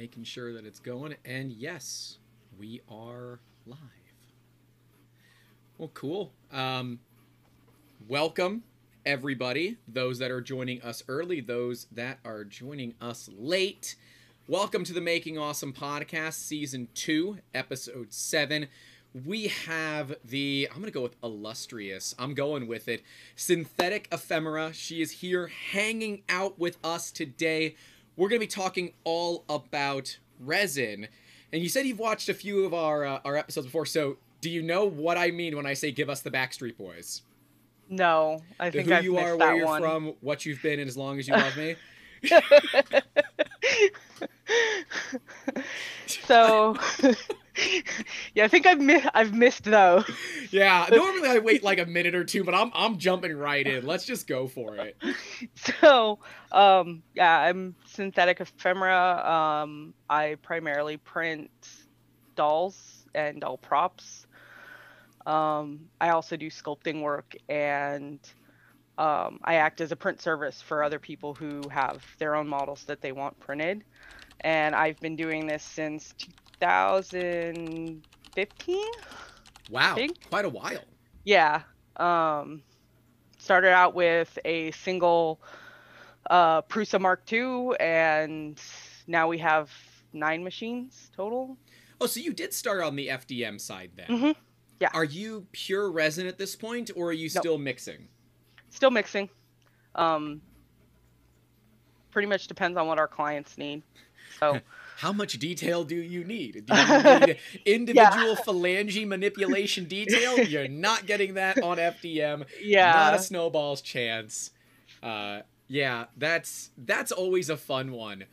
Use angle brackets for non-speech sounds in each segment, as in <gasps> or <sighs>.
making sure that it's going. And yes, we are live. Well, cool. Um, welcome, everybody. Those that are joining us early, those that are joining us late. Welcome to the Making Awesome Podcast, Season 2, Episode 7 we have the I'm gonna go with illustrious. I'm going with it. Synthetic ephemera. She is here hanging out with us today. We're gonna be talking all about resin. And you said you've watched a few of our uh, our episodes before, so do you know what I mean when I say give us the Backstreet Boys? No, I think who I've you missed are, that where you're one. from, what you've been, and as long as you love me. <laughs> <laughs> <laughs> so, <laughs> yeah, I think I've mi- I've missed though. Yeah, normally I wait like a minute or two, but I'm I'm jumping right in. Let's just go for it. <laughs> So, um, yeah, I'm synthetic ephemera. Um, I primarily print dolls and doll props. Um, I also do sculpting work and um, I act as a print service for other people who have their own models that they want printed. And I've been doing this since 2015. Wow, quite a while. Yeah. Um, started out with a single uh, Prusa Mark II, and now we have nine machines total. Oh, so you did start on the FDM side then. Mhm. Yeah. Are you pure resin at this point, or are you Nope. still mixing? Still mixing. Um, pretty much depends on what our clients need. So, <laughs> How much detail do you need? Do you <laughs> need individual phalange manipulation detail? <laughs> You're not getting that on FDM. yeah. Not a snowball's chance. Uh, yeah, that's that's always a fun one.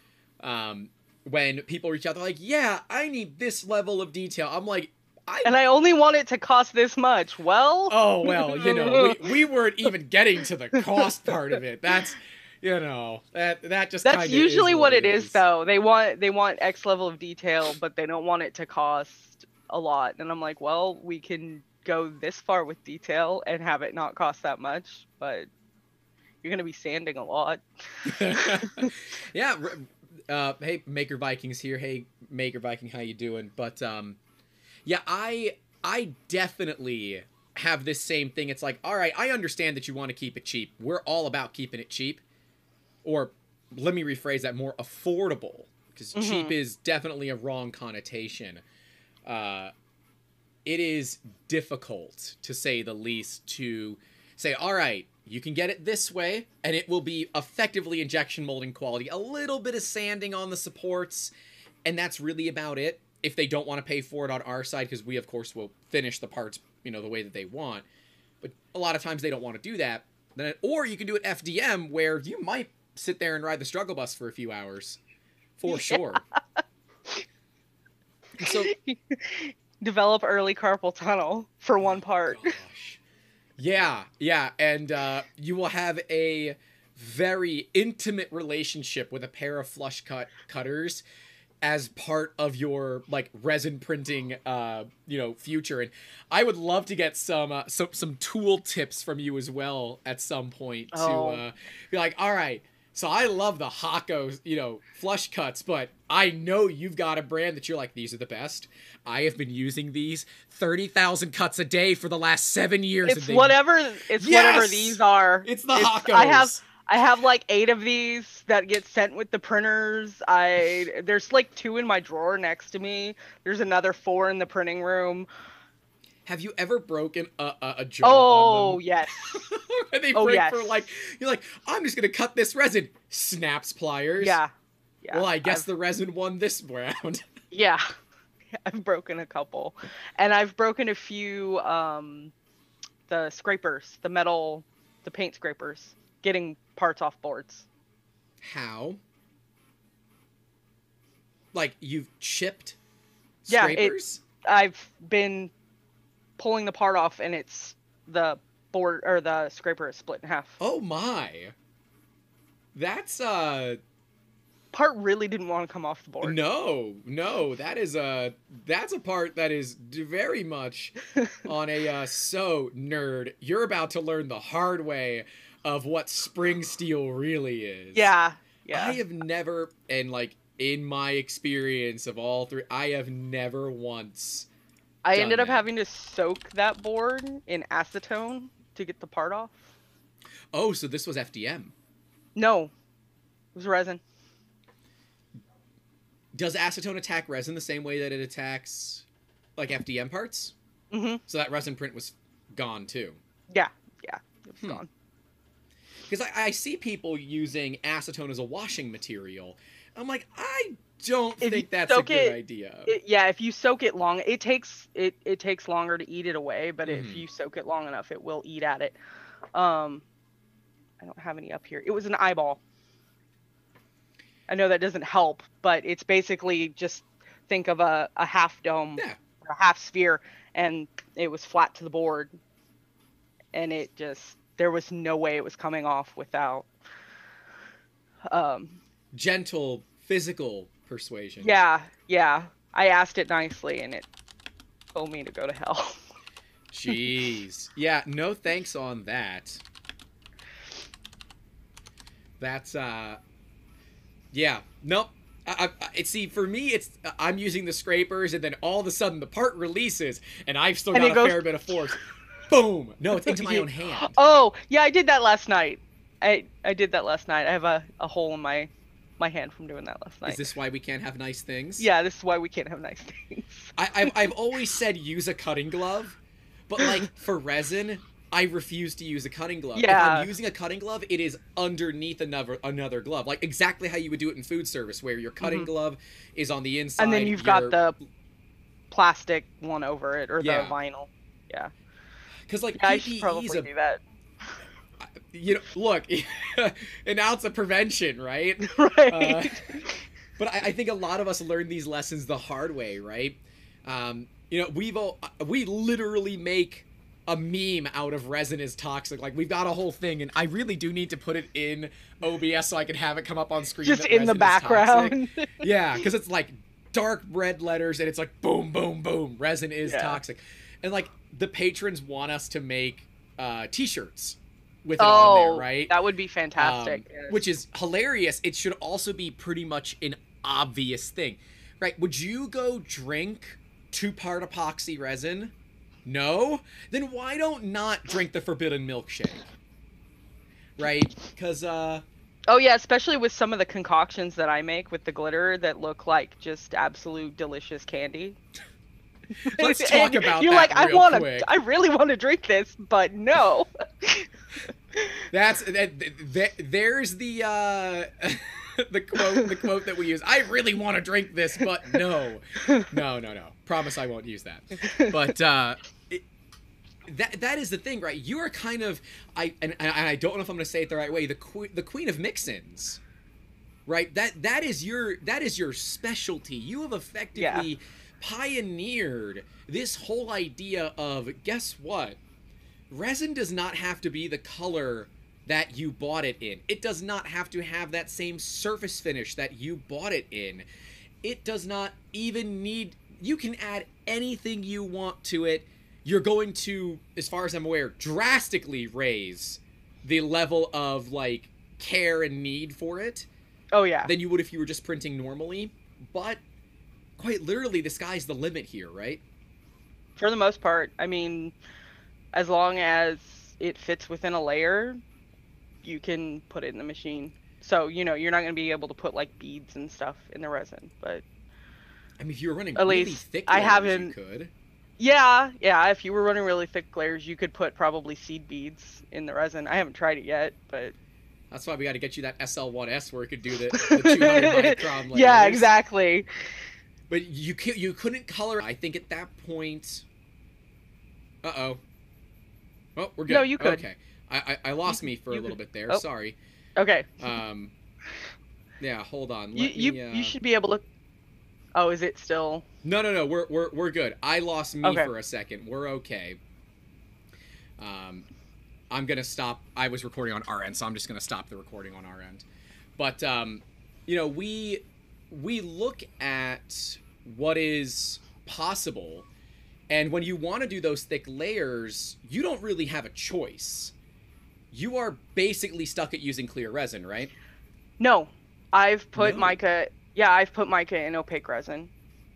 Um, when people reach out, they're like, "Yeah, I need this level of detail." I'm like, "I and I only want it to cost this much. Well, Oh well, you know, we, we weren't even getting to the cost part of it. That's you know, that that just That's usually is what it is, though. They want they want X level of detail, but they don't want it to cost a lot. And I'm like, well, we can go this far with detail and have it not cost that much, but you're gonna be sanding a lot. <laughs> <laughs> yeah, uh, hey Maker Vikings here. Hey Maker Viking, how you doing? But um, yeah, I I definitely have this same thing. It's like, all right, I understand that you want to keep it cheap. We're all about keeping it cheap, or let me rephrase that more affordable, because cheap Mhm. is definitely a wrong connotation. Uh, it is difficult to say the least to say, all right, you can get it this way, and it will be effectively injection molding quality. A little bit of sanding on the supports, and that's really about it. If they don't want to pay for it on our side, because we of course will finish the parts, you know, the way that they want. But a lot of times they don't want to do that. Then, or you can do it FDM, where you might sit there and ride the struggle bus for a few hours, for Yeah. sure. <laughs> So Develop early carpal tunnel for one part. Gosh. Yeah, yeah, and uh, you will have a very intimate relationship with a pair of flush cut cutters as part of your like resin printing uh you know future and i would love to get some uh, some some tool tips from you as well at some point to Oh. uh be like all right so i love the Hakko, you know flush cuts but i know you've got a brand that you're like these are the best i have been using these 30,000 cuts a day for the last 7 years It's whatever it's whatever these are. it's the It's- Hakkos. I have I have like eight of these that get sent with the printers. I there's like two in my drawer next to me. There's another four in the printing room. Have you ever broken a, a, a jaw Oh yes. <laughs> Where they Oh, break yes. for like you're like I'm just gonna cut this resin. Snaps pliers. Yeah. Yeah. well, I guess I've- the resin won this round. <laughs> yeah. <laughs> I've broken a couple. And I've broken a few um the scrapers, the metal the paint scrapers, getting parts off boards. How? Like you've chipped Yeah, it- scrapers? I've been pulling the part off and it's the board or the scraper is split in half. oh my. That's uh Part really didn't want to come off the board. no, no, that is a that's a part that is very much <laughs> on a uh, so nerd. You're about to learn the hard way of what spring steel really is. Yeah. Yeah. I have never, and like in my experience of all three, I have never once. I done ended up that. having to soak that board in acetone to get the part off. Oh, so this was FDM. No, it was resin. Does acetone attack resin the same way that it attacks like FDM parts? hmm So that resin print was gone too. Yeah, yeah, it was Hmm. gone. Because I, I see people using acetone as a washing material. I'm like, I don't If think that's a good it- idea. It, yeah, if you soak it long, it takes it it takes longer to eat it away, but Mhm. if you soak it long enough, it will eat at it. Um, I don't have any up here. It was an eyeball. I know that doesn't help, but it's basically just think of a, a half dome, Yeah. a half sphere, and it was flat to the board, and it just there was no way it was coming off without. Um, Gentle physical persuasion. yeah, yeah. I asked it nicely, and it told me to go to hell. <laughs> Jeez. Yeah, no thanks on that. That's uh Yeah, nope. I, I, it see for me it's I'm using the scrapers and then all of a sudden the part releases and I've still And got a goes- fair bit of force. Boom. No, it's into my <laughs> own hand. Oh, yeah, I did that last night. I I did that last night. I have a, a hole in my my hand from doing that last night. Is this why we can't have nice things? yeah, this is why we can't have nice things. I, I've, I've always said use a cutting glove, but like <laughs> for resin, I refuse to use a cutting glove. If Yeah. I'm using a cutting glove, it is underneath another another glove, like exactly how you would do it in food service, where your cutting Mhm. glove is on the inside. and then you've your- got the plastic one over it or Yeah. the vinyl. Yeah. Because like Yeah, I PPE should is probably a do that. You know look <laughs> an ounce of prevention, right? <laughs> right. Uh, but I, I think a lot of us learn these lessons the hard way, right? Um, you know, we've all, we literally make a meme out of resin is toxic. Like we've got a whole thing, and I really do need to put it in OBS so I can have it come up on screen. Just in the resin is toxic. background. <laughs> yeah, because it's like dark red letters, and it's like boom, boom, boom. Resin is Yeah. toxic, and like the patrons want us to make uh, T-shirts with it on oh, there, right? that would be fantastic. Um, yes. Which is hilarious. It should also be pretty much an obvious thing, right? Would you go drink two part epoxy resin? No? Then why don't not drink the forbidden milkshake? Right? Because, uh, Oh yeah, especially with some of the concoctions that I make with the glitter that look like just absolute delicious candy. <laughs> let's talk about You're like, I want to, I really want to drink this, but no. <laughs> That's that, that there's the uh <laughs> the quote the quote that we use. I really want to drink this, but no. No, no, no. Promise I won't use that. But uh it, that that is the thing, right? You are kind of I and, and I don't know if I'm going to say it the right way, the que- the queen of mix-ins. Right? That that is your that is your specialty. You have effectively pioneered this whole idea of guess what? resin does not have to be the color that you bought it in. It does not have to have that same surface finish that you bought it in. It does not even need you can add anything you want to it. You're going to as far as I'm aware drastically raise the level of like care and need for it Oh yeah. than you would if you were just printing normally. But quite literally the sky's the limit here, right? For the most part, I mean, as long as it fits within a layer, you can put it in the machine. So you know you're not going to be able to put like beads and stuff in the resin, but I mean, if you were running At really least thick, I haven't- You could. yeah, yeah. If you were running really thick layers, you could put probably seed beads in the resin. I haven't tried it yet, but That's why we got to get you that SL1S where it could do the, the <laughs> 200 micron layers. yeah, exactly. But you cou- you couldn't color. I think at that point. Uh oh. Oh, we're good. No, you could. Okay, I I, I lost You- me for a little could- bit there. oh. Sorry. Okay. Um. Yeah, hold on. you Let you me, uh... you should be able to. Oh, is it still? No, no, no. We're we're we're good. I lost me Okay. for a second. We're okay. Um, I'm gonna stop. I was recording on our end, so I'm just gonna stop the recording on our end. But um, you know, we we look at what is possible, and when you want to do those thick layers, you don't really have a choice. You are basically stuck at using clear resin, right? No, I've put No. mica. Yeah, I've put mica in opaque resin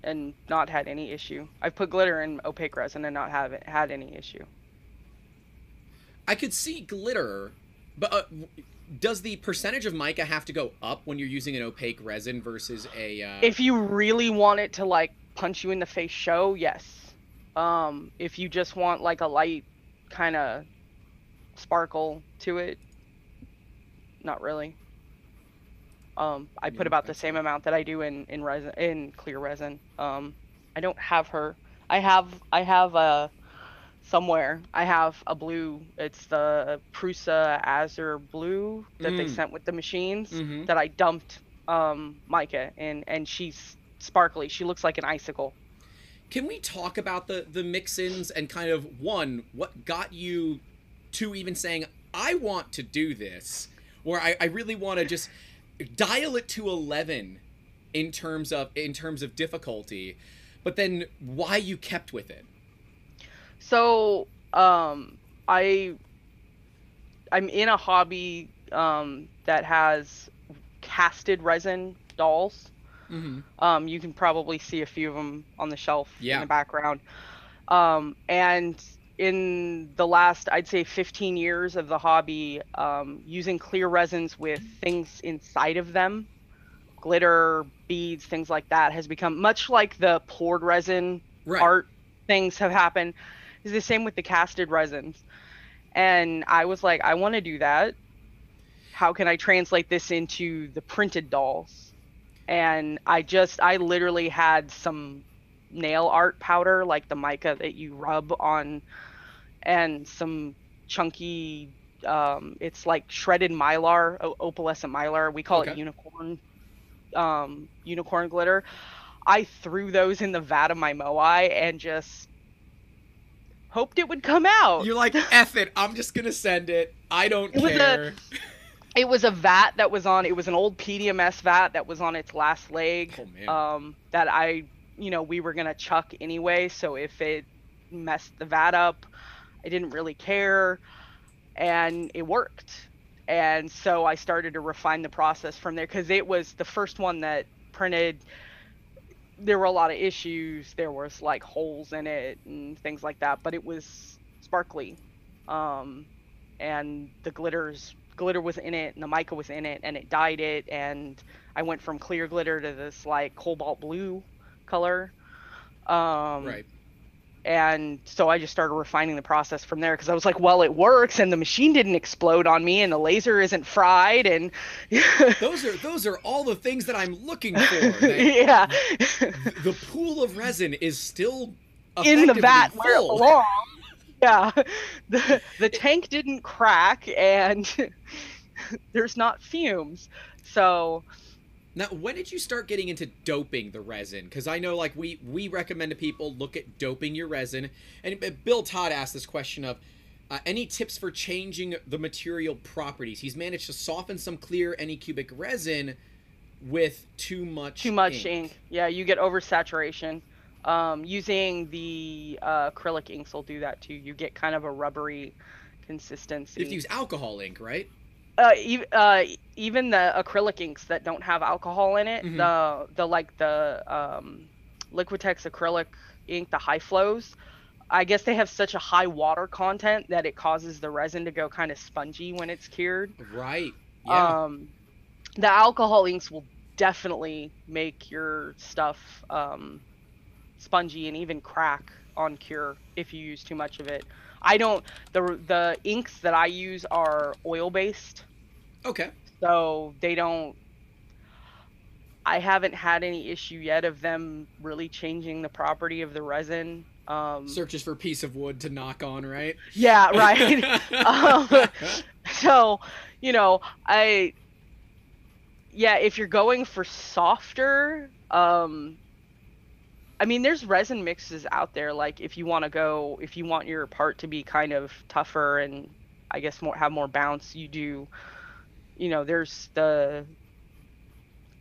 and not had any issue. I've put glitter in opaque resin and not have had any issue. I could see glitter, but uh, does the percentage of mica have to go up when you're using an opaque resin versus a? Uh... If you really want it to like punch you in the face show, yes. Um, if you just want like a light kind of sparkle to it, not really. Um, I put about the same amount that I do in in resin in clear resin. Um, I don't have her. I have I have a somewhere. I have a blue. It's the Prusa Azure blue that mm. they sent with the machines mm-hmm. that I dumped um, Mica in, and she's sparkly. She looks like an icicle. Can we talk about the the mix-ins and kind of one what got you to even saying I want to do this, or I, I really want to just dial it to eleven in terms of in terms of difficulty, but then why you kept with it. So um, I I'm in a hobby um, that has casted resin dolls. Mm-hmm. Um, you can probably see a few of them on the shelf yeah. in the background. Um, and in the last, I'd say, 15 years of the hobby, um, using clear resins with things inside of them, glitter, beads, things like that, has become much like the poured resin right. art things have happened is the same with the casted resins. And I was like, I want to do that. How can I translate this into the printed dolls? And I just, I literally had some nail art powder, like the mica that you rub on, and some chunky, um, it's like shredded mylar, opalescent mylar. We call okay. it unicorn, um, unicorn glitter. I threw those in the vat of my moai and just hoped it would come out. You're like, <laughs> F it, I'm just gonna send it. I don't it care. Was a, <laughs> it was a vat that was on it was an old PDMS vat that was on its last leg. Oh, um that I you know, we were gonna chuck anyway, so if it messed the vat up, I didn't really care. And it worked. And so I started to refine the process from there because it was the first one that printed there were a lot of issues. There was like holes in it and things like that, but it was sparkly. Um, and the glitters glitter was in it and the mica was in it and it dyed it and I went from clear glitter to this like cobalt blue color. Um, right and so I just started refining the process from there because I was like, well, it works, and the machine didn't explode on me, and the laser isn't fried, and <laughs> those are those are all the things that I'm looking for. <laughs> yeah, the pool of resin is still in the vat full. where it belongs. Yeah, the <laughs> the tank didn't crack, and there's not fumes, so now, when did you start getting into doping the resin? Because I know, like, we we recommend to people look at doping your resin. And uh, Bill Todd asked this question of uh, any tips for changing the material properties. He's managed to soften some clear Anycubic resin with too much too much ink. ink. Yeah, you get oversaturation. Um, using the uh, acrylic inks will do that too. You get kind of a rubbery consistency. If you use alcohol ink, right? Uh, e- uh, even the acrylic inks that don't have alcohol in it, mm-hmm. the the like the um, Liquitex acrylic ink, the high flows, I guess they have such a high water content that it causes the resin to go kind of spongy when it's cured. Right. Yeah. Um, the alcohol inks will definitely make your stuff um, spongy and even crack on cure if you use too much of it. I don't the the inks that I use are oil based. Okay. So they don't I haven't had any issue yet of them really changing the property of the resin. Um, Searches for piece of wood to knock on, right? Yeah, right. um, <laughs> <laughs> so, you know, I, yeah, if you're going for softer, um, I mean, there's resin mixes out there. Like if you want to go, if you want your part to be kind of tougher and I guess more have more bounce, you do. You know, there's the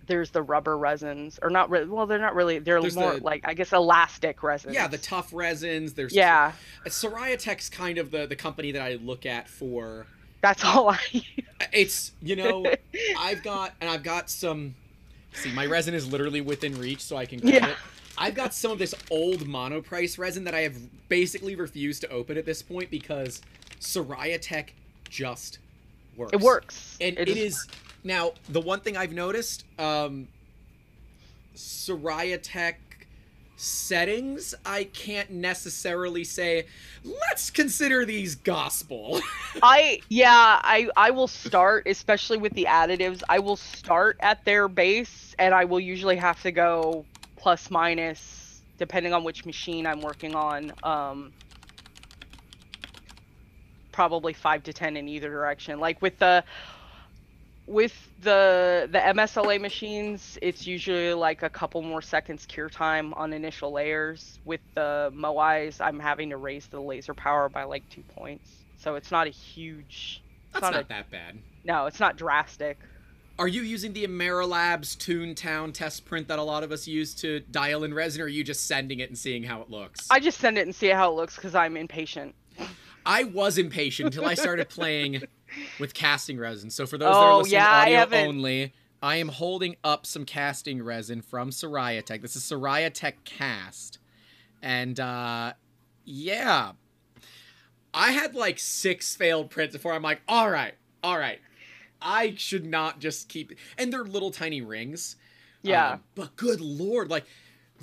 there's the rubber resins or not really well they're not really they're there's more the, like i guess elastic resins yeah the tough resins there's yeah Siraya Tech's kind of the the company that i look at for that's all i it's you know <laughs> i've got and i've got some See, my resin is literally within reach, so I can grab Yeah. it. I've got some of this old monoprice resin that I have basically refused to open at this point because Siraya Tech just works. It works. And It it is- is now the one thing I've noticed, um Siraya Tech settings, I can't necessarily say, let's consider these gospel. <laughs> I yeah, I I will start, especially with the additives. I will start at their base, and I will usually have to go plus minus depending on which machine I'm working on. Um, probably five to ten in either direction. Like with the with the the MSLA machines, it's usually like a couple more seconds cure time on initial layers. With the Moais, I'm having to raise the laser power by like two points, so it's not a huge. That's not not a, that bad. no, it's not drastic. Are you using the Ameralabs Toontown test print that a lot of us use to dial in resin, or are you just sending it and seeing how it looks? I just send it and see how it looks because I'm impatient. I was impatient until I started playing with casting resin. So for those that are Oh, listening yeah, I audio haven't- only, I am holding up some casting resin from Siraya Tech. This is Siraya Tech Cast. And uh yeah. I had like six failed prints before I'm like, all right, all right. I should not just keep and they're little tiny rings. Yeah. Um, but good lord, like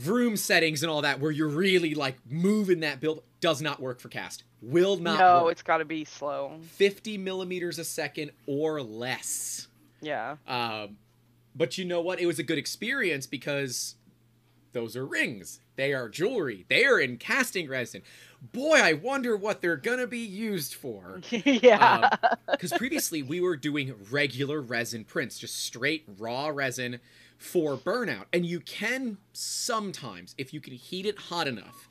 room settings and all that where you're really like moving that build does not work for cast. Will not no, work. it's got to be slow. 50 millimeters a second or less. Yeah. Um, but you know what? It was a good experience because those are rings. They are jewelry. They are in casting resin. Boy, I wonder what they're gonna be used for. <laughs> yeah. Because previously we were doing regular resin prints, just straight raw resin for burnout. And you can sometimes, if you can heat it hot enough,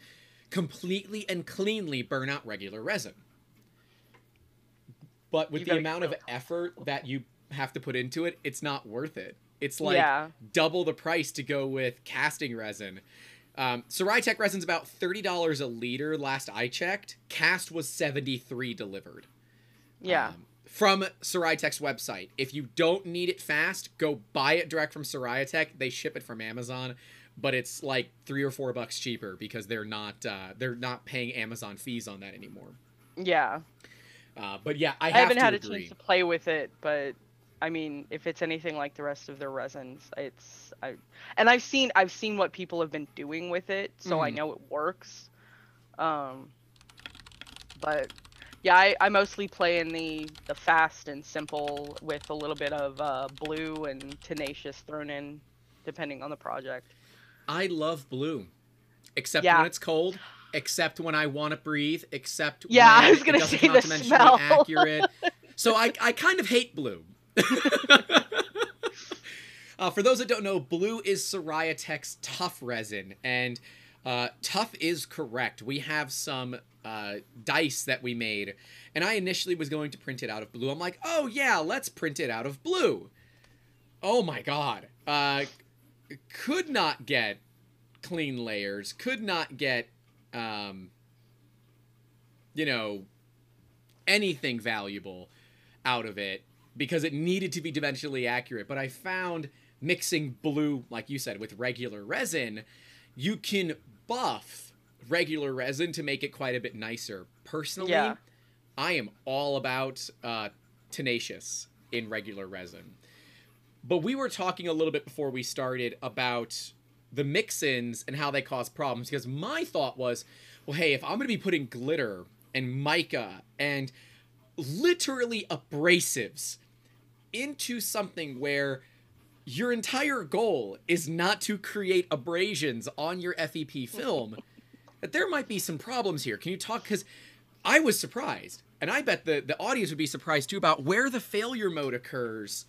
completely and cleanly burn out regular resin. But with You the amount of effort that you have to put into it, it's not worth it. It's like Yeah. double the price to go with casting resin. Um, Siraya Tech resin's about thirty dollars a liter. Last I checked, cast was seventy three delivered. yeah. Um, from Siraya Tech's website. If you don't need it fast, go buy it direct from Siraya Tech. They ship it from Amazon, but it's like three or four bucks cheaper because they're not uh, they're not paying Amazon fees on that anymore. yeah. Uh, but yeah, I, I, have haven't to had a chance to play with it, but I mean, if it's anything like the rest of their resins, it's I and I've seen I've seen what people have been doing with it, so I Mhm. know it works. Um, but yeah, I, I mostly play in the the fast and simple with a little bit of uh, blue and tenacious thrown in, depending on the project. I love blue, except Yeah. when it's cold. Except when I want to breathe. Except Yeah, I when was gonna say the smell. accurate. So I, I kind of hate blue. <laughs> uh, for those that don't know, blue is Siraya Tech's tough resin, and uh, tough is correct. We have some uh, dice that we made, and I initially was going to print it out of blue. I'm like, oh yeah, let's print it out of blue. Oh my god, uh, could not get clean layers, could not get, um, you know, anything valuable out of it because it needed to be dimensionally accurate. But I found mixing blue, like you said, with regular resin, you can buff regular resin to make it quite a bit nicer. Personally, Yeah. I am all about uh, tenacious in regular resin. But we were talking a little bit before we started about the mix-ins and how they cause problems because my thought was, well, hey, if I'm going to be putting glitter and mica and literally abrasives into something where your entire goal is not to create abrasions on your FEP film, <laughs> that there might be some problems here. Can you talk? Because I was surprised, and I bet the, the audience would be surprised too about where the failure mode occurs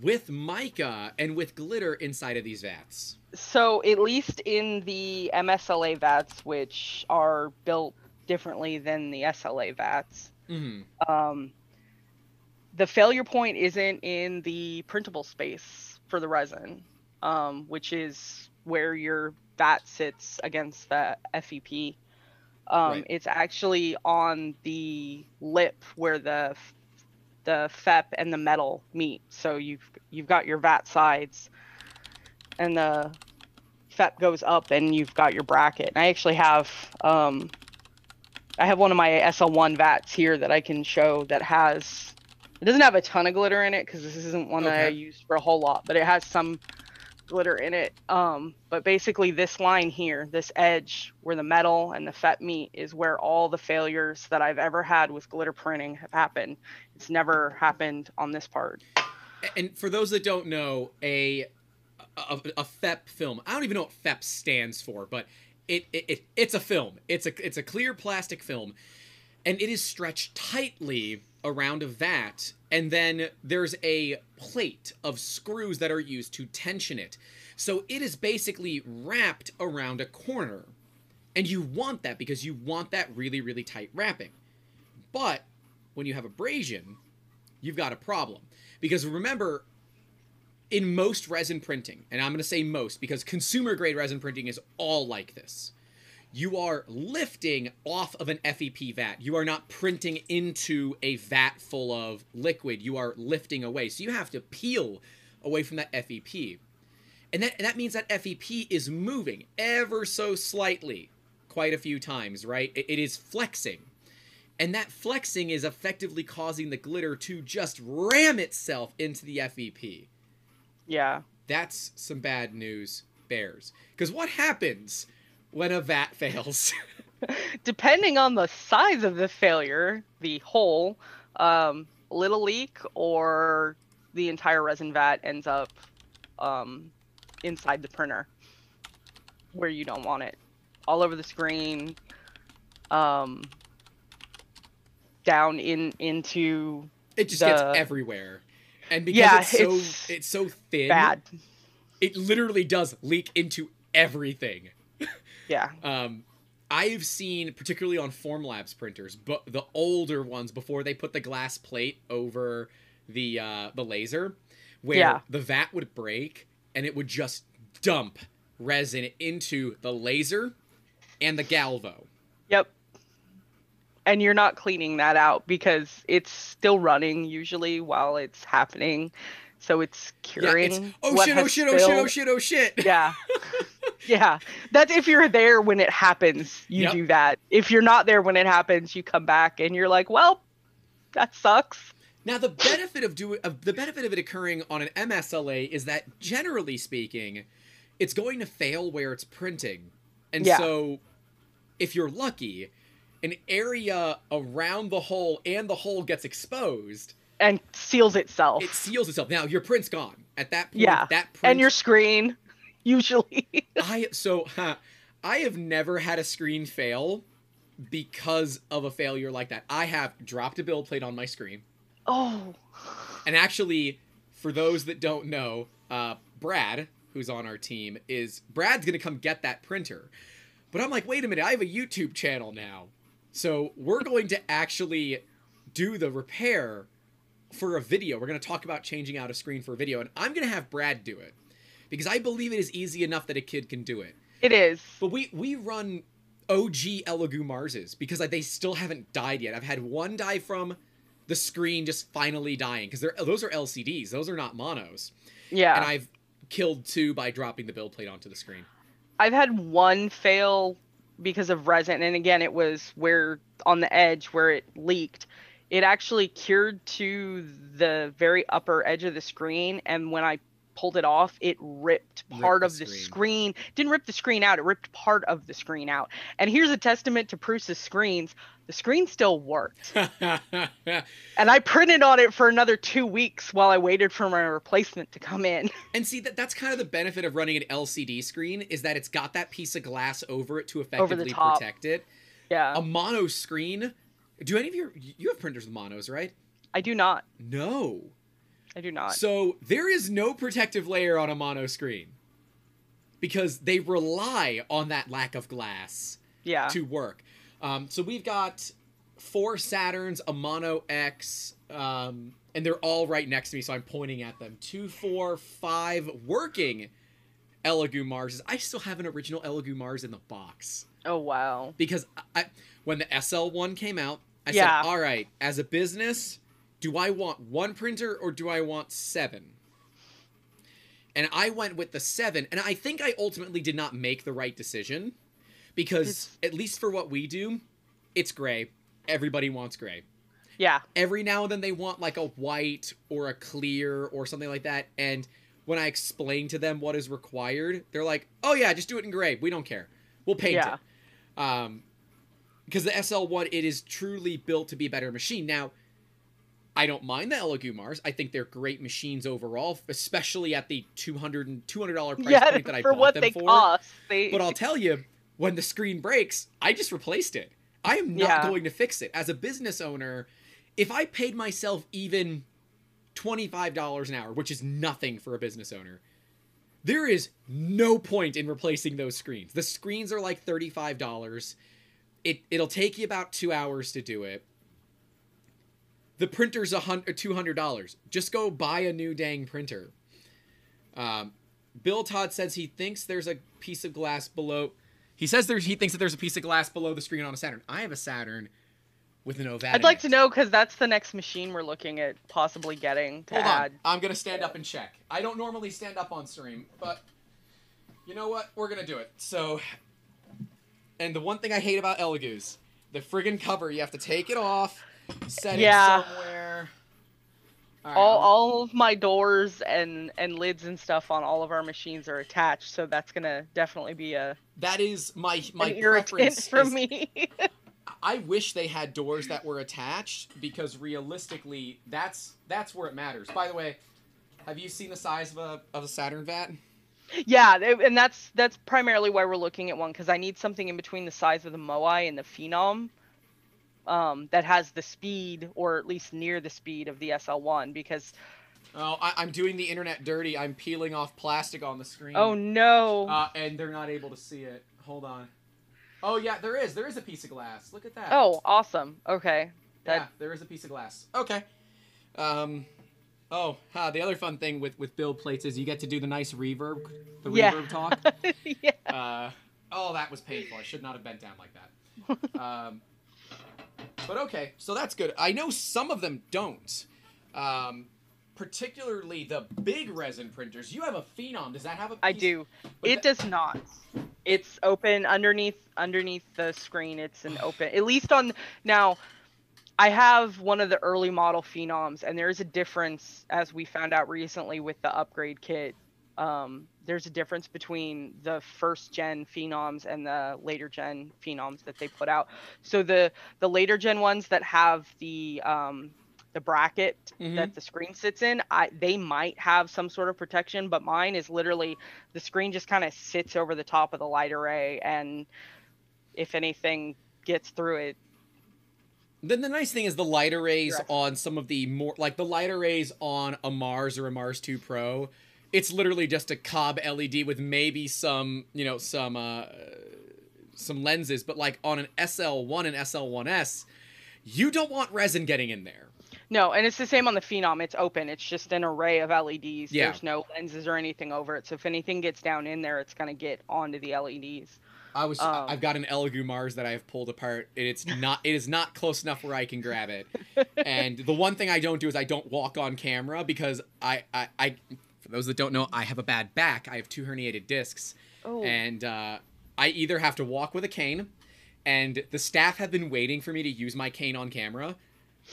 with mica and with glitter inside of these vats. So at least in the MSLA vats, which are built differently than the SLA vats, hmm um, the failure point isn't in the printable space for the resin, um, which is where your vat sits against the FEP. Um, Right. It's actually on the lip where the the FEP and the metal meet. So you've you've got your vat sides, and the FEP goes up, and you've got your bracket. And I actually have um, I have one of my SL1 vats here that I can show that has. It doesn't have a ton of glitter in it because this isn't one that I Okay. used for a whole lot, but it has some glitter in it. Um, but basically, this line here, this edge where the metal and the FEP meet, is where all the failures that I've ever had with glitter printing have happened. It's never happened on this part. And for those that don't know, a a, a FEP film. I don't even know what FEP stands for, but it, it, it it's a film. It's a it's a clear plastic film, and it is stretched tightly around a vat, and then there's a plate of screws that are used to tension it. So it is basically wrapped around a corner, and you want that because you want that really really tight wrapping. But when you have abrasion, you've got a problem because remember in most resin printing, and I'm going to say most because consumer grade resin printing is all like this. You are lifting off of an FEP vat. You are not printing into a vat full of liquid. You are lifting away. So you have to peel away from that FEP. And that, and that means that FEP is moving ever so slightly quite a few times, right? It- it is flexing. And that flexing is effectively causing the glitter to just ram itself into the FEP Yeah. that's some bad news bears because what happens when a vat fails. <laughs> Depending on the size of the failure, the hole, um, little leak, or the entire resin vat ends up um, inside the printer where you don't want it, all over the screen, um, down in into it just The- gets everywhere. And because Yeah, it's so it's it's, so thin bad. it literally does leak into everything Yeah, um I've seen, particularly on Formlabs printers, but the older ones before they put the glass plate over the uh, the laser, where Yeah. the vat would break and it would just dump resin into the laser and the galvo. Yep. And you're not cleaning that out because it's still running usually while it's happening. So it's Yeah, curing. it's, oh what shit! Oh has shit! Oh shit! Oh shit! Oh shit! Yeah. <laughs> yeah. That's if you're there when it happens, you Yep. do that. If you're not there when it happens, you come back and you're like, well, that sucks. Now the benefit of doing of the benefit of it occurring on an MSLA is that generally speaking, it's going to fail where it's printing. And Yeah. so if you're lucky, an area around the hole and the hole gets exposed, And seals itself. it seals itself. Now your print's gone. At that point, Yeah. that print and your screen, usually. <laughs> I so huh, I have never had a screen fail because of a failure like that. I have dropped a build plate on my screen. oh. And actually, for those that don't know, uh, Brad, who's on our team, is Brad's gonna come get that printer. But I'm like, wait a minute, I have a YouTube channel now. So we're going to actually do the repair for a video. We're gonna talk about changing out a screen for a video, and I'm gonna have Brad do it. Because I believe it is easy enough that a kid can do it. It is. But we we run OG Elegoo Marses because like, they still haven't died yet. I've had one die from the screen just finally dying because they're those are LCDs. Those are not monos. Yeah. And I've killed two by dropping the build plate onto the screen. I've had one fail because of resin, and again, it was where on the edge where it leaked. It actually cured to the very upper edge of the screen, and when I pulled it off, it ripped Ripped part the of the screen. screen. Didn't rip the screen out; it ripped part of the screen out. And here's a testament to Prusa's screens: the screen still worked, <laughs> and I printed on it for another two weeks while I waited for my replacement to come in. <laughs> and see that that's kind of the benefit of running an LCD screen is that it's got that piece of glass over it to effectively protect it. yeah, A mono screen. Do any of your you have printers with monos, right? I do not. No. I do not. So there is no protective layer on a mono screen because they rely on that lack of glass yeah. to work. Um, so we've got four Saturns, a Mono X, um, and they're all right next to me, so I'm pointing at them. Two, four, five working Elegoo Marses. I still have an original Elegoo Mars in the box Oh wow. because I, when the SL one came out, I Yeah. said, "All right, as a business, do I want one printer or do I want seven? and I went with the seven, and I think I ultimately did not make the right decision because It's- at least for what we do, it's gray. Everybody wants gray. Yeah. Every now and then they want like a white or a clear or something like that, and when I explain to them what is required, they're like, "Oh yeah, just do it in gray. We don't care. We'll paint Yeah. it." Um, because the SL1 it is truly built to be a better machine. Now, I don't mind the Elegoo Mars. I think they're great machines overall, especially at the 200 and $200 price yeah, point that I for bought what them they for. cost. They But I'll tell you, when the screen breaks, I just replaced it. I am not Yeah. going to fix it. As a business owner, if I paid myself even $25 an hour, which is nothing for a business owner, there is no point in replacing those screens. The screens are like $35. It it'll take you about 2 hours to do it. The printer's a hundred two hundred dollars. Just go buy a new dang printer. Um, Bill Todd says he thinks there's a piece of glass below. He says there's he thinks that there's a piece of glass below the screen on a Saturn. I have a Saturn with an Ovada. I'd like to know because that's the next machine we're looking at possibly getting to Hold add. on, I'm gonna stand up and check. I don't normally stand up on stream, but you know what? We're gonna do it. So, and the one thing I hate about Elegoos, the friggin' cover. You have to take it off, set Yeah. it somewhere. All right, all, all of my doors and and lids and stuff on all of our machines are attached, so that's gonna definitely be a that is my my preference. <laughs> for is- me. I wish they had doors that were attached because realistically, that's that's where it matters. By the way, have you seen the size of a of a Saturn vat? yeah, and that's that's primarily why we're looking at one because I need something in between the size of the Moai and the Phenom. Um, that has the speed, or at least near the speed of the SL1, because Oh, I, I'm doing the internet dirty. I'm peeling off plastic on the screen. oh no, Uh, and they're not able to see it. Hold on. Oh yeah, there is. There is a piece of glass. Look at that. oh awesome, okay, yeah, there is a piece of glass. Okay. Um. Oh, huh, the other fun thing with with build plates is you get to do the nice reverb, the Yeah. reverb talk. <laughs> yeah, Uh, oh, that was painful. I should not have bent down like that. <laughs> Um, but okay, so that's good. I know some of them don't. Um, particularly the big resin printers. You have a Phenom. Does that have a? I piece- do. but It that- does not. It's open underneath underneath the screen. It's an open. At least on now. I have one of the early model phenoms, and there's a difference, as we found out recently with the upgrade kit. Um, there's a difference between the first gen phenoms and the later gen phenoms that they put out. So the the later gen ones that have the um, the bracket Mhm. that the screen sits in, I they might have some sort of protection, but mine is literally the screen just kind of sits over the top of the light array, and if anything gets through it, Then the nice thing is the light arrays Correct. on some of the more like the light arrays on a Mars or a Mars 2 Pro. It's literally just a cob LED with maybe some, you know, some uh some lenses, but like on an SL1 and SL1S, you don't want resin getting in there. no, and it's the same on the phenom. It's open. It's just an array of LEDs. Yeah. There's no lenses or anything over it. So if anything gets down in there, it's gonna get onto the LEDs. I was Um. I've got an Elegoo Mars that I have pulled apart and it's <laughs> not it is not close enough where I can grab it. <laughs> and the one thing I don't do is I don't walk on camera because I I, I for those that don't know, I have a bad back. I have two herniated discs. Oh, and uh, I either have to walk with a cane, and the staff have been waiting for me to use my cane on camera,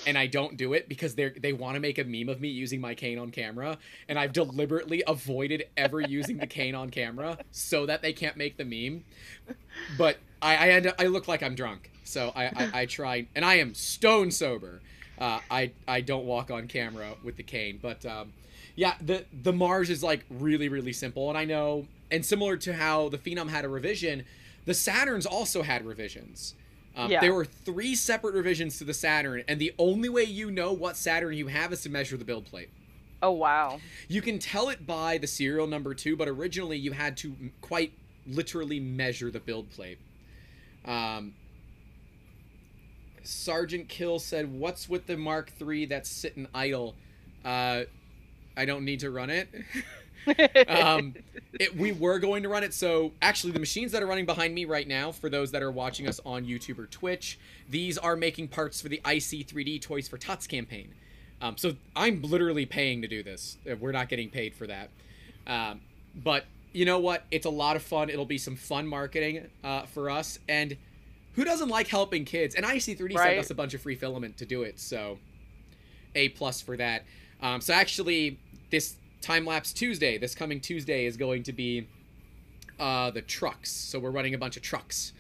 and I don't do it because they they want to make a meme of me using my cane on camera, and I've deliberately avoided ever using the cane on camera so that they can't make the meme. But I I end up, I look like I'm drunk, so I I, I try, and I am stone sober. Uh, I I don't walk on camera with the cane, but um, yeah, the the Mars is like really really simple, and I know, and similar to how the Phenom had a revision, the Saturns also had revisions. Um, Yeah. There were three separate revisions to the Saturn, and the only way you know what Saturn you have is to measure the build plate. oh wow. You can tell it by the serial number too, but originally you had to m- quite literally measure the build plate. Um, Sergeant Kill said, "What's with the Mark III that's sitting idle? Uh, I don't need to run it." <laughs> um, it, we were going to run it. So actually, the machines that are running behind me right now, for those that are watching us on YouTube or Twitch, these are making parts for the IC 3D Toys for Tots campaign. Um, so I'm literally paying to do this. Uh, We're not getting paid for that. Um, but you know what? It's a lot of fun. It'll be some fun marketing uh, for us. And who doesn't like helping kids? And IC3D Right. sent us a bunch of free filament to do it, so a plus for that. Um, so actually, this time lapse Tuesday, this coming Tuesday, is going to be uh, the trucks. So we're running a bunch of trucks.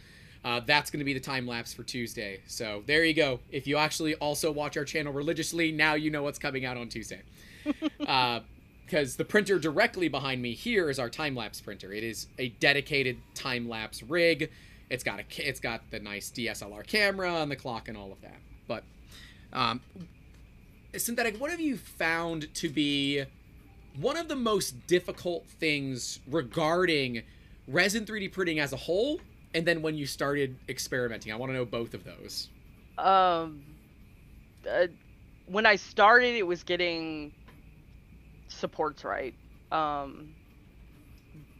Uh, that's going to be the time lapse for Tuesday. So there you go. If you actually also watch our channel religiously, now you know what's coming out on Tuesday. <laughs> Because the printer directly behind me here is our time lapse printer. It is a dedicated time lapse rig. It's got a it's got the nice DSLR camera and the clock and all of that. But um, synthetic, what have you found to be one of the most difficult things regarding resin 3D printing as a whole, and then when you started experimenting? I want to know both of those. Um, uh, when I started, it was getting supports right. Um,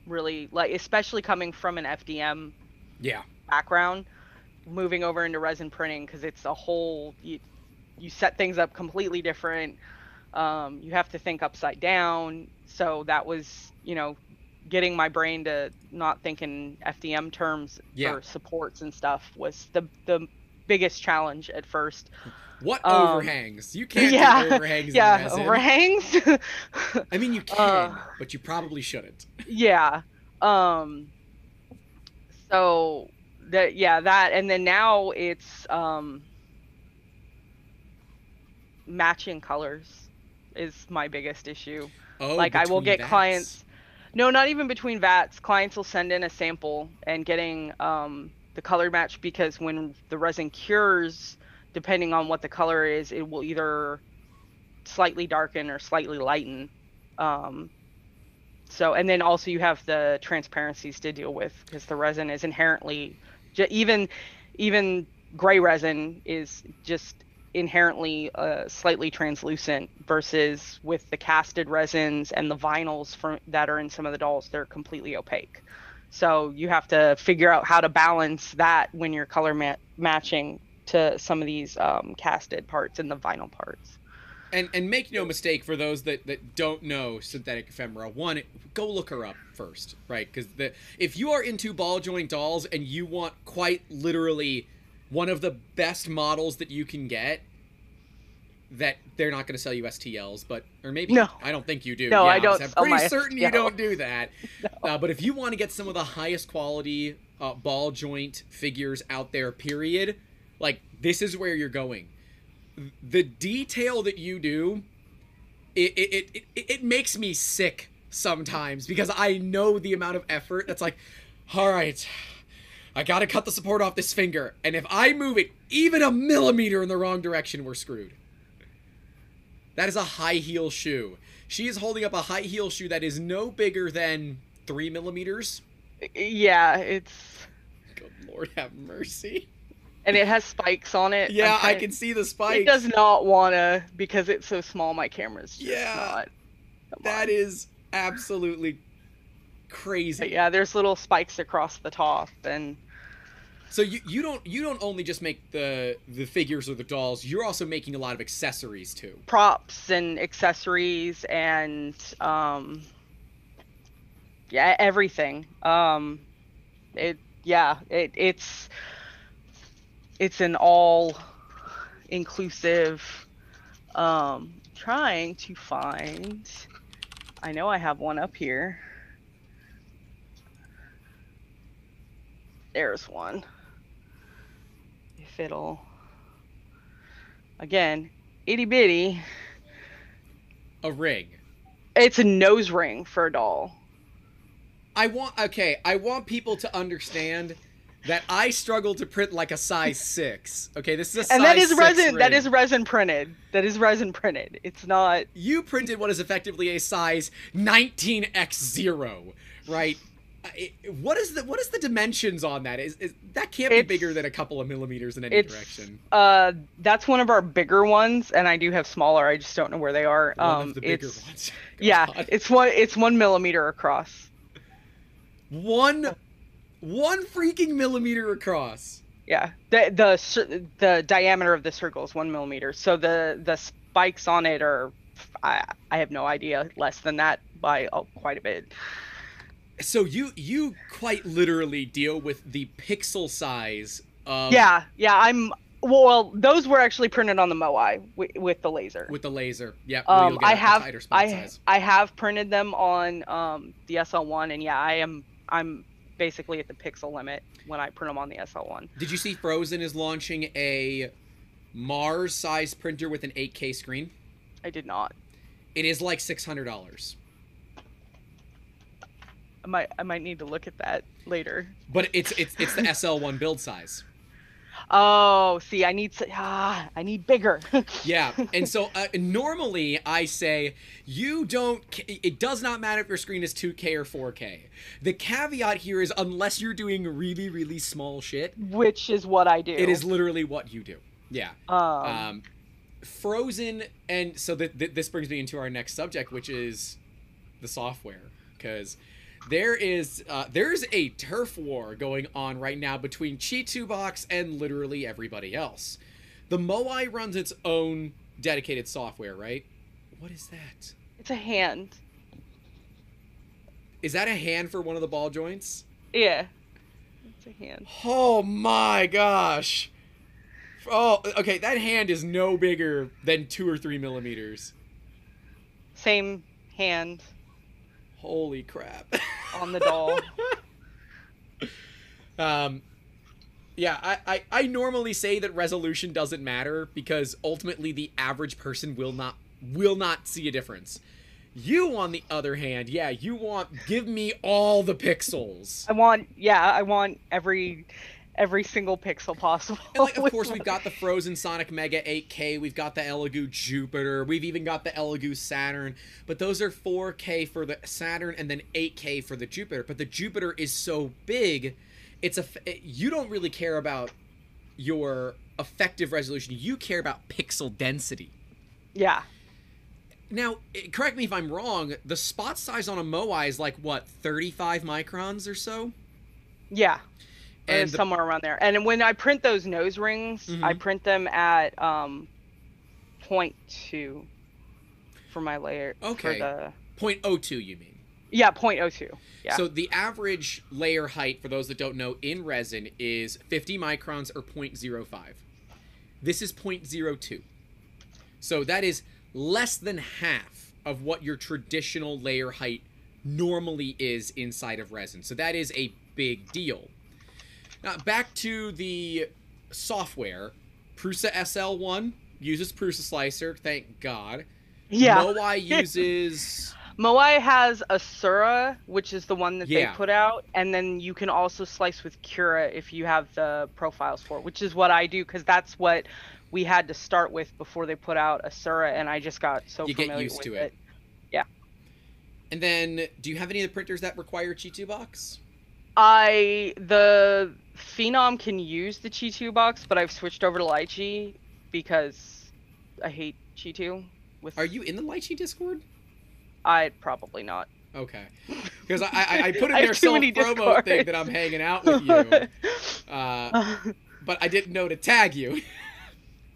really, like especially coming from an FDM Yeah. background, moving over into resin printing because it's a whole you, you set things up completely different. Um, you have to think upside down. So that was, you know, getting my brain to not think in FDM terms Yeah. for supports and stuff was the the biggest challenge at first. What Um, overhangs? You can't yeah, do overhangs <laughs> yeah, overhangs. <laughs> I mean, you <laughs> can, Uh, but you probably shouldn't. yeah um so that yeah that and then now it's um matching colors is my biggest issue. Oh, like i will get vats. clients no not even between vats. Clients will send in a sample and getting um the color match because when the resin cures depending on what the color is it will either slightly darken or slightly lighten. Um so and then also you have the transparencies to deal with because the resin is inherently even even gray resin is just inherently uh, slightly translucent versus with the casted resins and the vinyls from that are in some of the dolls they're completely opaque so you have to figure out how to balance that when you're color ma- matching to some of these um, casted parts and the vinyl parts And and make no mistake for those that, that don't know synthetic ephemera. One, go look her up first, right? Because the if you are into ball joint dolls and you want quite literally one of the best models that you can get, that they're not going to sell you STLs, but or maybe No. I don't think you do. No, Yeah, I don't I'm pretty certain you don't do that. <laughs> Uh, but if you want to get some of the highest quality uh, ball joint figures out there, period, like this is where you're going. The detail that you do, it it, it, it it makes me sick sometimes because I know the amount of effort that's like, all right, I gotta cut the support off this finger, and if I move it even a millimeter in the wrong direction, we're screwed. That is a high heel shoe. She is holding up a high heel shoe that is no bigger than three millimeters. yeah it's Good Lord, have mercy. and it has spikes on it. Yeah, I can see the spikes. It does not wanna because it's so small. My camera's just Yeah, not. That is absolutely crazy. But yeah, there's little spikes across the top, and So you, you don't you don't only just make the the figures or the dolls, you're also making a lot of accessories too. props and accessories and um, yeah, everything. Um, it yeah, it it's it's an all inclusive. Um, trying to find. I know I have one up here. There's one. It'll. Again, itty bitty. A ring. It's a nose ring for a doll. I want okay, I want people to understand that I struggle to print like a size <laughs> six. Okay, this is a size And that is resin. That ring. is resin printed. That is resin printed. It's not. you printed what is effectively a size 19x0, right? What is the what is the dimensions on that? Is, is that can't be bigger than a couple of millimeters in any It's direction? uh. That's one of our bigger ones, and I do have smaller. I just don't know where they are. One um. of the bigger it's ones. <laughs> yeah. God. It's one. It's one millimeter across. one one freaking millimeter across. Yeah. The the the diameter of the circle is one millimeter. So the the spikes on it are I I have no idea. Less than that by uh, quite a bit. So you you quite literally deal with the pixel size of yeah, yeah. I'm well. Those were actually printed on the Moai with, with the laser. with the laser. Yeah, Um, I have tighter spot I size. I have printed them on um the SL1, and yeah, I am I'm basically at the pixel limit when I print them on the SL1. Did you see Phrozen is launching a Mars size printer with an 8K screen? I did not. It is like six hundred dollars, I might I might need to look at that later. but it's it's it's the SL1 build size. Oh, see, I need ah, I need bigger. <laughs> Yeah, and so uh, normally I say you don't. It does not matter if your screen is 2K or 4K. The caveat here is unless you're doing really really small shit, Which is what I do. it is literally what you do. Yeah. Um, Um, Phrozen, and so th- th- this brings me into our next subject, which is the software, because there is uh, there's a turf war going on right now between ChiTuBox and literally everybody else. The Moai runs its own dedicated software, right? What is that? it's a hand. Is that a hand for one of the ball joints? Yeah. It's a hand. Oh my gosh! Oh, okay. That hand is no bigger than two or three millimeters. Same hand Holy crap! <laughs> on the doll. <laughs> Um, yeah, I, I, I normally say that resolution doesn't matter because ultimately the average person will not will not see a difference. You, on the other hand, yeah, you want give me all the pixels. I want yeah, I want every every single pixel possible. And like, of <laughs> course, we've got the Phrozen Sonic Mega 8K, we've got the Elegoo Jupiter, we've even got the Elegoo Saturn, but those are 4K for the Saturn and then 8K for the Jupiter. But the Jupiter is so big, it's a f- you don't really care about your effective resolution. You care about pixel density. Yeah. Now, eh, correct me if I'm wrong. The spot size on a Moai is like what 35 microns or so. Yeah. And the- somewhere around there. And when I print those nose rings, I Mhm. print them at um 0.2 for my layer. Okay. For the, 0.02, you mean? yeah, 0.02. Yeah. So the average layer height, for those that don't know, in resin is 50 microns or 0.05. This is 0.02. So that is less than half of what your traditional layer height normally is inside of resin. So that is a big deal. Now back to the software. Prusa SL1 uses Prusa Slicer, thank God. yeah. Moai <laughs> uses Moai has Asura, which is the one that Yeah. they put out, and then you can also slice with Cura if you have the profiles for it, which is what I do because that's what we had to start with before they put out Asura, and I just got so You get used with to it. it. And then, do you have any of the printers that require ChiTuBox? I the Phenom can use the ChiTuBox, but I've switched over to Lychee because I hate ChiTu. With Are you in the Lychee Discord? I probably not. Okay, because I, I I put <laughs> in I have their too self many promo thing that I'm hanging out with you, uh, <laughs> but I didn't know to tag you.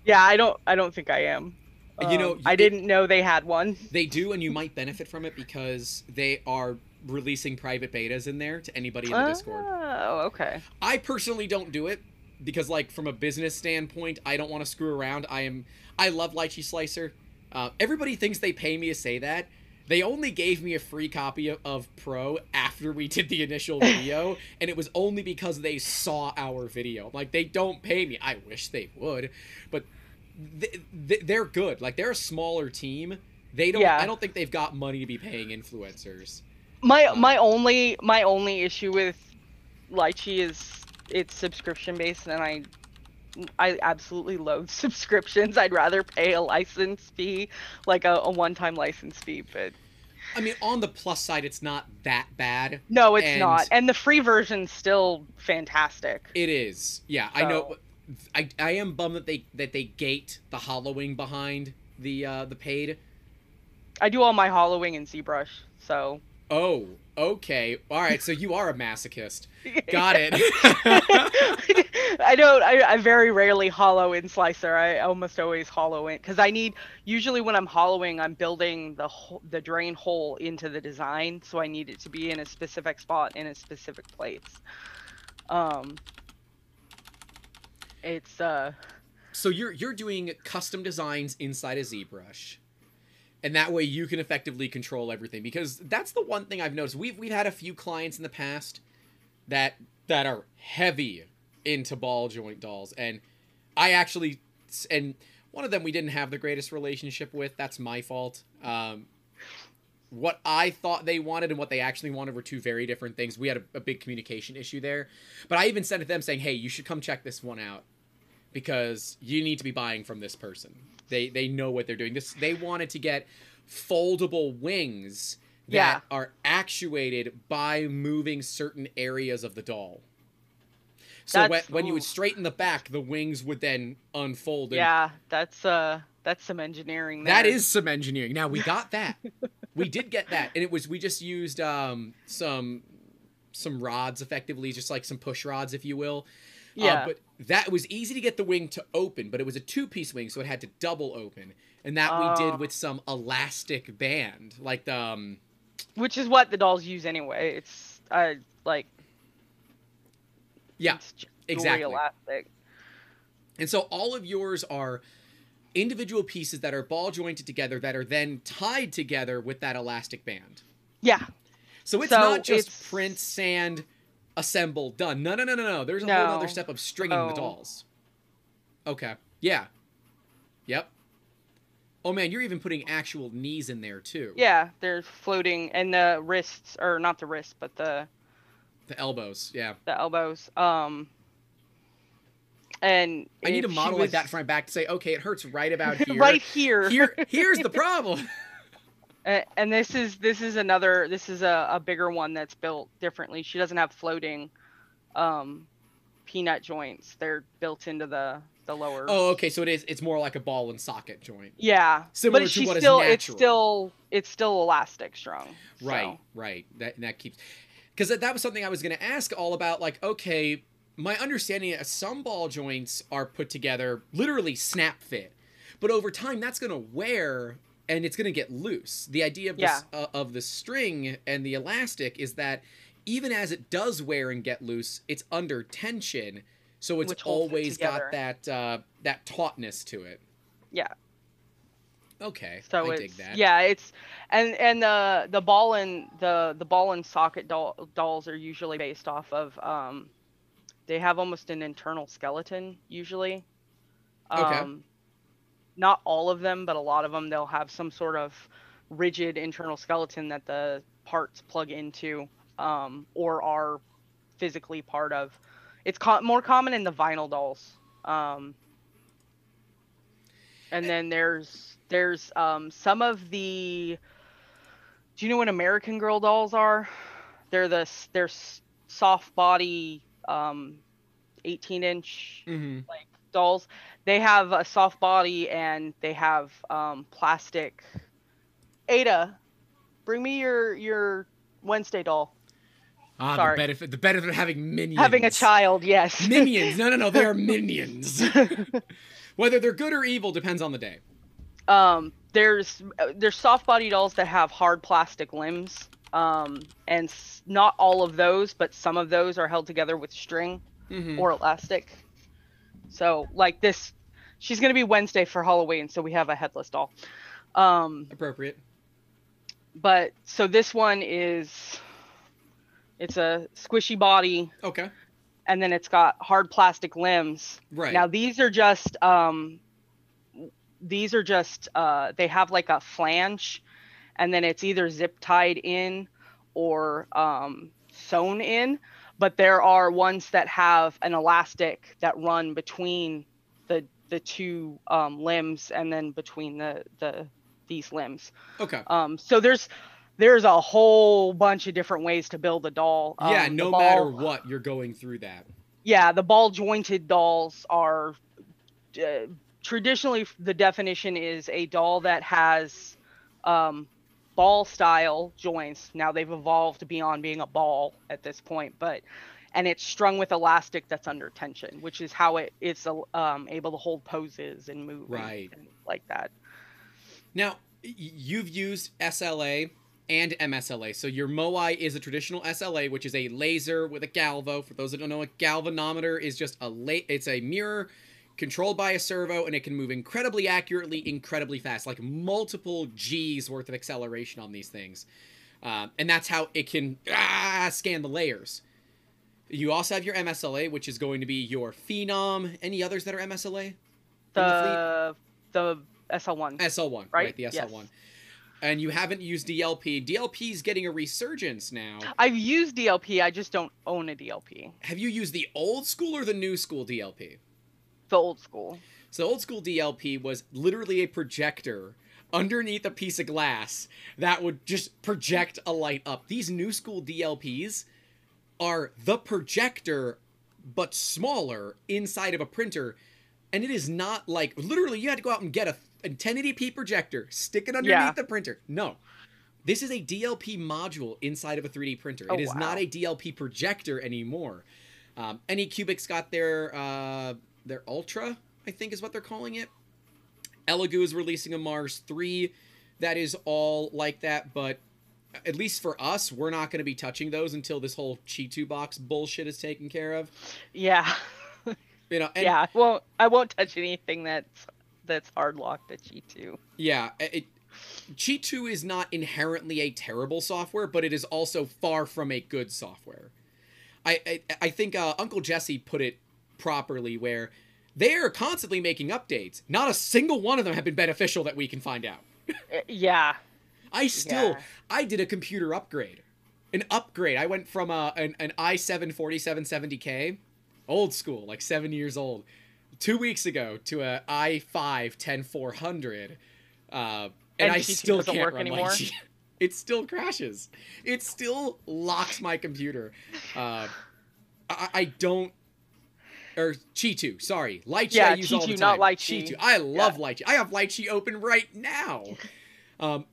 yeah, I don't. I don't think I am. You know, Um, I didn't know they had one. They do, and you might benefit from it because they are releasing private betas in there to anybody in the Discord. Oh, okay. I personally don't do it because, like, from a business standpoint, I don't want to screw around. I am, I love Lychee Slicer. Uh, everybody thinks they pay me to say that. They only gave me a free copy of, of Pro after we did the initial <laughs> video, and it was only because they saw our video. Like, they don't pay me. I wish they would, but th- th- they're good. Like, they're a smaller team. They don't. Yeah. I don't think they've got money to be paying influencers. My my only my only issue with Lychee is it's subscription based, and I I absolutely loathe <laughs> subscriptions. I'd rather pay a license fee, like a, a one time license fee. But I mean, on the plus side, it's not that bad. no, it's And- not. And the free version's still fantastic. It is. Yeah, I know. I, I am bummed that they that they gate the hollowing behind the uh, the paid. I do all my hollowing in ZBrush, so Oh, okay. All right. So you are a masochist. <laughs> Got it. <laughs> I don't. I, I very rarely hollow in Slicer. I almost always hollow in because I need. Usually, when I'm hollowing, I'm building the the drain hole into the design, so I need it to be in a specific spot in a specific place. Um, it's uh. so you're you're doing custom designs inside of ZBrush. And that way you can effectively control everything because that's the one thing I've noticed. We've we've had a few clients in the past that that are heavy into ball joint dolls and I actually and one of them we didn't have the greatest relationship with. That's my fault. Um, what I thought they wanted and what they actually wanted were two very different things. We had a, a big communication issue there. But I even sent it to them saying, "Hey, you should come check this one out because you need to be buying from this person. They they know what they're doing. This they wanted to get foldable wings that Yeah. are actuated by moving certain areas of the doll. So when, when you would straighten the back, the wings would then unfold. Yeah, that's uh, that's some engineering. There. that is some engineering. Now we got that. <laughs> we did get that, and it was we just used um some some rods, effectively, just like some push rods, if you will. Uh, Yeah. but that was easy to get the wing to open, but it was a two piece wing, so it had to double open, and that we Oh. did with some elastic band, like the um. Which is what the dolls use anyway. It's uh like Yeah, it's exactly. Elastic. And so all of yours are individual pieces that are ball jointed together that are then tied together with that elastic band. Yeah. So it's So not just it's- print, sand, assemble, done. No, no, no, no, no. There's a whole other step of stringing the Oh. dolls. Okay. Yeah. Yep. Oh man, you're even putting actual knees in there too. Yeah, they're floating, and the wrists, or not the wrists, but the The elbows. Yeah. the elbows. Um, and I need a model like that for my back to say, okay, it hurts right about <laughs> here. right here. Here, here's the <laughs> problem. And this is this is another this is a, a bigger one that's built differently. She doesn't have floating um peanut joints. They're built into the the lower. oh, okay. So it is. It's more like a ball and socket joint. Yeah, Similar but to she's what is still it's natural. still it's still elastic strong. Right, so. right. That that keeps because that, that was something I was going to ask all about. Like, okay, my understanding is some ball joints are put together literally snap fit, but over time that's going to wear and it's going to get loose. The idea of this, uh, of the string and the elastic is that even as it does wear and get loose, it's under tension, so it's holds it always got that uh, that tautness to it. Yeah. Okay, So I it's that. yeah, it's and and the the ball and the the ball and socket doll, dolls are usually based off of um they have almost an internal skeleton usually. Okay. Not all of them, but a lot of them they'll have some sort of rigid internal skeleton that the parts plug into um or are physically part of. It's co- more common in the vinyl dolls. Um and then there's there's um some of the do you know what american girl dolls are they're the they're soft body um 18 inch hmm like dolls they have a soft body and they have um plastic ada bring me your your wednesday doll Ah, Sorry. the benefit the benefit of having minions. having a child yes <laughs> Minions. No, no, no. They are <laughs> minions. <laughs> Whether they're good or evil depends on the day. um there's there's soft body dolls that have hard plastic limbs um and s- not all of those but some of those are held together with string Mhm. or elastic so like this she's gonna be wednesday for halloween so we have a headless doll um Appropriate. but so this one is it's a squishy body Okay. and then it's got hard plastic limbs Right. Now these are just um these are just uh they have like a flange and then it's either zip tied in or um sewn in, but there are ones that have an elastic that run between the the two um limbs and then between the the these limbs. okay. Um so there's there's a whole bunch of different ways to build a doll. yeah. Um, the No ball- matter what, you're going through that. yeah, the ball jointed dolls are uh, traditionally the definition is a doll that has um, ball style joints. Now they've evolved beyond being a ball at this point, but and it's strung with elastic that's under tension, which is how it it's um, able to hold poses and move right and like that. Now you've used SLA and MSLA. So your Moai is a traditional SLA, which is a laser with a galvo. For those that don't know, a galvanometer is just a la- it's a mirror controlled by a servo and it can move incredibly accurately, incredibly fast, like multiple G's worth of acceleration on these things. Uh, and that's how it can ah, scan the layers. You also have your MSLA, which is going to be your Phenom. Any others that are MSLA? The the, the SL1. SL1, right? right the SL1. Yes. And you haven't used DLP. DLP is getting a resurgence now. I've used DLP, I just don't own a DLP. Have you used the old school or the new school DLP? The old school. So old school DLP was literally a projector underneath a piece of glass that would just project a light up. These new school DLPs are the projector but smaller inside of a printer and it is not like literally you had to go out and get a, a 1080p projector stick it underneath yeah. the printer no this is a dlp module inside of a 3d printer oh, it is wow. not a dlp projector anymore um, Anycubics got their uh, their Ultra, I think is what they're calling it. Elegoo is releasing a Mars 3 that is all like that, but at least for us, we're not going to be touching those until this whole ChiTuBox bullshit is taken care of. Yeah. you know, yeah, well, I won't touch anything that's that's hard locked at ChiTu. Yeah, it, ChiTu is not inherently a terrible software, but it is also far from a good software. I I, I think uh, Uncle Jesse put it properly where they are constantly making updates. Not a single one of them have been beneficial that we can find out. Uh, <laughs> yeah. I still yeah. I did a computer upgrade. An upgrade. I went from a an, an i7 4770K, old school, like 7 years old, 2 weeks ago to a i5 10400. Uh, and, and I still can't work run anymore. <laughs> it still crashes. It still locks my computer. Uh, I, I don't or ChiTu, sorry. Lychee yeah, I use ChiTu, all the time. not Lychee. ChiTu. I love yeah. Lychee. I have Lychee open right now. Um,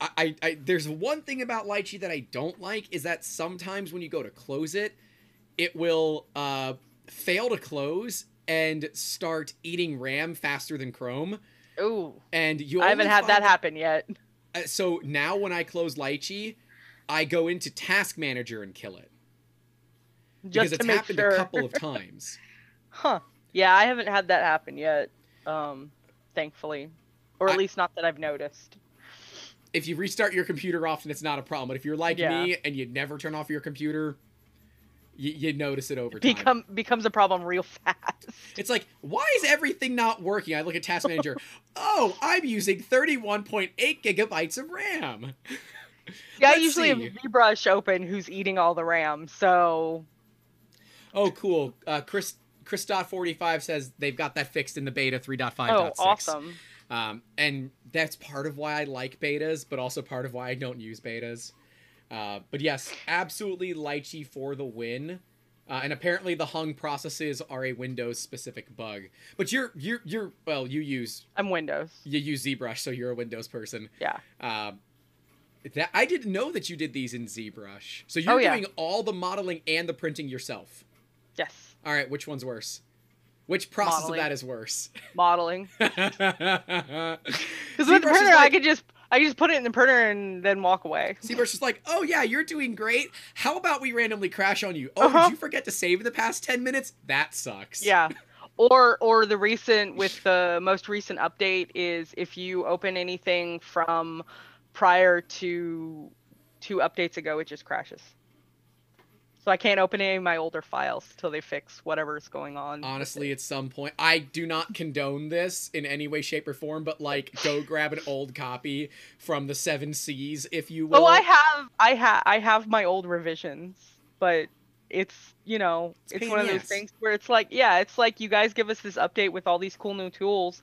I, I, I, there's one thing about Lychee that I don't like is that sometimes when you go to close it, it will uh, fail to close and start eating RAM faster than Chrome. Ooh. And you I haven't had that happen yet. Uh, so now when I close Lychee, I go into Task Manager and kill it. Just because it's happened sure. a couple of <laughs> times. Huh. Yeah, I haven't had that happen yet. Um, thankfully, or at I, least not that I've noticed. If you restart your computer often, it's not a problem. But if you're like yeah. me and you never turn off your computer, you, you notice it over time. Become becomes a problem real <laughs> fast. It's like, why is everything not working? I look at Task Manager. <laughs> oh, I'm using 31.8 gigabytes of RAM. Yeah, I usually see. have ZBrush open, who's eating all the RAM. So. Oh, cool. Uh, Chris Chris Dot 45 says they've got that fixed in the beta 3.5.6. Oh, awesome. Um, and that's part of why I like betas, but also part of why I don't use betas. Uh, but yes, absolutely Lychee for the win. Uh, and apparently the hung processes are a Windows specific bug. But you're you're you're well, you use I'm Windows. You use ZBrush, so you're a Windows person. Yeah. Uh, that I didn't know that you did these in ZBrush. So you're oh, yeah. doing all the modeling and the printing yourself. Yes. All right, which one's worse? Which process Modeling. of that is worse? Modeling. <laughs> Because with the printer, like, I could just I could just put it in the printer and then walk away. ZBrush is like, oh yeah, you're doing great. How about we randomly crash on you? Oh, uh-huh. did you forget to save in the past ten minutes? That sucks. Yeah. <laughs> Or or the recent with the most recent update is if you open anything from prior to two updates ago, it just crashes. So I can't open any of my older files till they fix whatever's going on. Honestly, at some point, I do not condone this in any way, shape, or form. But like, go grab an old copy from the Seven Seas, if you will. Oh, I have, I have, I have my old revisions, but it's you know, it's, it's one of those things where it's like, yeah, it's like you guys give us this update with all these cool new tools,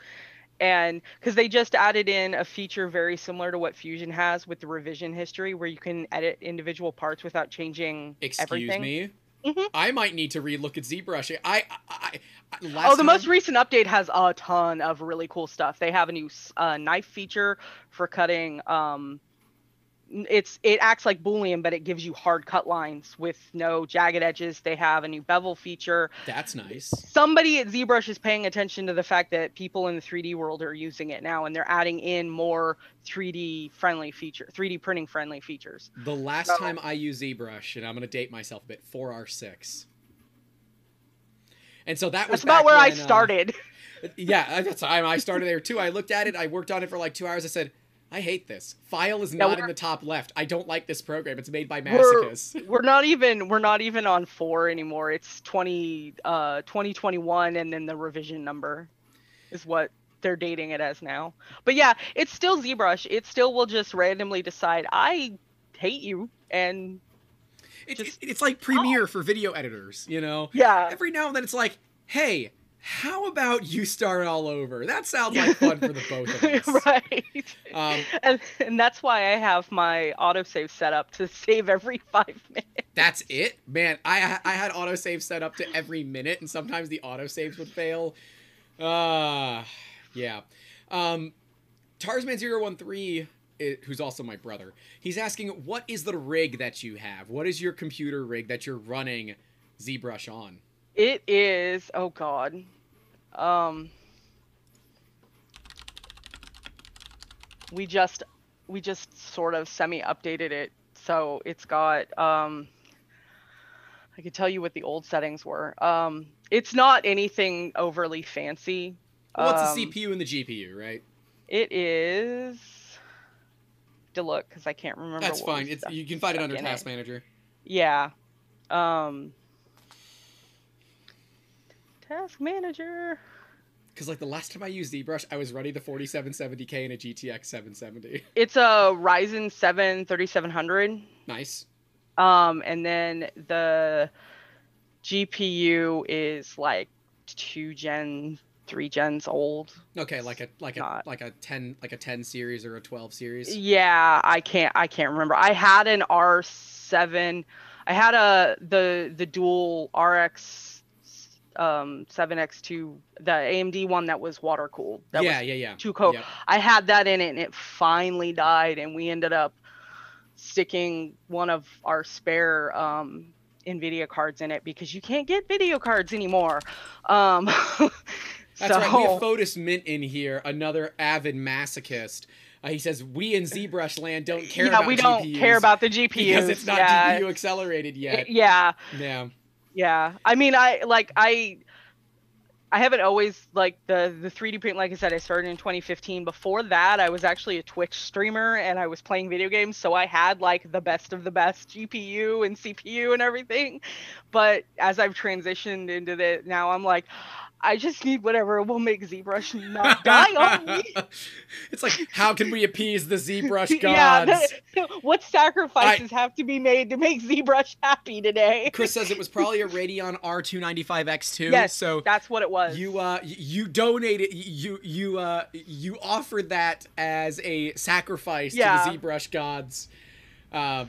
and because they just added in a feature very similar to what Fusion has with the revision history, where you can edit individual parts without changing Excuse everything. me. Mm-hmm. I might need to relook at ZBrush. I, I, I oh, the time... most recent update has a ton of really cool stuff. They have a new uh, knife feature for cutting um, it's it acts like boolean but it gives you hard cut lines with no jagged edges they have a new bevel feature That's nice. somebody at ZBrush is paying attention to the fact that people in the 3D world are using it now and they're adding in more 3D friendly feature 3D printing friendly features The last So- time I used ZBrush, and I'm gonna date myself a bit, 4R6. And so that was that's about where I when, uh, started <laughs> yeah, that's time I started there too. I looked at it, I worked on it for like two hours. I said, I hate this. File is Yeah, not in the top left. I don't like this program. It's made by We're- we're not even we're not even on 4 anymore it's 20 uh 2021 and then the revision number is what they're dating it as now but yeah it's still ZBrush it still will just randomly decide I hate you and It, just- it- it's like Premiere for video editors, you know? yeah Every now and then it's like, hey, how about you start all over? That sounds like <laughs> fun for the both of us. right Um, and, and that's why I have my autosave set up to save every <laughs> five minutes. that's it, man. I I had autosave set up to every minute, and sometimes the autosaves would fail. Uh yeah. Um, Tarsman013, who's also my brother, he's asking, what is the rig that you have? What is your computer rig that you're running ZBrush on? It is oh god. Um we just we just sort of semi updated it. So it's got um I can tell you what the old settings were. Um it's not anything overly fancy. What's Um, the CPU and the GPU, right? It is to look because I can't remember. That's fine. It's you can find it under Task Manager. Yeah. Um Task Manager. Because like the last time I used ZBrush, I was running the 4770K and a GTX 770. <laughs> It's a Ryzen 7 3700. Nice. Um and then the GPU is like 2 gen 3 gens old. Okay, like a like a like a 10 like a 10 series or a 12 series. Yeah, I can't I can't remember. I had an R7. I had a the the dual RX um 7X2 the AMD one that was water cooled. That yeah, was yeah, yeah. too cold. Yep. I had that in it and it finally died and we ended up sticking one of our spare um Nvidia cards in it because you can't get video cards anymore. Um <laughs> That's so, right. We have Fotis Mint in here, another avid masochist. Uh, he says we in ZBrush land don't care yeah, about we don't GPUs care about the GPUs. because it's not yeah. GPU accelerated yet. Yeah, Yeah. Yeah. I mean, I like I I haven't always like the the 3D print. Like I said, I started in 2015. Before that, I was actually a Twitch streamer and I was playing video games, so I had like the best of the best GPU and CPU and everything. But as I've transitioned into the now, I'm like, I just need whatever will make ZBrush not <laughs> die on me. it's like how can we appease the ZBrush <laughs> gods? Yeah, gods? what sacrifices have to be made to make ZBrush happy today? Chris says it was probably a <laughs> Radeon R295X2. Yes, so that's what it was. you uh you donated you you uh you offered that as a sacrifice Yeah. to the ZBrush gods. Uh,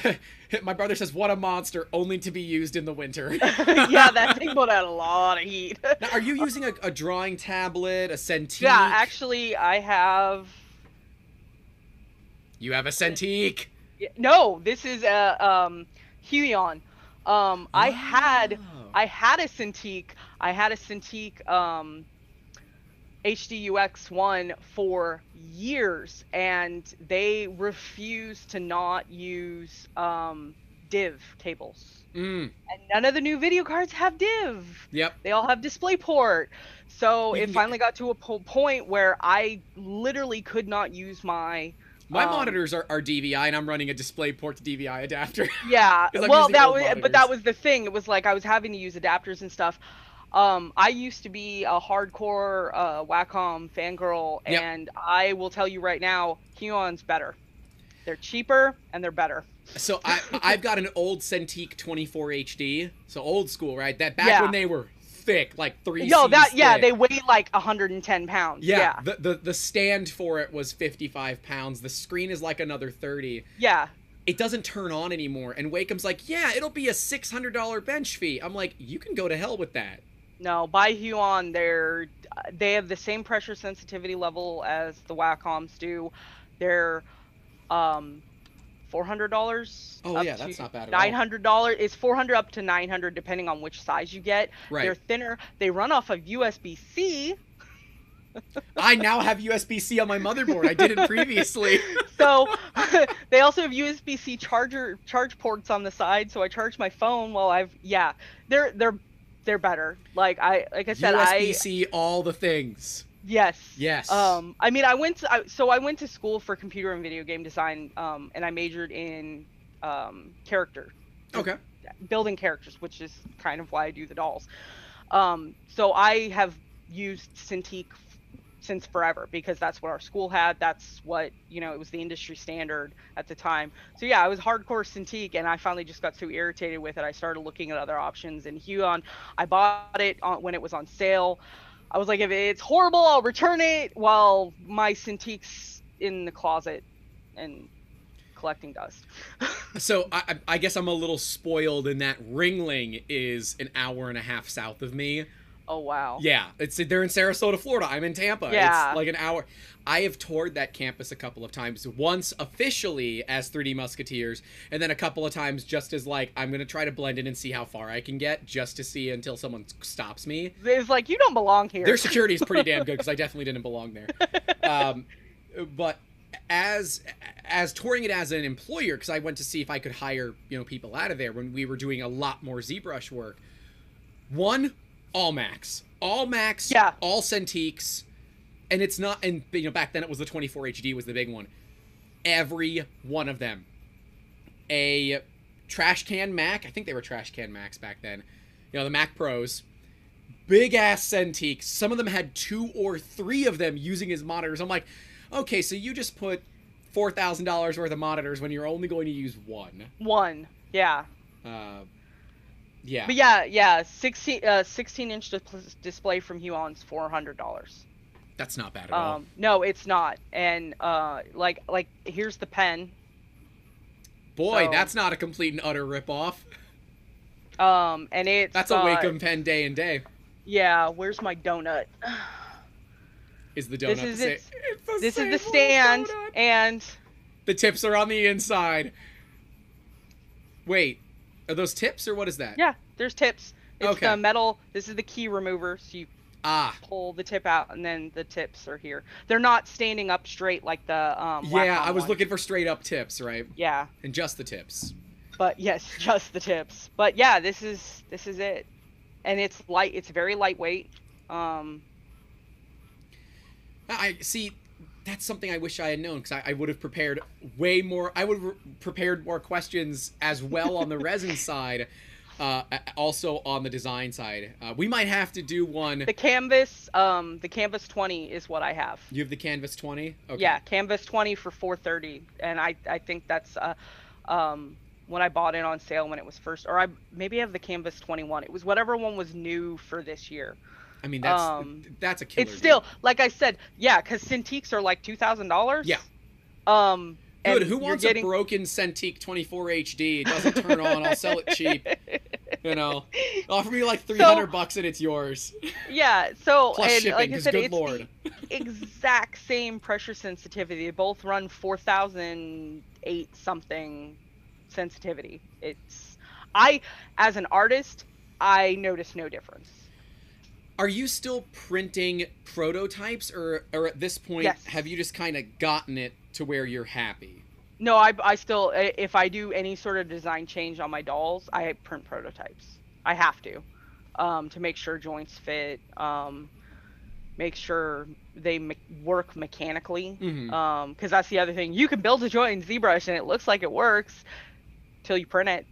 <laughs> my brother says, "What a monster! Only to be used in the winter." <laughs> yeah, that thing put out a lot of heat. <laughs> now, are you using a, a drawing tablet, a Cintiq? yeah, actually, I have. you have a Cintiq. No, this is a um, Huion. Um, I had Oh. I had a Cintiq. I had a Cintiq um, HDUX one for years, and they refuse to not use um, div cables. Mm, And none of the new video cards have div. yep. They all have DisplayPort. So it finally got to a po- point where I literally could not use my. My Um, monitors are, are DVI, and I'm running a DisplayPort to DVI adapter. Yeah, <laughs> well, that was, but that was the thing. It was like I was having to use adapters and stuff. Um, I used to be a hardcore uh, Wacom fangirl, Yep. and I will tell you right now, Huion's better. They're cheaper and they're better. So I <laughs> I've got an old Cintiq 24 HD, so old school, right? That back Yeah. when they were thick, like three. Yo, that yeah, thick. they weigh like 110 pounds. Yeah, Yeah, The, the the stand for it was 55 pounds. The screen is like another 30. yeah. It doesn't turn on anymore. And Wacom's like, yeah, it'll be a $600 bench fee. I'm like, you can go to hell with that. No, by Huion, they're they have the same pressure sensitivity level as the Wacoms do. They're um, four hundred dollars. Oh yeah, that's not bad at Nine all. hundred dollars. is four hundred up to nine hundred, depending on which size you get. Right. They're thinner. They run off of USB C. <laughs> I now have USB-C on my motherboard. I didn't previously. <laughs> So <laughs> they also have USB C charger charge ports on the side. So I charge my phone while I've yeah. They're they're they're better. Like I like I said I USB-C, all the things. yes Yes. Um, I mean, I went to, I, so I went to school for computer and video game design, um, and I majored in um, character Okay. building characters, which is kind of why I do the dolls. Um, so I have used Cintiq since forever because that's what our school had. That's what you know. It was the industry standard at the time. So yeah, I was hardcore Cintiq, and I finally just got so irritated with it. I started looking at other options. And Huion, I bought it on, when it was on sale. I was like, if it's horrible, I'll return it. While my Cintiq's in the closet and collecting dust. <laughs> So I, I I guess I'm a little spoiled in that Ringling is an hour and a half south of me. Oh wow. Yeah, it's they're in Sarasota, Florida. I'm in Tampa. Yeah. It's like an hour. I have toured that campus a couple of times. Once officially as 3D Musketeers, and then a couple of times just as like I'm gonna try to blend in and see how far I can get, just to see until someone stops me. It's like you don't belong here. Their security is pretty damn good <laughs> because I definitely didn't belong there. Um, but as as touring it as an employer, because I went to see if I could hire you know people out of there when we were doing a lot more ZBrush work. One, all Max, all Max, Yeah. all Cintiqs, and it's not. And you know back then it was the 24 HD was the big one. Every one of them, a trash can Mac. I think they were trash can Macs back then. You know the Mac Pros big ass Cintiq. Some of them had two or three of them using as monitors. I'm like, okay, so you just put four thousand dollars worth of monitors when you're only going to use one. One. Yeah. Uh, yeah. But yeah, yeah, 16 uh 16 inch dis- display from Huion's $400. That's not bad at all. Um no, it's not. And uh like like here's the pen. Boy, so- that's not a complete and utter ripoff. Um and it's That's a uh, Wacom pen day and day. Yeah, where's my donut? <sighs> Is the donut This the is sa- it. it's the This is the stand donut. and The tips are on the inside. Wait, are those tips or what is that? yeah, there's tips. It's Okay. the metal. This is the key remover, so you Ah, pull the tip out and then the tips are here. They're not standing up straight like the um yeah, I was one. looking for straight up tips, right? Yeah. And just the tips. but yes <laughs> just the tips but yeah this is this is it and it's light it's very lightweight um I see. That's something I wish I had known because I, I would have prepared way more. I would have prepared more questions as well on the <laughs> resin side, uh, also on the design side. Uh, we might have to do one. the canvas um the canvas 20 is what i have You have the Canvas 20. Okay. yeah canvas 20 for 430 and i i think that's uh um when i bought it on sale when it was first or i maybe I have the canvas 21 it was whatever one was new for this year I mean that's um, that's a killer. it's still deal. like i said yeah because cintiqs are like $2000 Yeah. um good. and Who wants getting... a broken Cintiq 24 HD? It doesn't turn on. I'll sell it cheap. <laughs> You know, offer me like 300 bucks and it's yours. Yeah, so <laughs> Plus and shipping, like I said, good it's lord. the <laughs> exact same pressure sensitivity. They both run four thousand eight something sensitivity. It's I as an artist, I notice no difference. Are you still printing prototypes, or, or at this point, Yes. have you just kind of gotten it to where you're happy? No, I I still if I do any sort of design change on my dolls, I print prototypes. I have to, um, to make sure joints fit, um, make sure they me- work mechanically. Mhm. Um, because that's the other thing. You can build a joint in ZBrush and it looks like it works till you print it.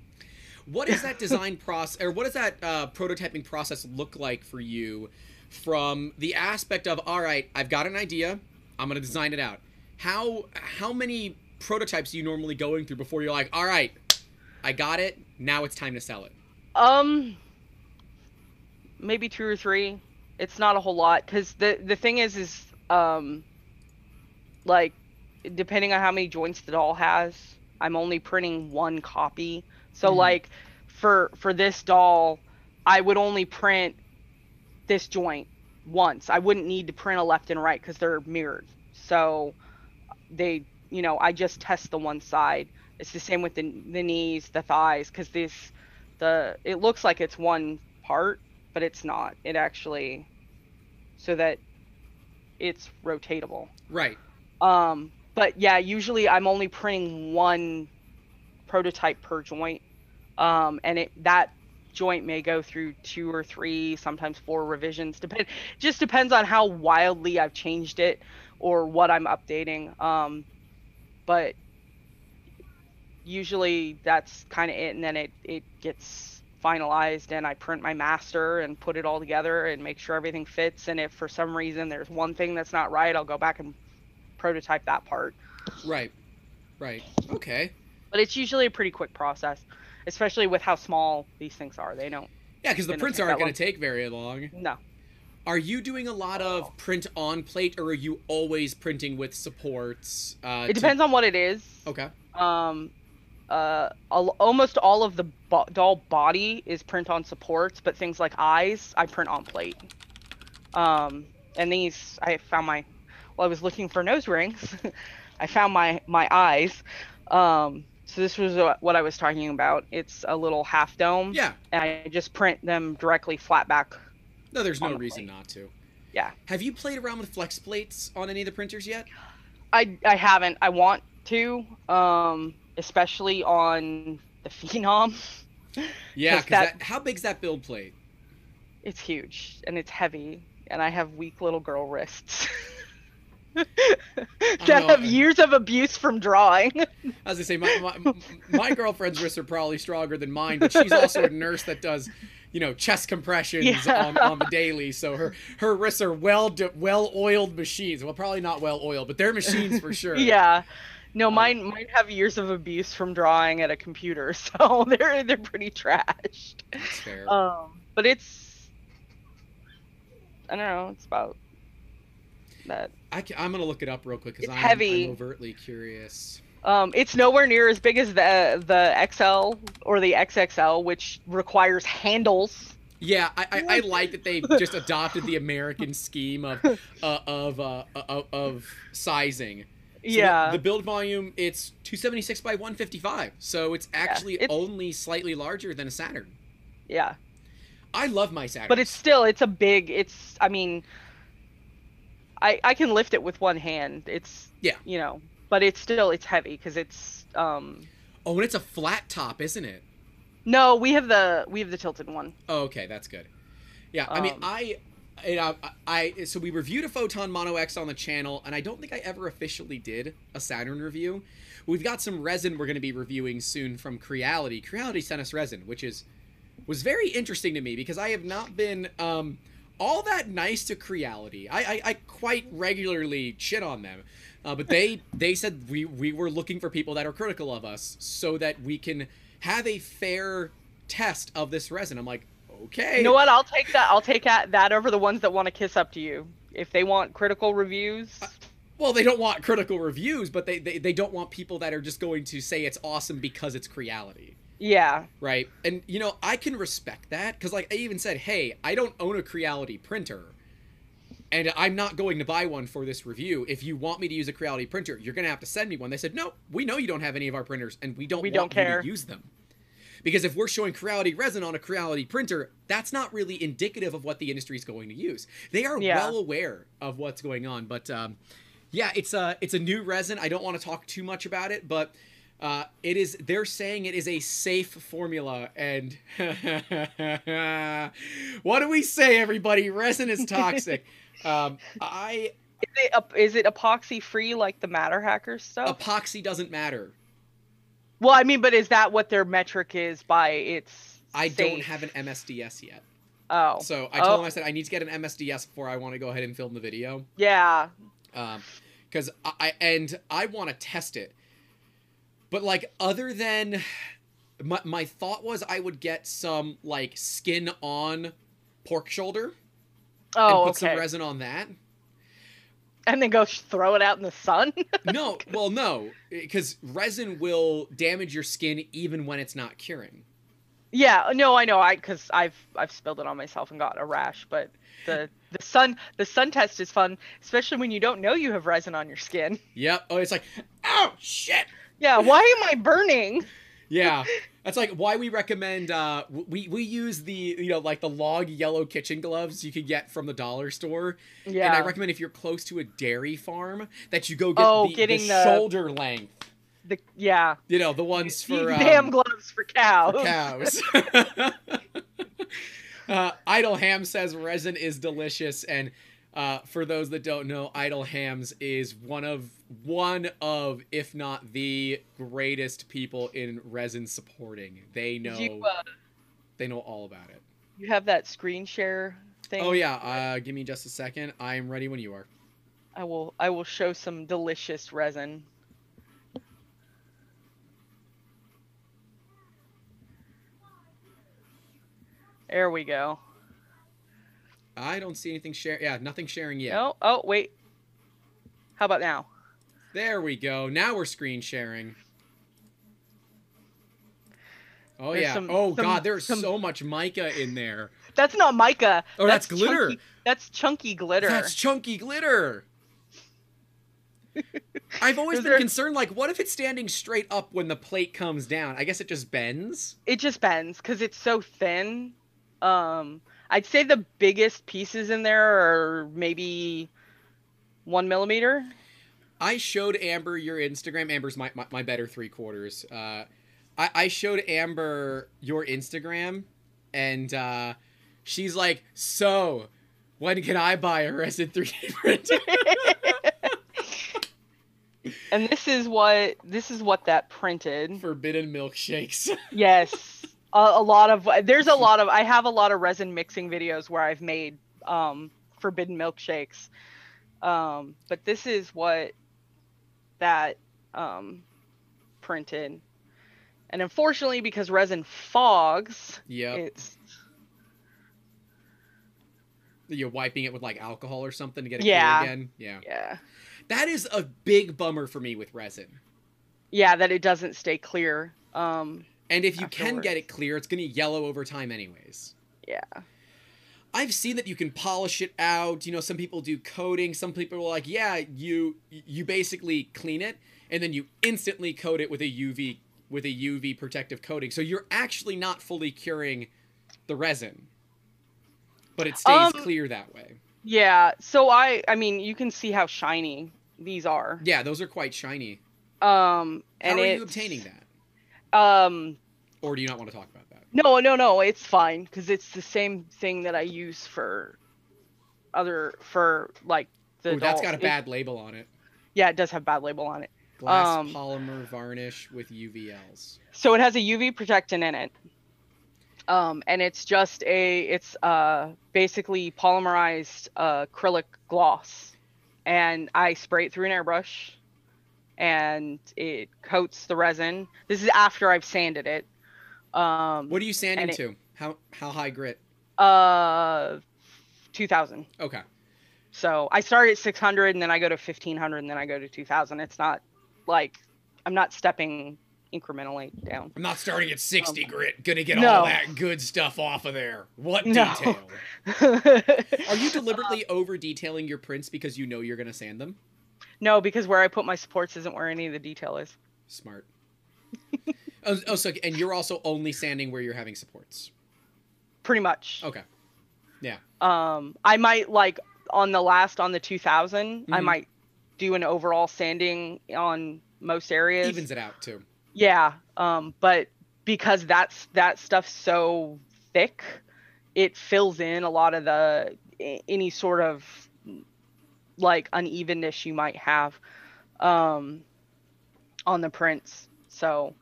What is that design process, or what does that uh, prototyping process look like for you? From the aspect of, all right, I've got an idea, I'm gonna design it out. How how many prototypes are you normally going through before you're like, all right, I got it, now it's time to sell it? Um, maybe two or three. It's not a whole lot because the the thing is is um, like depending on how many joints the doll has, I'm only printing one copy. So Mhm. like for for this doll, I would only print this joint once. I wouldn't need to print a left and right because they're mirrored. So they, you know, I just test the one side. It's the same with the the knees, the thighs, because this the it looks like it's one part, but it's not. It actually so that it's rotatable. Right. Um, but yeah, usually I'm only printing one prototype per joint, um, and it that joint may go through two or three, sometimes four revisions. <laughs> Depend just depends on how wildly I've changed it or what I'm updating. Um, but usually that's kind of it, and then it it gets finalized, and I print my master and put it all together and make sure everything fits. And if for some reason there's one thing that's not right, I'll go back and prototype that part. Right. Right. Okay. But it's usually a pretty quick process, especially with how small these things are. They don't. Yeah, because the prints aren't going to take very long. No. Are you doing a lot Oh. of print on plate, or are you always printing with supports? Uh, It depends on what it is. Okay. Um, uh, al- almost all of the bo- doll body is print on supports, but things like eyes, I print on plate. Um, and these, I found my, well, I was looking for nose rings. <laughs> I found my my eyes. Um, so this was what I was talking about. It's a little half dome, Yeah. and I just print them directly flat back. No, there's no the reason plate. not to. Yeah. Have you played around with flex plates on any of the printers yet? I I haven't. I want to, um, especially on the <laughs> Phenom. Yeah, because that- that... how big's that build plate? It's huge and it's heavy, and I have weak little girl wrists <laughs> <laughs> that have years of abuse from drawing. <laughs> As I say, my, my, my girlfriend's wrists are probably stronger than mine, but she's also a nurse that does, you know, chest compressions Yeah. on, on the daily. So her her wrists are well well oiled machines. Well, probably not well oiled, but they're machines for sure. <laughs> yeah. No, Uh, mine mine have years of abuse from drawing at a computer, so they're they're pretty trashed. that's fair. Um, but it's I don't know. It's about that. I am gonna look it up real quick because I'm, heavy. I'm overtly curious. Um, it's nowhere near as big as the the XL or the XXL, which requires handles. Yeah, I, I, I like that they just adopted the American scheme of <laughs> uh, of uh, of, of sizing. So yeah. The, build volume it's 276 by 155, so it's actually it's- only slightly larger than a Saturn. yeah. I love my Saturn. but it's still it's a big it's i mean i i can lift it with one hand it's Yeah. you know but it's still it's heavy because it's um oh, and it's a flat top, isn't it? no we have the we have the tilted one Oh, okay, that's good. Yeah, I mean, Um, I, you know, I, I, so we reviewed a Photon Mono X on the channel, and I don't think I ever officially did a Saturn review. We've got some resin we're going to be reviewing soon from Creality. Creality sent us resin, which is was very interesting to me because I have not been um, all that nice to Creality. I, I, I quite regularly shit on them, uh, but they <laughs> they said we we were looking for people that are critical of us so that we can have a fair test of this resin. I'm like, okay. you know what i'll take that i'll take that, that over the ones that want to kiss up to you if they want critical reviews Well, they don't want critical reviews, but they, they, they don't want people that are just going to say it's awesome because it's Creality, yeah right? And, you know, I can respect that because, like, I even said, hey, I don't own a Creality printer, and I'm not going to buy one for this review. If you want me to use a Creality printer, you're going to have to send me one. They said, no, we know you don't have any of our printers, and we don't We want don't you care. to use them. Because if we're showing Creality resin on a Creality printer, that's not really indicative of what the industry is going to use. They are Yeah. well aware of what's going on, but um, yeah, it's a it's a new resin. I don't want to talk too much about it, but uh, it is. They're saying it is a safe formula, and <laughs> what do we say, everybody? Resin is toxic. <laughs> um, I is it, is it epoxy free like the MatterHackers stuff epoxy doesn't matter. well i mean but is that what their metric is by its I don't have an MSDS yet, oh so I told Oh. them I said I need to get an MSDS before I want to go ahead and film the video. yeah because I, I and I want to test it. But like other than my my thought was I would get some like skin on pork shoulder oh and put okay some resin on that. and then go throw it out in the sun <laughs> No, well no, because resin will damage your skin even when it's not curing. Yeah, no, I know. I because I've I've spilled it on myself and got a rash. But the the sun the sun test is fun, especially when you don't know you have resin on your skin. Yep. Oh, it's like, oh shit. Yeah, why am I burning? <laughs> Yeah, that's like why we recommend. Uh, we we use the you know like the log yellow kitchen gloves you could get from the dollar store. Yeah. And I recommend if you're close to a dairy farm that you go get Oh, the, getting the the- shoulder length. the yeah. You know the ones for um, damn gloves for cows. for cows. <laughs> <laughs> uh, Idle Ham says resin is delicious, and uh, for those that don't know, Idle Hams is one of one of, if not the greatest people in resin supporting. They know You, uh, they know all about it. you have that screen share thing. Oh yeah, uh, give me just a second. I am ready when you are. I will I will show some delicious resin. There we go. I don't see anything share. Yeah, nothing sharing yet. No. Oh, wait. How about now? There we go. Now we're screen sharing. Oh There's yeah. some- oh some- god, there's some- so much mica in there. That's not mica. Oh, that's glitter. Chunky, that's chunky glitter. That's chunky glitter. <laughs> I've always been there- concerned, like, what if it's standing straight up when the plate comes down? I guess it just bends. It just bends because it's so thin. Um, I'd say the biggest pieces in there are maybe one millimeter. I showed Amber your Instagram. Amber's my, my, my better three quarters. Uh, I, I showed Amber your Instagram, and uh, she's like, "So, when can I buy a resin 3D printer?" <laughs> and this is what this is what that printed. Forbidden milkshakes. <laughs> Yes, a, a lot of there's a lot of I have a lot of resin mixing videos where I've made um, forbidden milkshakes. Um, but this is what that um, printed, and unfortunately, because resin fogs, yep. it's You're wiping it with like alcohol or something to get it Yeah. clear again. Yeah. yeah, That is a big bummer for me with resin. yeah, that it doesn't stay clear. Um, And if you can get it clear, it's going to yellow over time anyways. yeah, I've seen that you can polish it out. You know, some people do coating. Some people are like, yeah, you you basically clean it and then you instantly coat it with a UV with a UV protective coating. So you're actually not fully curing the resin. But it stays Um, clear that way. yeah. So I, I mean, you can see how shiny these are. Yeah, those are quite shiny. Um, and How and are you it's- obtaining that? Um, Or do you not want to talk about that? No, no, no. It's fine because it's the same thing that I use for other for like the. Oh, that's got a it- bad label on it. yeah, it does have bad label on it. Glass Um, polymer varnish with UVLs. So it has a UV protectant in it. Um, and it's just a it's uh basically polymerized uh, acrylic gloss, and I spray it through an airbrush, and it coats the resin. This is after I've sanded it. Um, What are you sanding it- to? How how high grit? uh, two thousand. Okay. So I start at 600 and then I go to 1500 and then I go to 2000. It's not like I'm not stepping incrementally down. I'm not starting at 60 grit. Gonna get Um, no. all that good stuff off of there. What No. detail? <laughs> Are you deliberately over detailing your prints because you know you're gonna sand them? No, because where I put my supports isn't where any of the detail is. Smart. <laughs> oh, oh, so and you're also only sanding where you're having supports. Pretty much. Okay. Yeah. Um, I might like on the last on the 2000, I Mhm. might do an overall sanding on most areas. Evens it out too. Yeah, um, but because that's that stuff's so thick, it fills in a lot of the any sort of like unevenness you might have um, on the prints. So,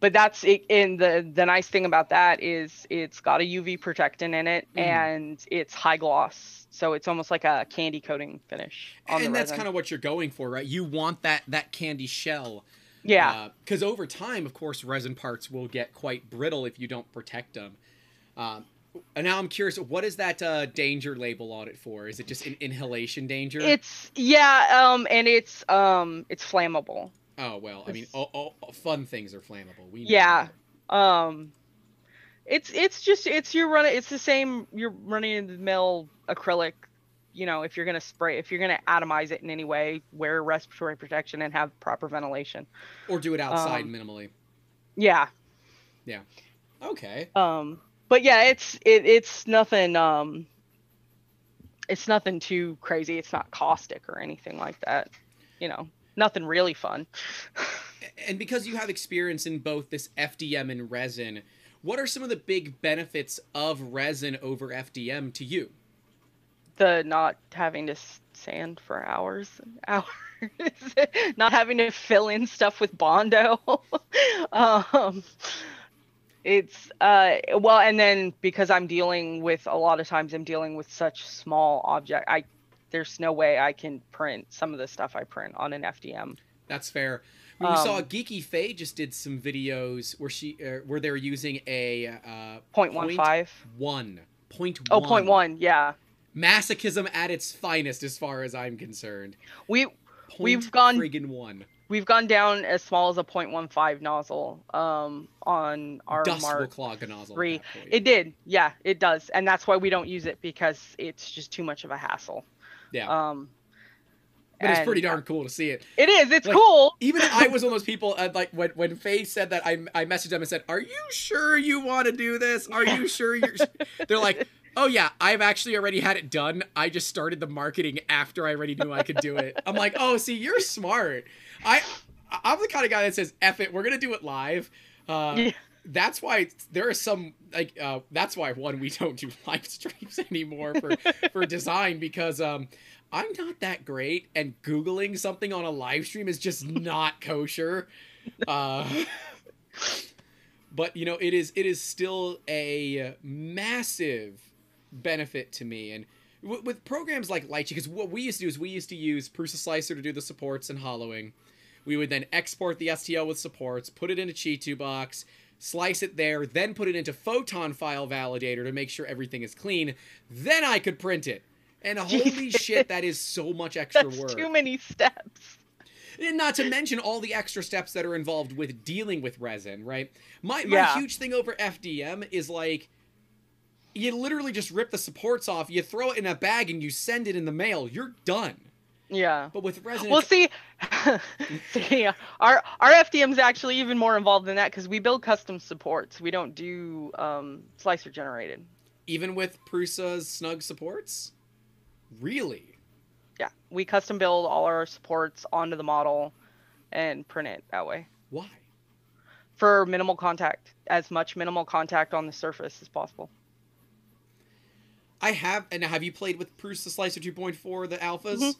but that's it. And the the nice thing about that is it's got a UV protectant in it Mhm. and it's high gloss, so it's almost like a candy coating finish. On and that's kind of what you're going for, right? You want that that candy shell. yeah. Because over time, of course, resin parts will get quite brittle if you don't protect them. Um, and now I'm curious, what is that uh, danger label on it for? Is it just an inhalation danger? It's yeah, um, and it's um, it's flammable. oh well, I mean, all, oh, fun things are flammable. We Yeah. that. Um, it's it's just it's you're running it's the same you're running in the mill acrylic you know, if you're gonna spray, if you're gonna atomize it in any way, wear respiratory protection and have proper ventilation. Or do it outside Um, minimally. Yeah. Yeah. Okay. Um, but yeah, it's it, it's nothing. Um, it's nothing too crazy. It's not caustic or anything like that. You know, nothing really fun. <laughs> And because you have experience in both this FDM and resin, what are some of the big benefits of resin over FDM to you? the not having to sand for hours and <laughs> hours not having to fill in stuff with bondo <laughs> um it's uh well and then because i'm dealing with a lot of times i'm dealing with such small object i there's no way i can print some of the stuff i print on an fdm That's fair. We saw Um, Geeky Faye just did some videos where she uh, where they're using a uh, point one five? one. Point oh point one yeah. Masochism at its finest, as far as I'm concerned. we Point We've gone- friggin' one. we've gone down as small as a 0.15 nozzle um on our Dust will clog a nozzle. three. It did, yeah, it does, and that's why we don't use it because it's just too much of a hassle. yeah, Um, but it's pretty darn cool to see it. It is. It's like, cool. Even I <laughs> was one of those people, uh, like when when Faye said that, I I messaged them and said, "Are you sure you want to do this? Are you sure you're?" They're like, <laughs> "Oh yeah, I've actually already had it done. I just started the marketing after I already knew I could do it." I'm like, "Oh, see, you're smart. I I'm the kind of guy that says, "F it, we're gonna do it live." Uh, Yeah. That's why there are some like uh, that's why one we don't do <laughs> live streams anymore for for <laughs> design because um I'm not that great and googling something on a live stream is just not kosher. <laughs> Uh but you know it is it is still a massive benefit to me and w- with programs like Lychee because what we used to do is we used to use Prusa Slicer to do the supports and hollowing. We would then export the STL with supports, put it into ChiTuBox, slice it there, then put it into Photon File Validator to make sure everything is clean. Then I could print it. And <laughs> holy shit, that is so much extra That's work. too many steps. And not to mention all the extra steps that are involved with dealing with resin, right? My, my Yeah. huge thing over FDM is like, you literally just rip the supports off, you throw it in a bag, and you send it in the mail. You're done. Yeah. But with resin, Well, see, <laughs> see, our our FDM's actually even more involved than that because we build custom supports. We don't do um, slicer generated. even with Prusa's snug supports, really, Yeah, we custom build all our supports onto the model and print it that way why? for minimal contact, as much minimal contact on the surface as possible. I have, and have you played with Prusa Slicer 2.4, the alphas? Mhm.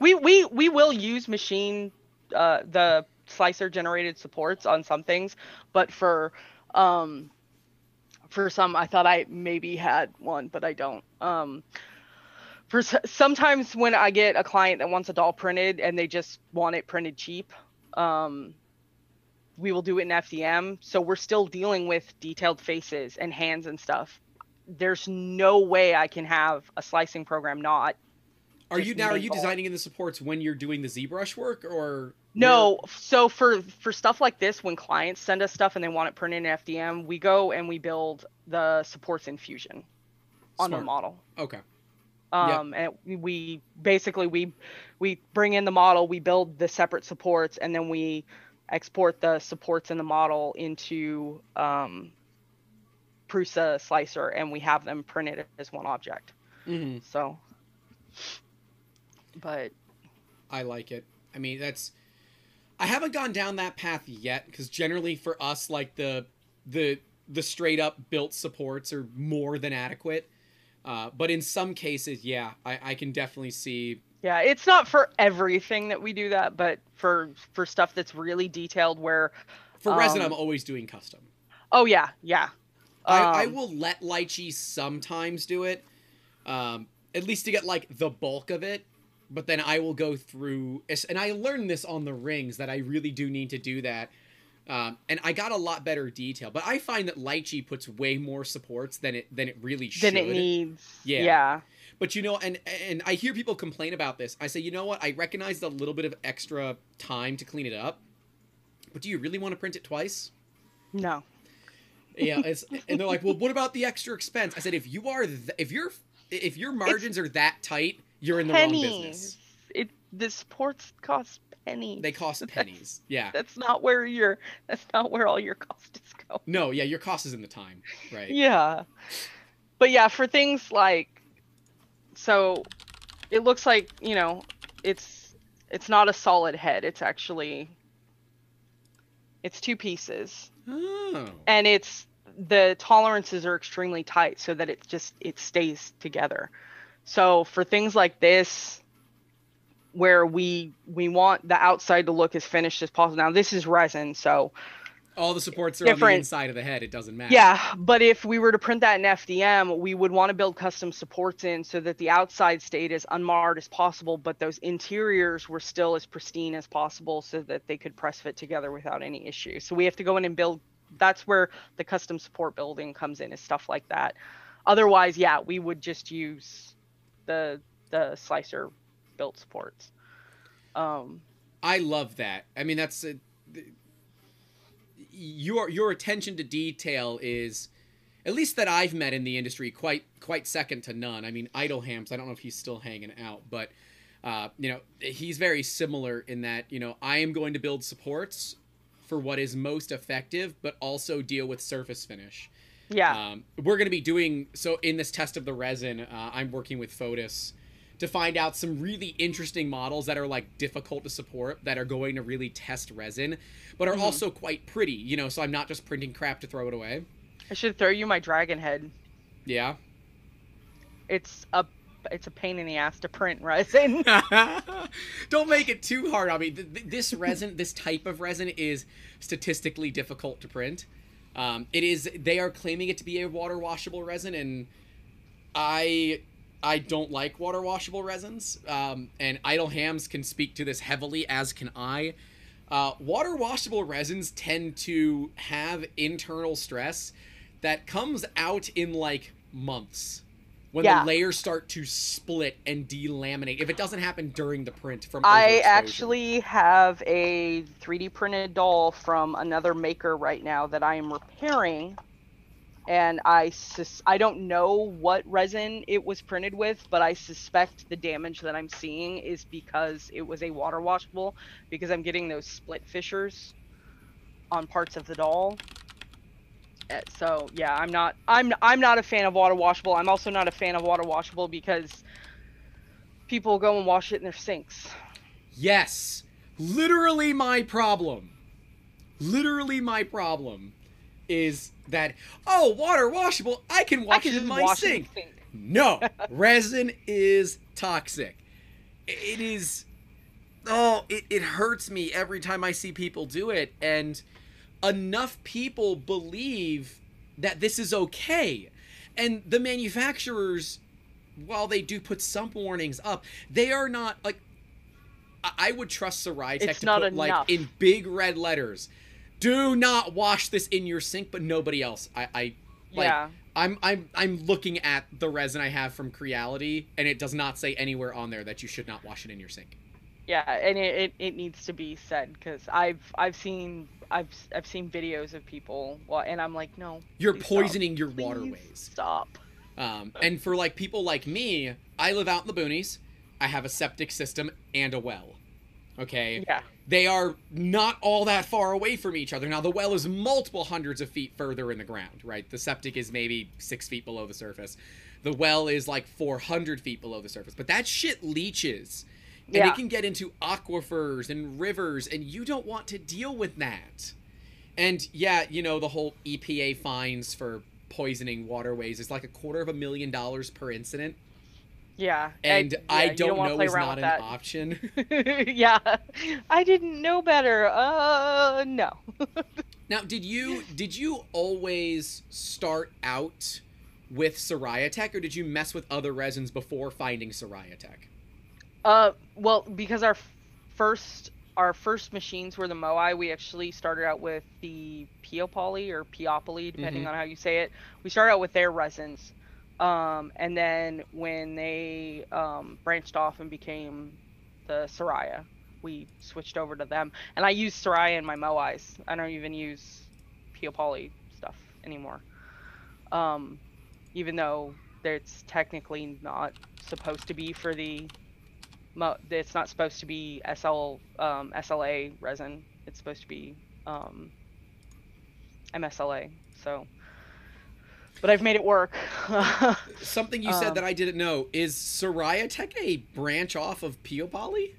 We we we will use machine uh, the slicer generated supports on some things, but for um for some I thought I maybe had one, but I don't. Um for sometimes when I get a client that wants a doll printed and they just want it printed cheap, um we will do it in FDM. So we're still dealing with detailed faces and hands and stuff. There's no way I can have a slicing program not Are you now? Are you designing in the supports when you're doing the ZBrush work, or No, so for for stuff like this, when clients send us stuff and they want it printed in FDM, we go and we build the supports in Fusion on the model. Okay. Um, and we- we basically we we bring in the model, we build the separate supports, and then we export the supports in the model into um, Prusa Slicer, and we have them printed as one object. hmm So, but I like it. I mean, that's. I haven't gone down that path yet because generally for us, like the the the straight up built supports are more than adequate. Uh, but in some cases, yeah, I, I can definitely see. Yeah, it's not for everything that we do that, but for for stuff that's really detailed where For resin, Um, I'm always doing custom. oh yeah, yeah. I, I Um, will let Lychee sometimes do it, um, at least to get like the bulk of it. But then I will go through, and I learned this on the rings that I really do need to do that. Um, and I got a lot better detail, but I find that Lychee puts way more supports than it than it really should. Then it needs Yeah. yeah. But you know, and and I hear people complain about this. I say, you know what? I recognize the little bit of extra time to clean it up, but do you really want to print it twice? No. Yeah it's, and they're like well what about the extra expense i said if you are th- if you're if your margins are that tight, you're in the wrong business. pennies. It the sports cost pennies. They cost <laughs> pennies. Yeah. That's not where your that's not where all your cost is going. No, yeah, your cost is in the time, right? Yeah. But yeah, for things like so it looks like, you know, it's it's not a solid head. It's actually it's two pieces. Oh. And it's the tolerances are extremely tight so that it just it stays together. So for things like this where we we want the outside to look as finished as possible. Now this is resin, so All the supports are on the inside of the head. It doesn't matter. Yeah, but if we were to print that in FDM, we would want to build custom supports in so that the outside stayed as unmarred as possible, but those interiors were still as pristine as possible so that they could press fit together without any issue. So we have to go in and build that's where the custom support building comes in is stuff like that. Otherwise, yeah, we would just use the the slicer built supports. Um I love that. I mean, that's a, your your attention to detail is, at least that I've met in the industry, quite quite second to none. I mean, Idlehams. I don't know if he's still hanging out, but uh, you know, he's very similar in that you know I am going to build supports for what is most effective, but also deal with surface finish. yeah. Um, we're going to be doing so in this test of the resin. Uh, I'm working with Fotis to find out some really interesting models that are like difficult to support that are going to really test resin, but are Mhm. also quite pretty. You know, so I'm not just printing crap to throw it away. I should throw you my dragon head. Yeah. It's a it's a pain in the ass to print resin. <laughs> Don't make it too hard on me. Th- th- This resin, this type of resin, is statistically difficult to print. Um, it is. They are claiming it to be a water washable resin, and I, I don't like water washable resins. Um, and Idle Hams can speak to this heavily, as can I. Uh, water washable resins tend to have internal stress that comes out in like months when Yeah. the layers start to split and delaminate. If it doesn't happen during the print from I actually have a 3D printed doll from another maker right now that I am repairing. And I sus- I don't know what resin it was printed with, but I suspect the damage that I'm seeing is because it was a water washable because I'm getting those split fissures on parts of the doll. So yeah, I'm not I'm I'm not a fan of water washable. I'm also not a fan of water washable because people go and wash it in their sinks. Yes, literally my problem. Literally my problem is that oh water washable I can wash I can it in my wash it in sink. sink. No, <laughs> resin is toxic. It is. Oh, it, it hurts me every time I see people do it. And enough people believe that this is okay. And the manufacturers, while they do put some warnings up, they are not like. I- would trust Siraya Tech to put like in big red letters. Do not wash this in your sink, but nobody else. I, I like, yeah. I'm I'm I'm looking at the resin I have from Creality, and it does not say anywhere on there that you should not wash it in your sink. Yeah, and it, it, it needs to be said because I've I've seen I've I've seen videos of people well, and I'm like no You're please stop. poisoning your Please waterways. stop Um, and for like people like me, I live out in the boonies. I have a septic system and a well. Okay, yeah they are not all that far away from each other. Now the well is multiple hundreds of feet further in the ground, right? The septic is maybe six feet below the surface. The well is like 400 feet below the surface, but that shit leaches. And Yeah. it can get into aquifers and rivers and you don't want to deal with that. And yeah you know the whole epa fines for poisoning waterways is like a quarter of a million dollars per incident. Yeah and yeah, i you don't, wanna know is not an that. option. <laughs> <laughs> Yeah I didn't know better. Uh no. <laughs> Now did you did you always start out with Siraya Tech or did you mess with other resins before finding Siraya Tech Uh, well, because our first our first machines were the Moai, we actually started out with the Peopoly or Peopoly, depending Mhm. on how you say it. We started out with their resins, um, and then when they um, branched off and became the Siraya, we switched over to them. And I use Siraya in my Moais. I don't even use Peopoly stuff anymore. Um, even though it's technically not supposed to be for the. Mo- It's not supposed to be SL um, SLA resin. It's supposed to be um, MSLA. So, but I've made it work. <laughs> Something you said Um, that I didn't know is Siraya Tech a branch off of Peopoly?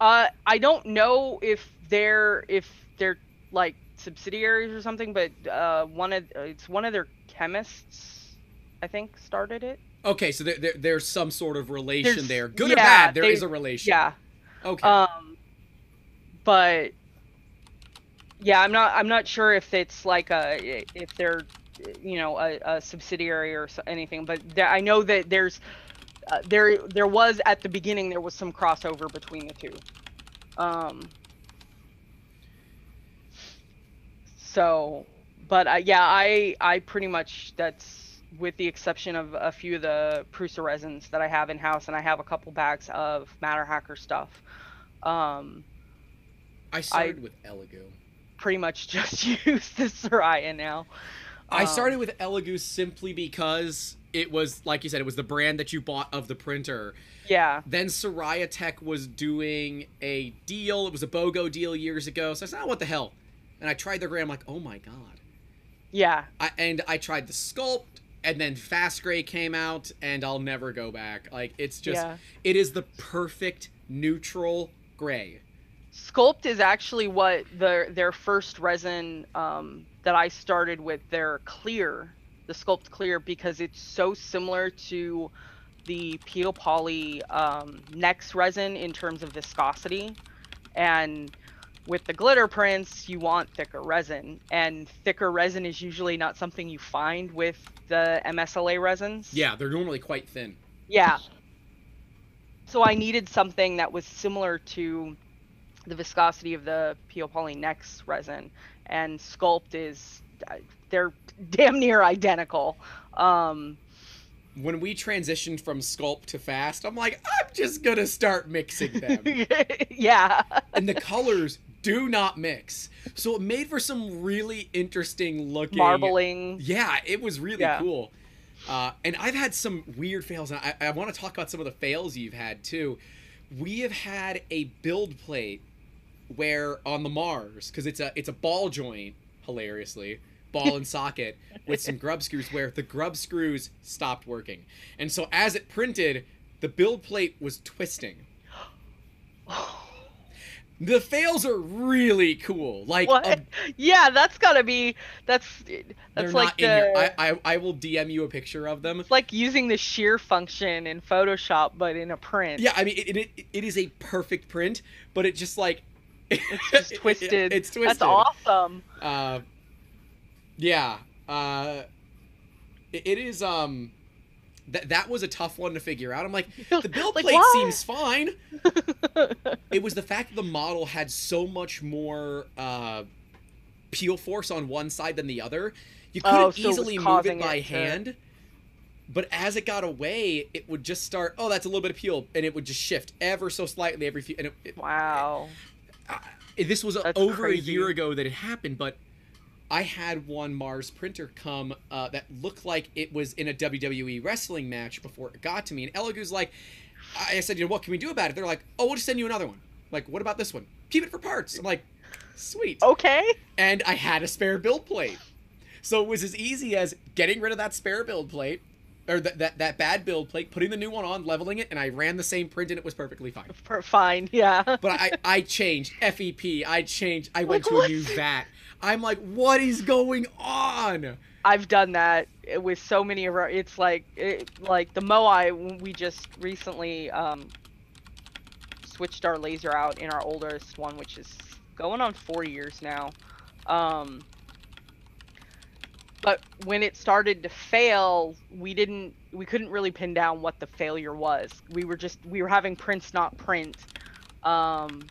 Uh, I don't know if they're if they're like subsidiaries or something, but uh, one of it's one of their chemists, I think, started it. Okay, so there, there, there's some sort of relation There's- there. Good or bad, there they- is a relation. Yeah. Okay. Um, but yeah, I'm not I'm not sure if it's like a if they're you know a, a subsidiary or anything, but there, I know that there's uh, there there was at the beginning there was some crossover between the two. Um. So, but uh, yeah, I I pretty much that's with the exception of a few of the Prusa resins that I have in house, and I have a couple bags of Matter Hacker stuff. Um, I started with Elegoo. pretty much <laughs> just use the Siraya now. I Um, started with Elegoo simply because it was, like you said, it was the brand that you bought of the printer. Yeah, Then Siraya Tech was doing a deal. It was a BOGO deal years ago. So I said, oh, what the hell? And I tried their gray. I'm like, oh my God. yeah, I, and I tried the sculpt, and then Fast Gray came out, and I'll never go back. Like, it's just, yeah. it is the perfect neutral gray. Sculpt is actually what their their first resin um, that I started with. Their clear, the Sculpt clear, because it's so similar to the Peopoly um, Next resin in terms of viscosity, and with the glitter prints, you want thicker resin, and thicker resin is usually not something you find with the MSLA resins. Yeah, they're normally quite thin. Yeah. So I needed something that was similar to the viscosity of the Peopoly Next resin, and Sculpt is uh, they're <laughs> damn near identical. Um, When we transitioned from sculpt to fast, I'm like, I'm just gonna start mixing them. <laughs> yeah. and the colors do not mix. So it made for some really interesting looking Marbling. Yeah, it was really Yeah. cool. Uh, and I've had some weird fails, and I, I want to talk about some of the fails you've had too. We have had a build plate where on the Mars, because it's a it's a ball joint, hilariously, ball and socket <laughs> with some grub screws, where the grub screws stopped working, and so as it printed, the build plate was twisting. <gasps> <gasps> The fails are really cool. Like what? a <laughs> yeah, that's gotta be that's that's like the here. I, I I will DM you a picture of them. it's like using the shear function in Photoshop, but in a print. Yeah, I mean it, it, it is a perfect print, but it just like <laughs> It's just twisted. it's twisted. That's awesome. Uh, yeah. Uh, it, it is. Um, that that was a tough one to figure out. I'm like, <laughs> the build Like, plate what? seems fine. <laughs> It was the fact that the model had so much more uh, peel force on one side than the other. You couldn't Oh, so it easily move it by it to- hand. But as it got away, it would just start. Oh, that's a little bit of peel, and it would just shift ever so slightly every few. And it, it, Wow. I- this was That's over crazy. a year ago that it happened, but I had one Mars printer come uh, that looked like it was in a WWE wrestling match before it got to me. And Elegoo's like, I said, you know, what can we do about it? They're like, oh, we'll just send you another one. Like, what about this one? Keep it for parts. I'm like, sweet. Okay. And I had a spare build plate. So it was as easy as getting rid of that spare build plate, or that, that, that bad build plate, putting the new one on, leveling it, and I ran the same print and it was perfectly fine. Fine. Yeah. But I, I changed FEP. I changed. I <laughs> went Like, to a new VAT. I'm like, what is going on? I've done that with so many of our. It's like it, like the Moai. We just recently um, switched our laser out in our oldest one, which is going on four years now. Um, but when it started to fail, we didn't. We couldn't really pin down what the failure was. We were just we were having prints not print, um,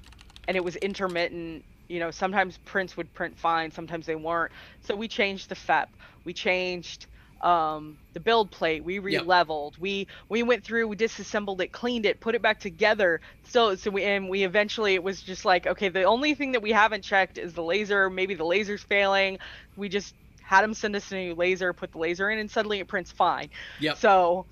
and it was intermittent. You know, sometimes prints would print fine, sometimes they weren't. So we changed the FEP. We changed um, the build plate. We Yep. re-leveled. We we went through. We disassembled it, cleaned it, put it back together. So so we and we eventually it was just like okay. The only thing that we haven't checked is the laser. Maybe the laser's failing. We just had them send us a new laser, put the laser in, and suddenly it prints fine. Yeah. So,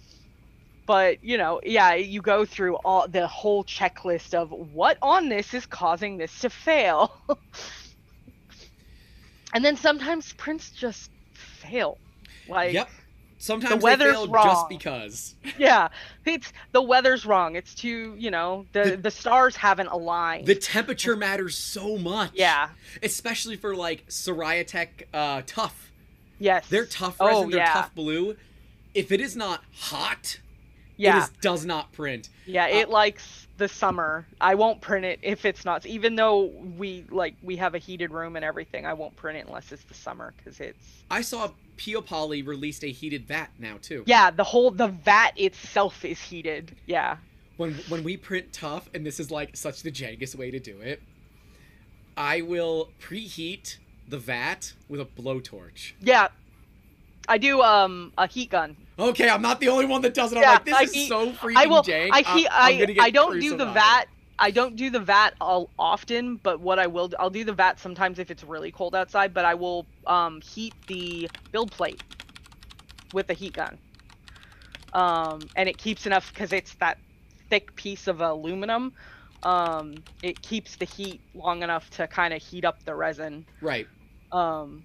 but you know, yeah, you go through all the whole checklist of what on this is causing this to fail. <laughs> and then sometimes prints just fail. Like yep. Sometimes the weather's they fail wrong. just because. <laughs> yeah, it's the weather's wrong. It's too, you know, the The- the, stars haven't aligned. The temperature matters so much. yeah. Especially for like Siraya Tech uh, tough. Yes. Their tough Oh, resin, their yeah. tough blue. If it is not hot, Yeah. it is, does not print. Yeah, Uh, it likes the summer. I won't print it if it's not. Even though we like we have a heated room and everything, I won't print it unless it's the summer because it's. I saw Peopoly released a heated vat now too. Yeah, the whole the vat itself is heated. Yeah. When when we print tough, and this is like such the Jangus way to do it, I will preheat the vat with a blowtorch. Yeah. I do um a heat gun. Okay, I'm not the only one that does it. I'm Yeah, like, this I is heat- so freaking I will. jank. I. I'm I I don't do the vat. I don't do the vat all often, but what I will, I'll do the vat sometimes if it's really cold outside. But I will um heat the build plate with a heat gun. Um, and it keeps enough because it's that thick piece of aluminum. Um, it keeps the heat long enough to kind of heat up the resin. Right. Um,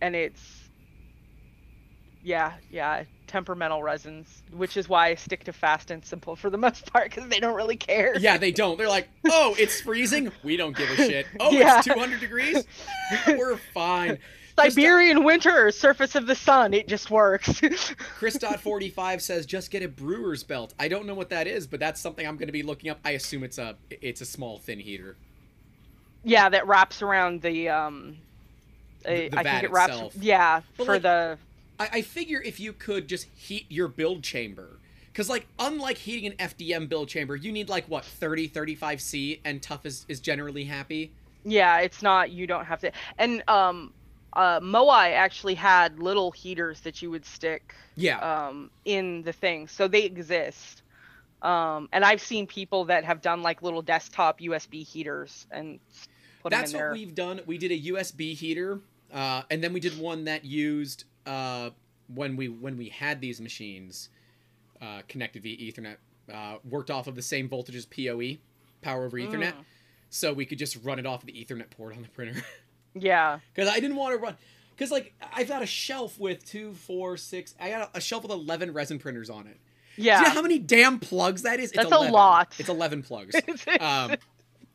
and it's yeah, yeah, temperamental resins, which is why I stick to fast and simple for the most <laughs> part because they don't really care. Yeah, they don't. They're like, <laughs> oh, it's freezing. We don't give a shit. Oh, Yeah. it's 200 degrees. <laughs> We're fine. Siberian winter, surface of the sun, it just works. Chris dot 45 says just get a brewer's belt. I don't know what that is, but that's something I'm going to be looking up. I assume it's a it's a small thin heater. yeah, that wraps around the um. The- the I think it wraps. itself. Yeah, But, for like, the I, I figure if you could just heat your build chamber. Because, like, unlike heating an FDM build chamber, you need, like, what, 30, 35 C, and Tough is, is generally happy? Yeah, it's not. You don't have to. And um, uh, Moai actually had little heaters that you would stick Yeah. um in the thing, so they exist. Um, and I've seen people that have done like little desktop USB heaters and put That's them in what there. we've done. We did a USB heater, uh, and then we did one that used uh, when we when we had these machines uh, connected via Ethernet, uh, worked off of the same voltage as PoE, power over Ethernet, Mm. so we could just run it off the Ethernet port on the printer. <laughs> Yeah, Because I didn't want to run. Because like I've got a shelf with two, four, six. I got a, shelf with eleven resin printers on it. yeah. Do you know how many damn plugs that is? It's That's a lot. It's eleven plugs. <laughs> Um, you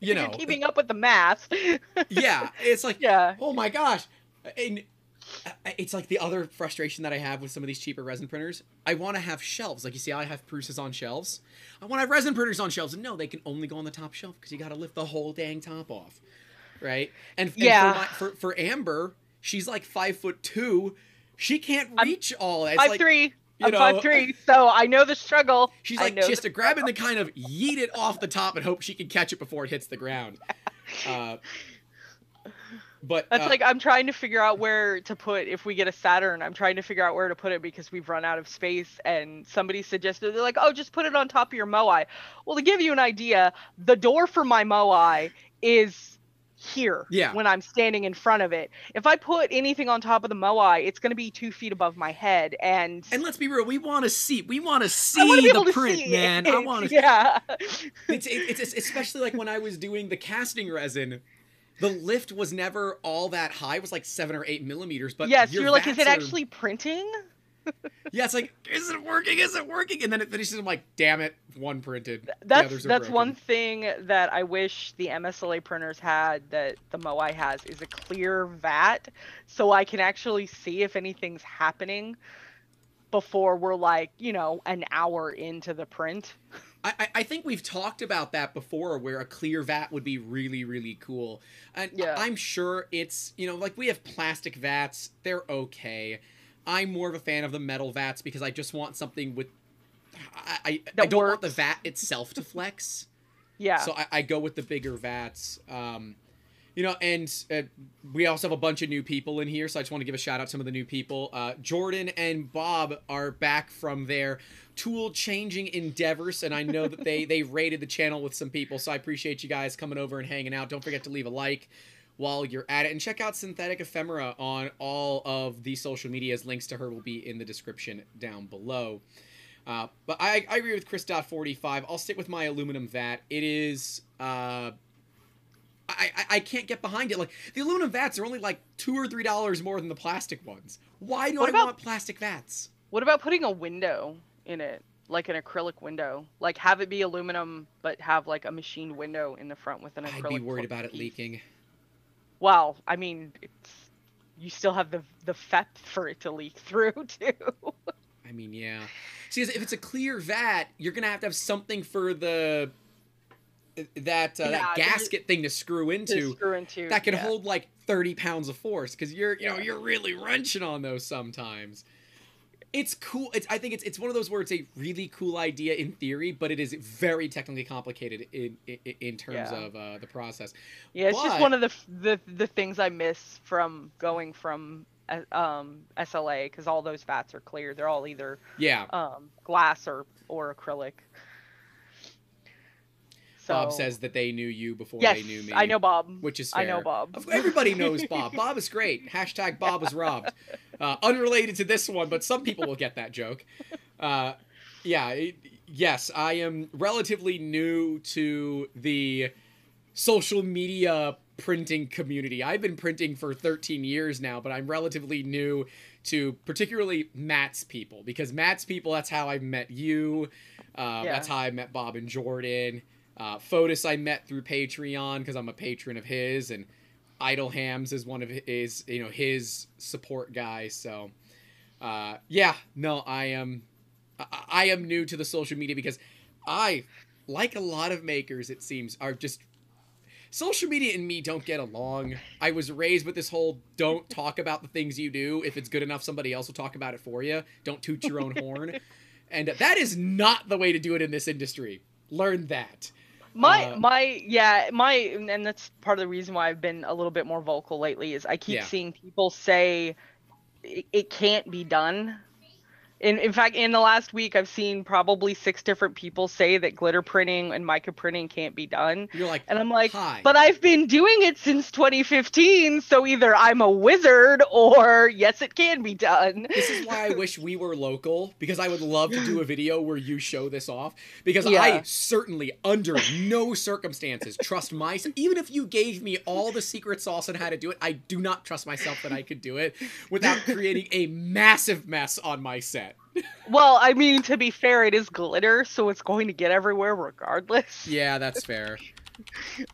<laughs> you're know. keeping up with the math. Yeah, it's like yeah, oh my gosh and it's like the other frustration that i have with some of these cheaper resin printers i want to have shelves like you see i have pruses on shelves i want to have resin printers on shelves and no they can only go on the top shelf because you got to lift the whole dang top off right and, and Yeah. for, my, for, for amber she's like five foot two she can't I'm reach all that. It's five like, three. I'm know, five three, so I know the struggle. She's like know she has the to grab it and kind of yeet it off the top and hope she can catch it before it hits the ground. <laughs> Uh, but That's uh, like I'm trying to figure out where to put if we get a Saturn. I'm trying to figure out where to put it because we've run out of space. And somebody suggested they're like, oh, just put it on top of your Moai. Well, to give you an idea, the door for my Moai is here. Yeah. When I'm standing in front of it, if I put anything on top of the Moai, it's going to be two feet above my head. And And let's be real, we want to see. We want to see want to be able the print, see man. it. I want to. Yeah. It's, it, it's especially like when I was doing the casting resin. The lift was never all that high. It was like seven or eight millimeters. But yes. your You're like, is it are- actually printing? <laughs> Yeah, it's like, is it working? Is it working? And then it finishes. I'm like, damn it, one printed. That's that's broken. one thing that I wish the MSLA printers had that the Moai has is a clear vat, so I can actually see if anything's happening before we're like you know an hour into the print. <laughs> I, I- think we've talked about that before, where a clear vat would be really, really cool. And Yeah. I'm sure it's, you know, like we have plastic vats, they're okay. I'm more of a fan of the metal vats because I just want something with. I, I, I don't want the vat itself to <laughs> flex. Yeah. So I, I go with the bigger vats. Um, you know, and uh, we also have a bunch of new people in here, so I just want to give a shout out to some of the new people. Uh, Jordan and Bob are back from their tool changing endeavors, and I know that they <laughs> they rated the channel with some people, so I appreciate you guys coming over and hanging out. Don't forget to leave a like. while you're at it. And check out Synthetic Ephemera on all of the social medias. Links to her will be in the description down below. Uh, but I, I agree with Chris. 45. I'll stick with my aluminum vat. It is. Uh, I, I, I can't get behind it. Like the aluminum vats are only like two or three dollars more than the plastic ones. Why do What I about- want plastic vats? What about putting a window in it, like an acrylic window? Like have it be aluminum, but have like a machined window in the front with an acrylic. I'd be worried about it piece. leaking. Well, I mean, it's you still have the the FEP for it to leak <laughs> through too. I mean, yeah. See, if it's a clear vat, you're gonna have to have something for the that uh, Yeah, that gasket thing to screw to into screw into that can yeah. hold like 30 pounds of force because you're you know you're really wrenching on those sometimes. It's cool. It's I think it's it's one of those where it's a really cool idea in theory, but it is very technically complicated in in, in terms Yeah. of uh, the process. Yeah, it's just one of the the the things I miss from going from uh, um SLA because all those vats are clear. They're all either Yeah. um glass or or acrylic. So Bob says that they knew you before yes, they knew me. I know Bob. which is I know. Bob. Everybody knows Bob. <laughs> Bob is great. Hashtag Bob was robbed. Uh, unrelated to this one, but some people will get that joke. Uh, yeah, it- yes, I am relatively new to the social media printing community. I've been printing for 13 years now, but I'm relatively new to particularly Matt's people because Matt's people, that's how I met you. Uh, Yeah. That's how I met Bob and Jordan. Uh, Fotis I met through Patreon because I'm a patron of his, and Idle Hams is one of his, you know, his support guys. So, uh, yeah, no, I am, I, I am new to the social media because I, like a lot of makers, it seems, are just social media and me don't get along. I was raised with this whole don't talk about the things you do. If it's good enough, somebody else will talk about it for you. Don't toot your own horn. And that is not the way to do it in this industry. Learn that. My Uh, my yeah my and that's part of the reason why I've been a little bit more vocal lately is I keep Yeah. seeing people say it, it can't be done. In in fact, in the last week, I've seen probably six different people say that glitter printing and mica printing can't be done, You're like, and I'm like, hi. but I've been doing it since 2015, so either I'm a wizard or yes, it can be done. this is why I <laughs> wish we were local because I would love to do a video where you show this off because I certainly under no circumstances trust myself even if you gave me all the secret sauce on how to do it I do not trust myself that I could do it without creating a massive mess on my set. Well, I mean, to be fair, it is glitter, so it's going to get everywhere regardless. <laughs> Yeah, that's fair.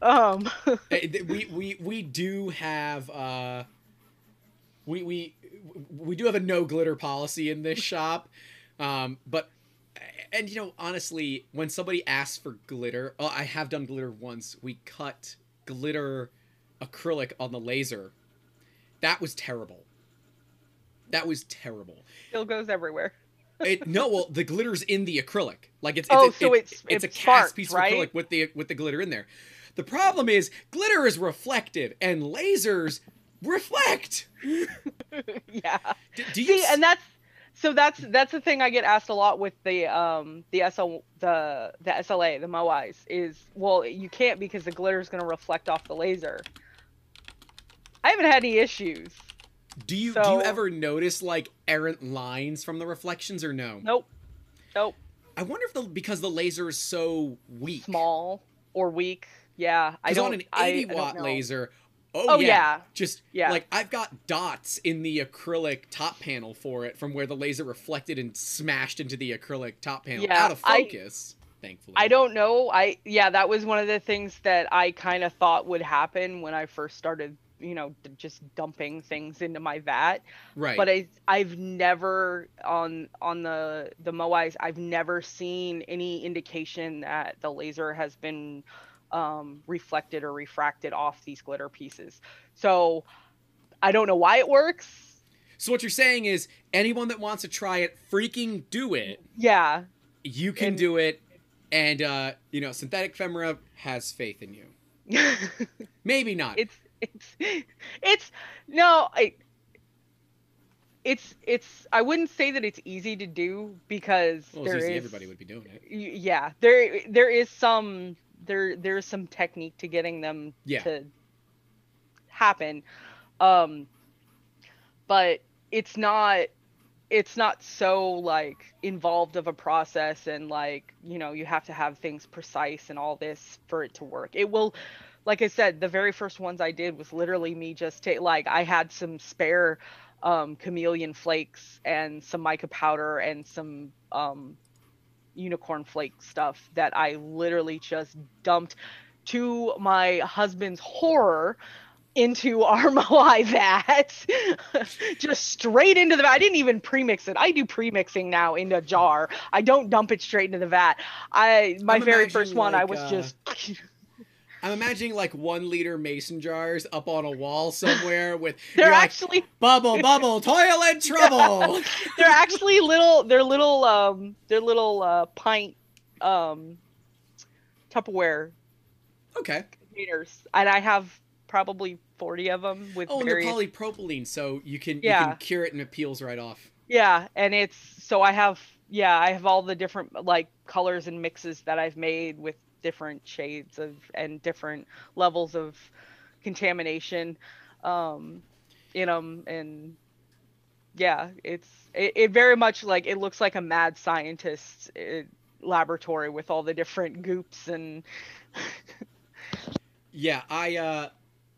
Um. <laughs> We we we do have uh we we we do have a no glitter policy in this shop um but and you know honestly when somebody asks for glitter oh, i have done glitter once we cut glitter acrylic on the laser that was terrible that was terrible still goes everywhere. It, no well the glitter's in the acrylic like it's, it's oh, a, so it- it's it's a it's cast sparked, piece right? of acrylic with the with the glitter in there. The problem is glitter is reflective and lasers reflect. <laughs> yeah. D- do you See, s- and that's so that's that's the thing I get asked a lot with the um the SL the the SLA the Moais is well you can't because the glitter is going to reflect off the laser. I haven't had any issues. Do you do you ever notice like errant lines from the reflections or no? Nope. Nope. I wonder if the because the laser is so weak. Small or weak. Yeah. I don't. on an I- 80 I watt know. laser, oh, Oh, yeah, yeah. just Yeah. like I've got dots in the acrylic top panel for it from where the laser reflected and smashed into the acrylic top panel Yeah, out of I- focus. thankfully, I don't know. I yeah, that was one of the things that I kind of thought would happen when I first started, you know, just dumping things into my vat. right. But I I've never on on the the Moais, I've never seen any indication that the laser has been um, reflected or refracted off these glitter pieces. So I don't know why it works. So what you're saying is anyone that wants to try it, freaking do it. Yeah, You can And- do it, and uh, you know, synthetic ephemera has faith in you. <laughs> Maybe not. it's it's it's no i it's it's i wouldn't say that it's easy to do because well, there is- Everybody would be doing it. yeah there there is some there there's some technique to getting them Yeah. to happen. Um, but it's not it's not so like involved of a process and like you know you have to have things precise and all this for it to work it will like i said the very first ones i did was literally me just take like i had some spare um, chameleon flakes and some mica powder and some um, unicorn flake stuff that i literally just dumped to my husband's horror into <laughs> our Moai vat, <laughs> just straight into the vat. I didn't even pre-mix it. I do pre-mixing now in a jar. I don't dump it straight into the vat. I my I'm very first one, like, I was uh, just <laughs> I'm imagining like one liter mason jars up on a wall somewhere with <laughs> they're like, actually bubble bubble <laughs> toilet trouble. <laughs> they're actually little they're little um they're little uh pint um Tupperware okay. containers, and I have probably forty of them with Oh, and they're polypropylene, so you can you Yeah. can cure it and it peels right off. Yeah, and it's so I have yeah, I have all the different like colors and mixes that I've made with different shades of and different levels of contamination um in them and yeah, it's it, it very much like it looks like a mad scientist uh, laboratory with all the different goops and <laughs> Yeah, I uh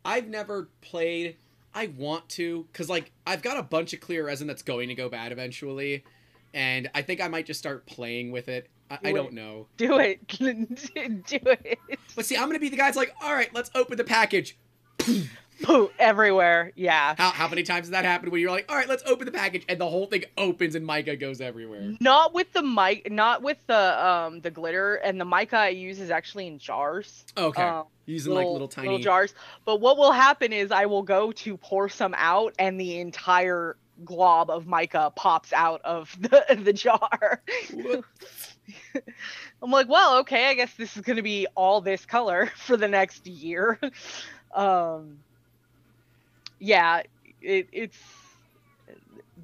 I've never played I want to cuz like I've got a bunch of clear resin that's going to go bad eventually and I think I might just start playing with it. I, I Do don't it. know. do it <laughs> do it But see, I'm going to be the guy's like, "All right, let's open the package." Poo, everywhere yeah How how many times has that happened when you're like, "All right, let's open the package," and the whole thing opens and mica goes everywhere? Not with the mic, not with the um the glitter and the mica I use is actually in jars. Okay. Um, Using like little tiny little jars. But what will happen is I will go to pour some out and the entire glob of mica pops out of the <laughs> the jar. <laughs> I'm like, well, okay, I guess this is gonna be all this color <laughs> for the next year. <laughs> um, yeah, it, it's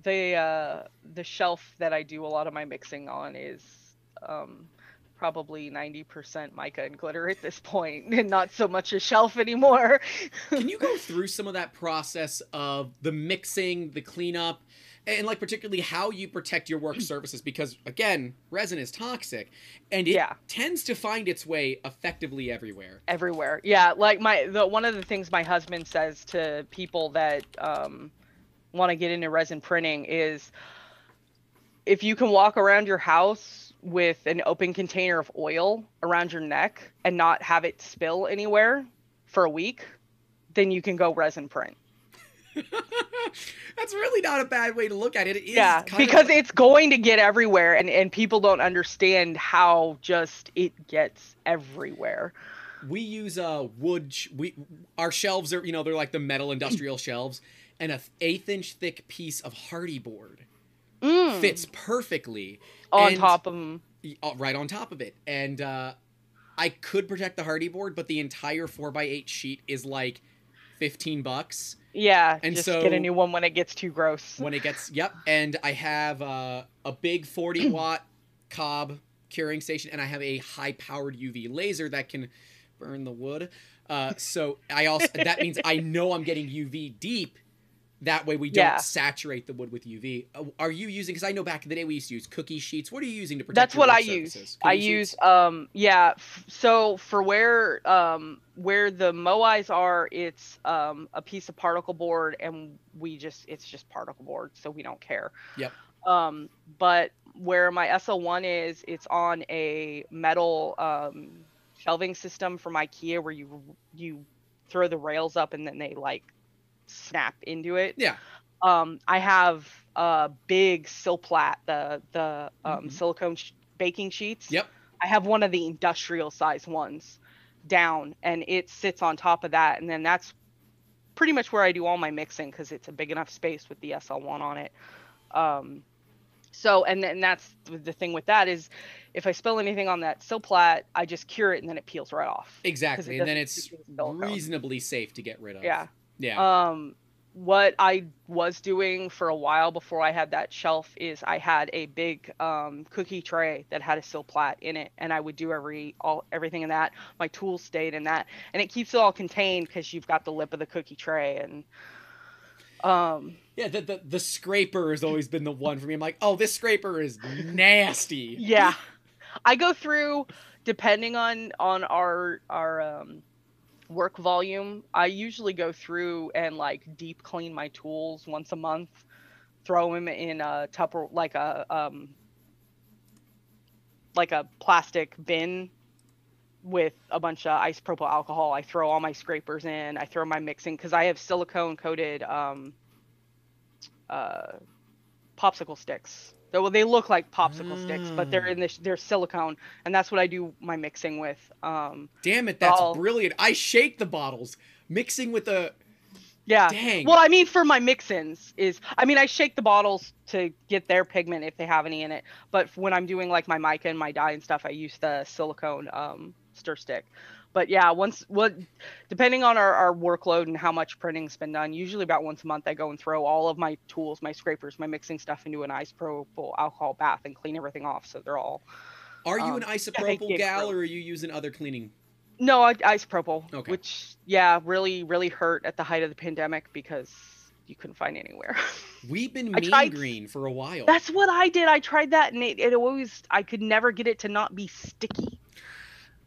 the uh, the shelf that I do a lot of my mixing on is um, probably 90% mica and glitter at this point, and not so much a shelf anymore. Can you go through some of that process of the mixing, the cleanup, and like particularly how you protect your work surfaces? Because again, resin is toxic, and it Yeah. tends to find its way effectively everywhere. everywhere. Yeah, like my the one of the things my husband says to people that um, want to get into resin printing is if you can walk around your house with an open container of oil around your neck and not have it spill anywhere for a week, then you can go resin print. <laughs> That's really not a bad way to look at it. It is yeah, because it's going to get everywhere and and people don't understand how just it gets everywhere. we use uh wood. Sh- we our shelves are you know they're like the metal industrial <clears throat> shelves, and a eighth inch thick piece of hardy board Mm, fits perfectly on and- top of them. uh, right on top of it. And uh, I could protect the hardy board, but the entire four x eight sheet is like fifteen bucks Yeah, And just so- get a new one when it gets too gross. when it gets. Yep. And I have uh, a big forty <clears throat> watt cob curing station, and I have a high powered UV laser that can burn the wood. Uh, so I also that means I know I'm getting UV deep. That way we don't Yeah. saturate the wood with UV. Uh, Are you using? Because I know back in the day we used to use cookie sheets. What are you using to protect? That's what I use. surfaces? I Cookie use sheets? um yeah, f- so for where um where the moais are, it's um a piece of particle board and we just it's just particle board, so we don't care. Yep. Um but where my SL1 is, it's on a metal um shelving system from IKEA where you you throw the rails up and then they like snap into it. Yeah. Um I have a big Silpat, the the um Mhm. silicone sh- baking sheets. Yep. I have one of the industrial size ones down and it sits on top of that and then that's pretty much where I do all my mixing because it's a big enough space with the SL1 on it. Um, so and then that's the- thing with that is if I spill anything on that Silpat, I just cure it and then it peels right off. Exactly, and then it's stick to the silicone. reasonably safe to get rid of. Yeah. Yeah. Um, what I was doing for a while before I had that shelf is I had a big um, cookie tray that had a Silpat in it, and I would do every all everything in that. My tools stayed in that, and it keeps it all contained because you've got the lip of the cookie tray and. Um, yeah, the, the the scraper has always been the one for me. I'm like, oh, this scraper is nasty. Yeah, I go through depending on on our our um, work volume, I usually go through and like deep clean my tools once a month, throw them in a tupper like a um like a plastic bin with a bunch of isopropyl alcohol. I throw all my scrapers in. I throw my mixing because I have silicone coated um, uh, popsicle sticks well, they look like popsicle sticks, but they're in this they're silicone, and that's what I do my mixing with. Um, Damn it, that's I'll, brilliant! I shake the bottles, mixing with a. Yeah. Dang. Well, I mean, for my mix-ins is, I mean, I shake the bottles to get their pigment if they have any in it. But when I'm doing like my mica and my dye and stuff, I use the silicone um, stir stick but yeah, once what depending on our, our workload and how much printing's been done, usually about once a month I go and throw all of my tools, my scrapers, my mixing stuff into an isopropyl alcohol bath and clean everything off so they're all Are you um, an isopropyl yeah, gal or are you using other cleaning? No, I, isopropyl, okay. which yeah, really really hurt at the height of the pandemic because you couldn't find anywhere. <laughs> We've been mean tried, green for a while. That's what I did. I tried that and it, it always I could never get it to not be sticky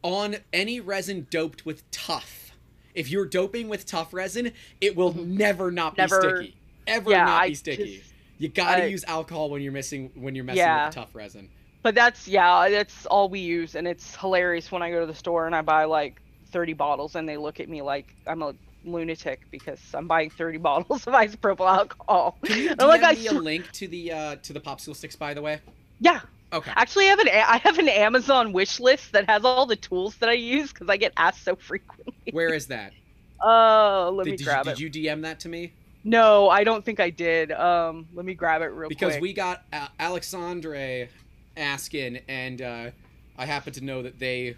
on any resin doped with tough. If you're doping with tough resin, it will mm-hmm. never not never, be sticky. Ever yeah, not be sticky. Just, you gotta use alcohol when you're missing when you're messing yeah. with tough resin. But that's yeah, that's all we use, and it's hilarious when I go to the store and I buy like 30 bottles, and they look at me like I'm a lunatic because I'm buying 30 <laughs> bottles of isopropyl alcohol. Can you DM <laughs> like, me I... a link to the uh, to the popsicle sticks, by the way? Yeah, Okay. Actually, I have an I have an Amazon wish list that has all the tools that I use because I get asked so frequently. Where is that? Oh, <laughs> uh, let did, me did grab you, it. Did you DM that to me? No, I don't think I did. Um, let me grab it real because quick. Because we got uh, Alexandre asking, and uh, I happen to know that they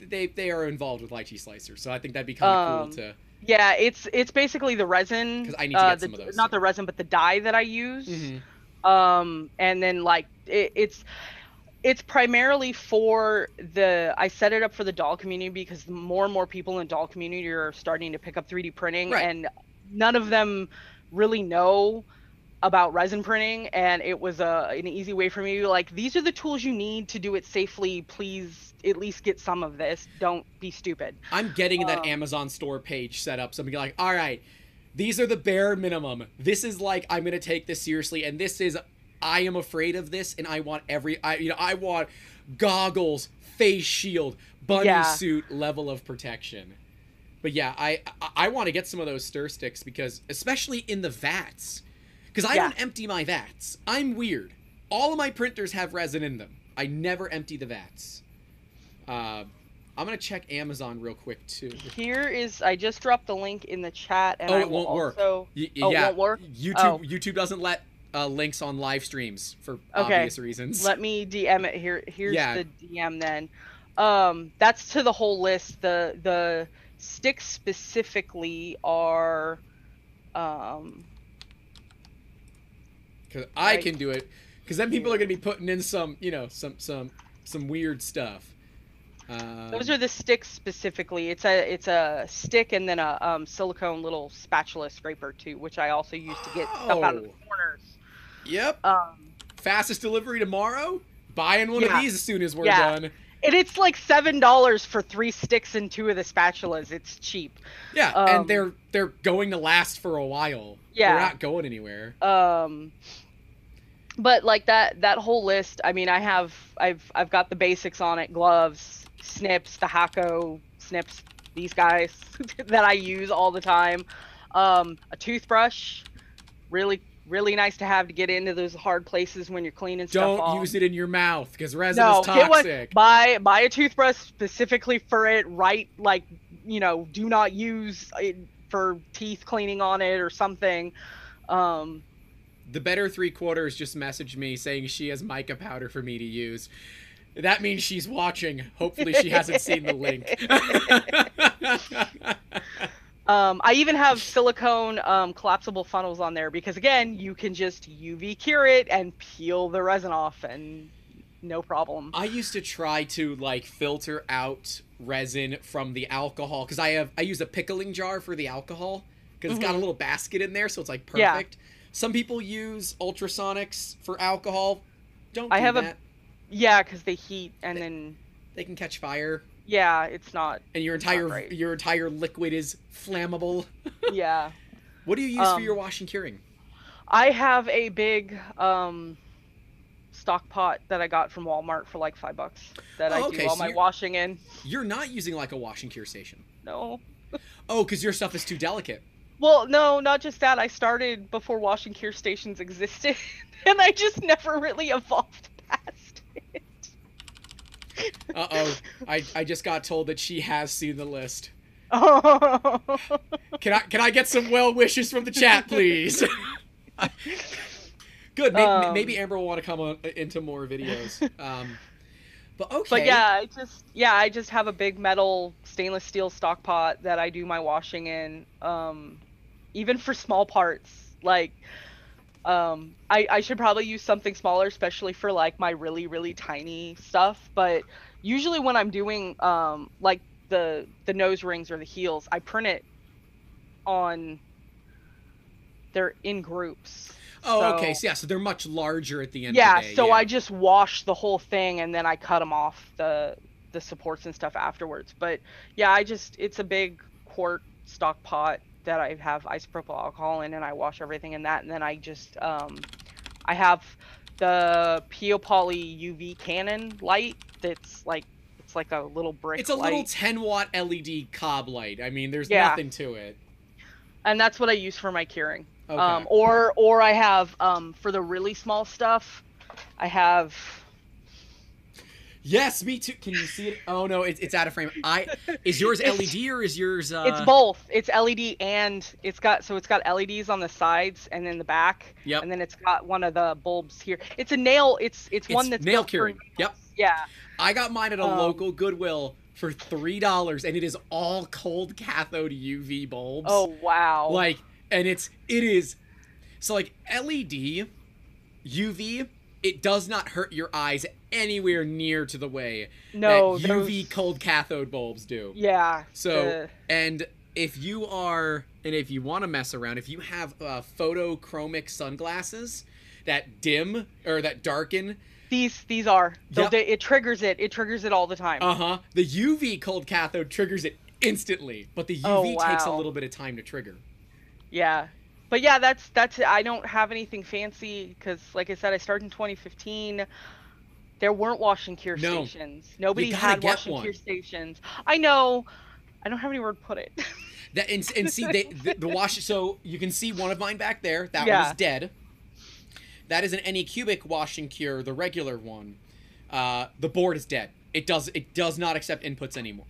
they they are involved with lychee slicer, so I think that'd be kind of um, cool to. Yeah, it's it's basically the resin. Because I need to uh, get the, some of those. Not the resin, but the dye that I use. Mm-hmm um and then like it, it's it's primarily for the i set it up for the doll community because more and more people in the doll community are starting to pick up 3d printing right. and none of them really know about resin printing. And it was a an easy way for me like these are the tools you need to do it safely. Please at least get some of this. Don't be stupid. I'm getting um, that amazon store page set up. So i'm like all right these are the bare minimum. This is like I'm gonna take this seriously, and this is I am afraid of this, and I want every I you know I want goggles, face shield, bunny yeah. suit level of protection. But yeah, I I, I want to get some of those stir sticks because especially in the vats, because I yeah. don't empty my vats. I'm weird. All of my printers have resin in them. I never empty the vats. Uh, I'm gonna check Amazon real quick too. Here is I just dropped the link in the chat, and oh, I it won't also... work. Y- oh, yeah, won't work. YouTube oh. YouTube doesn't let uh, links on live streams for okay. obvious reasons. Let me DM it here. Here's yeah. the DM then. Um, that's to the whole list. The the sticks specifically are. Um, Cause I can do it, because then people are gonna be putting in some, you know, some some some weird stuff. Um, Those are the sticks specifically. It's a it's a stick and then a um, silicone little spatula scraper too, which I also use to get oh. stuff out of the oh. corners. Yep. Um, Fastest delivery tomorrow. Buying one yeah. of these as soon as we're yeah. done. And it's like seven dollars for three sticks and two of the spatulas. It's cheap. Yeah, um, and they're they're going to last for a while. Yeah, they're not going anywhere. Um, but like that that whole list. I mean, I have I've I've got the basics on it: gloves, snips, the Hakko snips, these guys <laughs> that I use all the time. Um, a toothbrush, really, really nice to have to get into those hard places when you're cleaning Don't stuff Don't use it in your mouth because resin no, is toxic. buy buy a toothbrush specifically for it. Right, like you know, do not use it for teeth cleaning on it or something. Um, the better three quarters just messaged me saying she has mica powder for me to use. That means she's watching. Hopefully, she hasn't seen the link. <laughs> Um, I even have silicone um, collapsible funnels on there because again, you can just UV cure it and peel the resin off, and no problem. I used to try to like filter out resin from the alcohol because I have I use a pickling jar for the alcohol because it's got a Mhm. little basket in there, so it's like perfect. Yeah. Some people use ultrasonics for alcohol. Don't do I have a- that. Yeah, because they heat and then They can catch fire, yeah, it's not. and your entire great. your entire liquid is flammable. <laughs> Yeah, What do you use for Um, your wash and curing? I have a big um, stock pot that I got from Walmart for like five bucks that I Oh, do all so my washing in. You're not using like a wash and cure station. No. <laughs> Oh, because your stuff is too delicate. Well, no, not just that. I started before wash and cure stations existed, <laughs> and I just never really evolved. Uh oh, I I just got told that she has seen the list. Oh. Can I can I get some well wishes from the chat, please? <laughs> Good. Maybe, Um, maybe Amber will want to come on, into more videos. Um, but okay. But yeah, I just yeah, I just have a big metal stainless steel stock pot that I do my washing in. Um, even for small parts, like um, I I should probably use something smaller, especially for like my really really tiny stuff. But usually when I'm doing um like the the nose rings or the heels, I print it on. They're in groups. Oh, okay. so- So yeah, so they're much larger at the end. yeah of the day. so yeah. i just wash the whole thing and then i cut them off the the supports and stuff afterwards but yeah i just it's a big quart stock pot that i have isopropyl alcohol in and i wash everything in that and then i just um i have the Peopoly uv cannon light that's like it's like a little brick It's a light little 10 watt LED cob light. I mean, there's Yeah. nothing to it. and that's what i use for my curing Okay. um or or i have um for the really small stuff i have yes, me too. Can you see it? Oh no, it's, it's out of frame. I is <laughs> yours It's- LED or is yours? Uh... It's both. It's LED and it's got so it's got LEDs on the sides and in the back, Yep. and then it's got one of the bulbs here. It's a nail. It's it's, one It's that's nail built curing. Yep. Yeah. I got mine at a Um, local Goodwill for three dollars, and it is all cold cathode UV bulbs. Oh wow. like, and it's it is so like LED UV. It does not hurt your eyes anywhere near to the way no that UV those- cold cathode bulbs do. Yeah. So, the- and if you are, and if you want to mess around, if you have uh, photochromic sunglasses that dim or that darken, these these are so Yep. they, it triggers it. It triggers it all the time. uh huh, the UV cold cathode triggers it instantly, but the Oh, UV takes a little bit of time to trigger. Yeah. But yeah, that's that's. I don't have anything fancy because, like I said, I started in 2015. There weren't wash and cure No. stations. Nobody had get wash and one. cure stations. I know. I don't have anywhere to put it. <laughs> That and, and see they, the, the wash. So you can see one of mine back there. That one Yeah. is dead. That is an Anycubic wash and cure, the regular one. Uh, the board is dead. It does it does not accept inputs anymore.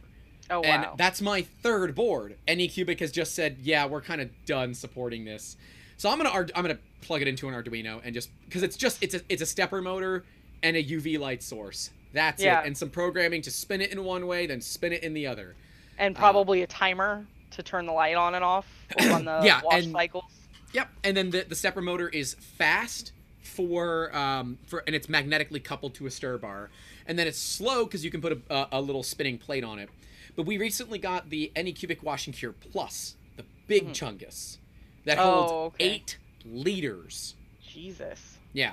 oh wow. and that's my third board. Anycubic has just said, "Yeah, we're kind of done supporting this." So I'm gonna I'm gonna plug it into an Arduino and just because it's just it's a it's a stepper motor and a UV light source. That's Yeah. it, and some programming to spin it in one way, then spin it in the other. and uh, probably a timer to turn the light on and off <clears throat> on the Yeah, wash and- cycles. Yep, and then the the stepper motor is fast for um for and it's magnetically coupled to a stir bar, and then it's slow because you can put a, a, a little spinning plate on it. But we recently got the Anycubic Wash and Cure Plus, the big chungus, that Oh, holds okay. eight liters. Jesus. Yeah,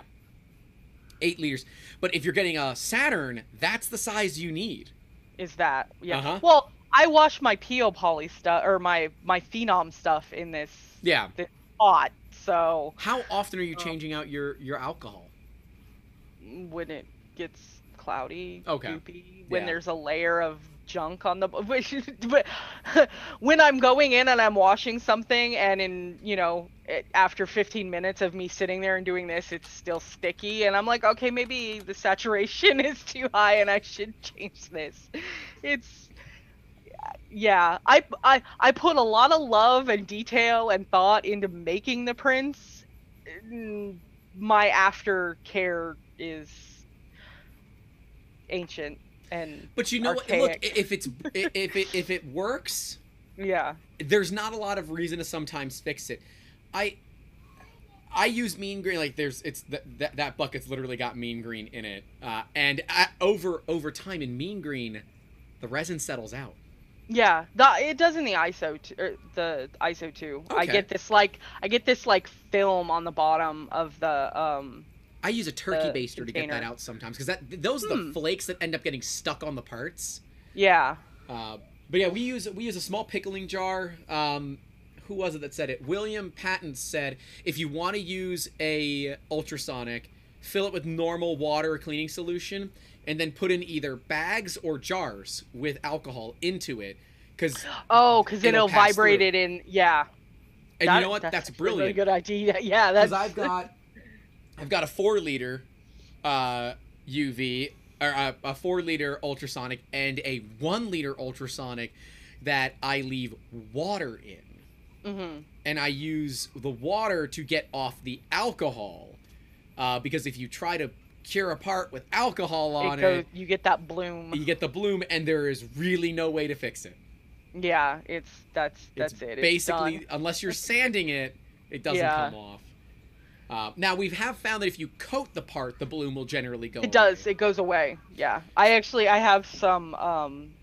eight liters. But if you're getting a Saturn, that's the size you need. Is that yeah? Uh-huh. Well, I wash my Peopoly stuff or my my Phenom stuff in this Yeah. pot, so How often are you Oh. changing out your your alcohol? when it gets cloudy, Okay. goopy, when Yeah. there's a layer of junk on the <laughs> when I'm going in and I'm washing something and in you know after 15 minutes of me sitting there and doing this it's still sticky and I'm like okay maybe the saturation <laughs> is too high and I should change this. It's yeah I, I I put a lot of love and detail and thought into making the prints. Mm, my aftercare is ancient and But you know what? Look, if it's if it if it works, Yeah. there's not a lot of reason to sometimes fix it. I I use mean green like there's it's th- that that bucket's literally got mean green in it, uh, and at, over over time in mean green, the resin settles out. Yeah, the, it does in the ISO t- er, the ISO too. I get this like I get this like film on the bottom of the um I use a turkey The baster to get that out sometimes because that those are the Hmm. flakes that end up getting stuck on the parts. yeah. Uh, but yeah, we use we use a small pickling jar. Um, who was it that said it? William Patton said if you want to use a ultrasonic, fill it with normal water or cleaning solution, and then put in either bags or jars with alcohol into it. Because <gasps> Oh, because It'll it'll vibrate through. it in. Yeah. and that- you know what? That's, a brilliant. Really good idea. <laughs> Yeah, that's. because I've got I've got a four liter uh, UV or a, a four liter ultrasonic and a one liter ultrasonic that I leave water in, hmm and I use the water to get off the alcohol, uh, because if you try to cure a part with alcohol on It goes. it, You get that bloom. you get the bloom, and there is really no way to fix it. Yeah, it's that's that's it's it. Basically unless you're sanding it, it doesn't Yeah. come off. Uh, now we have found that if you coat the part, the bloom will generally go. It does. It goes away. Yeah. I actually I have some um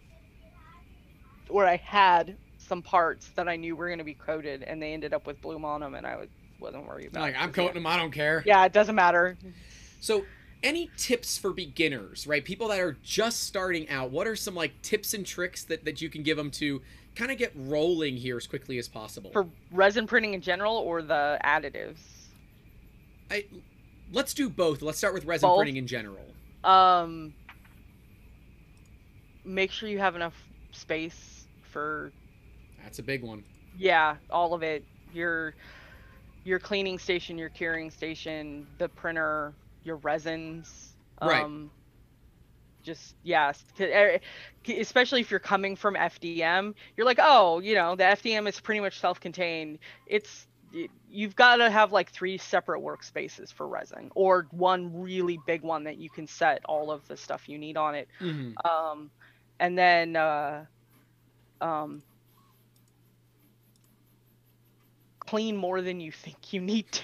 where I had some parts that I knew were going to be coated and they ended up with bloom on them and I was, wasn't worried about like it. I'm coating them. I don't care. Yeah. yeah, it doesn't matter. So, any tips for beginners, right? People that are just starting out. What are some like tips and tricks that that you can give them to kind of get rolling here as quickly as possible? For resin printing in general or the additives? I, let's do both. Let's start with resin Both? printing in general. Um make sure you have enough space for That's a big one. yeah, all of it. Your your cleaning station, your curing station, the printer, your resins. Right. Um, just yes, eh, especially if you're coming from FDM, you're like, oh, you know, the FDM is pretty much self-contained. It's you've got to have like three separate workspaces for resin, or one really big one that you can set all of the stuff you need on it hmm um, and then uh, um, clean more than you think you need to.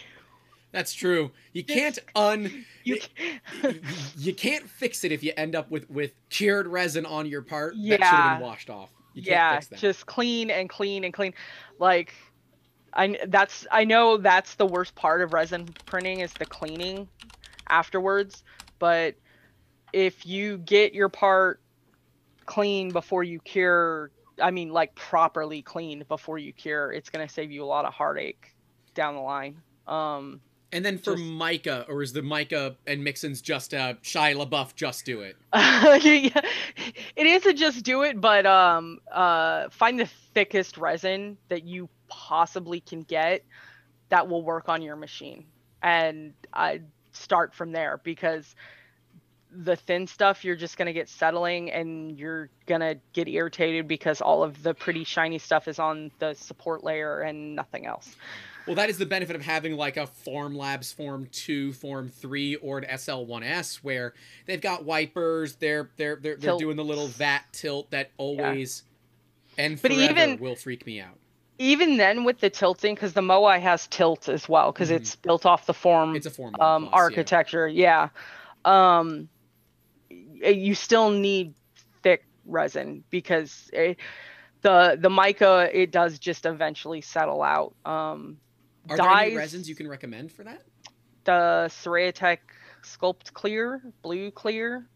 That's true. You <laughs> can't un. You It- can- <laughs> you can't fix it if you end up with with cured resin on your part that should have Yeah. been washed off. You can't yeah, fix that. just clean and clean and clean. Like, I that's I know that's the worst part of resin printing is the cleaning afterwards. But if you get your part clean before you cure, I mean like properly cleaned before you cure, it's gonna save you a lot of heartache down the line. Um, and then for just- mica, or is the mica and mix-ins just uh, Shia LaBeouf just do it? <laughs> yeah, it is a just do it, but um, uh, find the thickest resin that you possibly can get that will work on your machine, and I start from there because the thin stuff you're just gonna get settling and you're gonna get irritated because all of the pretty shiny stuff is on the support layer and nothing else. Well, that is the benefit of having like a Form Labs Form 2, Form 3, or an SL1S where they've got wipers, they're they're they're, they're doing the little vat tilt that always and But forever even- will freak me out. Even then, with the tilting, because the Moai has tilt as well, because Mhm. it's built off the form It's a Form um, plus, architecture. Yeah. Um, you still need thick resin because it, the the mica it does just eventually settle out. Um, Are there any resins you can recommend for that? the Siraya Tech Sculpt Clear, Blu Clear.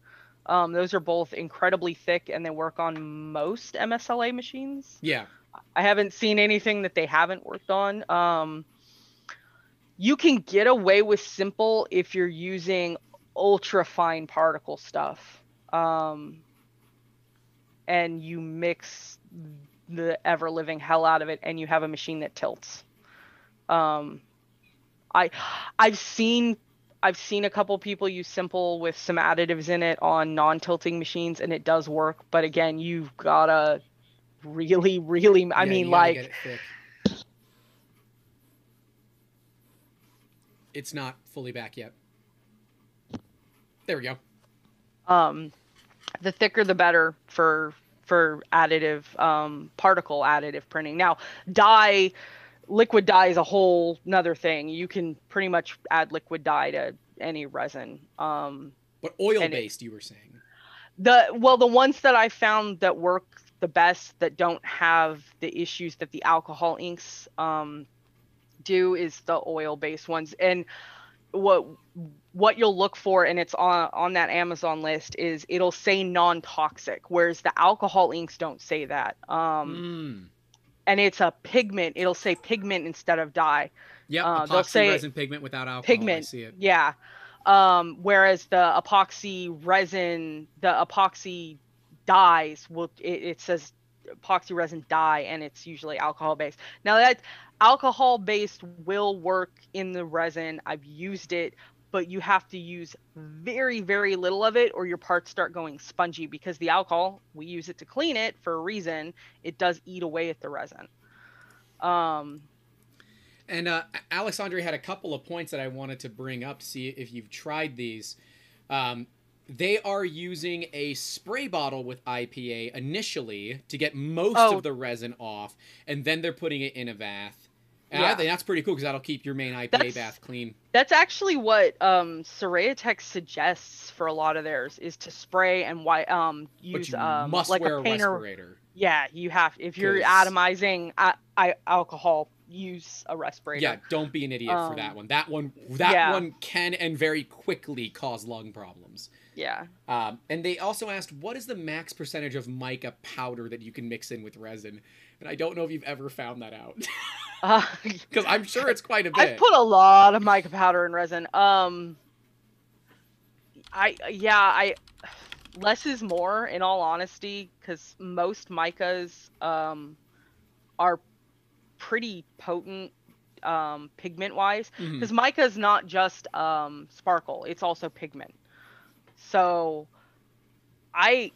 Um, those are both incredibly thick and they work on most MSLA machines. Yeah. I haven't seen anything that they haven't worked on. Um, you can get away with simple if you're using ultra fine particle stuff. Um, and you mix the ever living hell out of it and you have a machine that tilts. Um, I I've seen I've seen a couple people use simple with some additives in it on non-tilting machines and it does work, but again, you've gotta really really I Yeah, mean like it. It's not fully back yet. There we go. um the thicker the better for for additive um, particle additive printing. Now, dye, liquid dye is a whole another thing. You can pretty much add liquid dye to any resin. Um, but oil based, you were saying. The well, the ones that I found that work the best that don't have the issues that the alcohol inks um, do is the oil based ones and what what you'll look for and it's on on that Amazon list is it'll say non-toxic whereas the alcohol inks don't say that um, mm. And it's a pigment it'll say pigment instead of dye. Yeah uh, they'll say resin pigment without alcohol pigment. yeah. Um, whereas the epoxy resin the epoxy dyes will it, it says epoxy resin dye and it's usually alcohol based. Now that alcohol based will work in the resin. I've used it but you have to use very very little of it or your parts start going spongy because the alcohol we use it to clean it for a reason it does eat away at the resin um and uh, alexandre had a couple of points that i wanted to bring up to see if you've tried these um, they are using a spray bottle with IPA initially to get most oh. of the resin off, and then they're putting it in a bath. And yeah. I think that's pretty cool because that'll keep your main IPA that's, bath clean. That's actually what um, Tech suggests for a lot of theirs is to spray and why um use um like a painter. respirator. Yeah, you have if you're atomizing uh, I, alcohol, use a respirator. Yeah, don't be an idiot um, for that um, one. That one that yeah. one can and very quickly cause lung problems. Yeah. Um, and they also asked, what is the max percentage of mica powder that you can mix in with resin? And I don't know if you've ever found that out. Because <laughs> uh, <laughs> I'm sure it's quite a bit. I've put a lot of mica powder in resin. Um, I yeah, I less is more in all honesty, because most micas um are pretty potent um, pigment wise because mm-hmm. mica is not just um, sparkle it's also pigment so I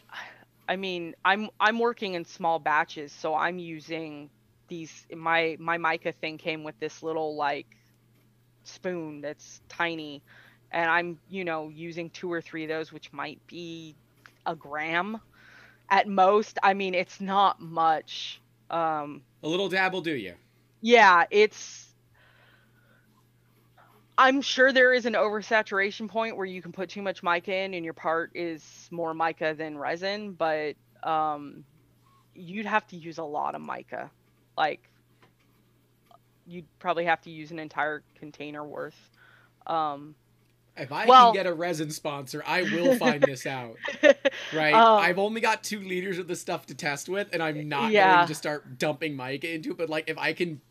I mean, I'm I'm working in small batches, so I'm using these my my mica thing came with this little like spoon that's tiny and I'm, you know, using two or three of those which might be a gram at most. I mean, it's not much. Um a little dab will do you. Yeah, it's I'm sure there is an oversaturation point where you can put too much mica in and your part is more mica than resin, but um, you'd have to use a lot of mica. Like, you'd probably have to use an entire container worth. Um, if I well, can get a resin sponsor, I will find this out. <laughs> Right? Um, I've only got two liters of the stuff to test with, and I'm not yeah. going to start dumping mica into it. But like, if I can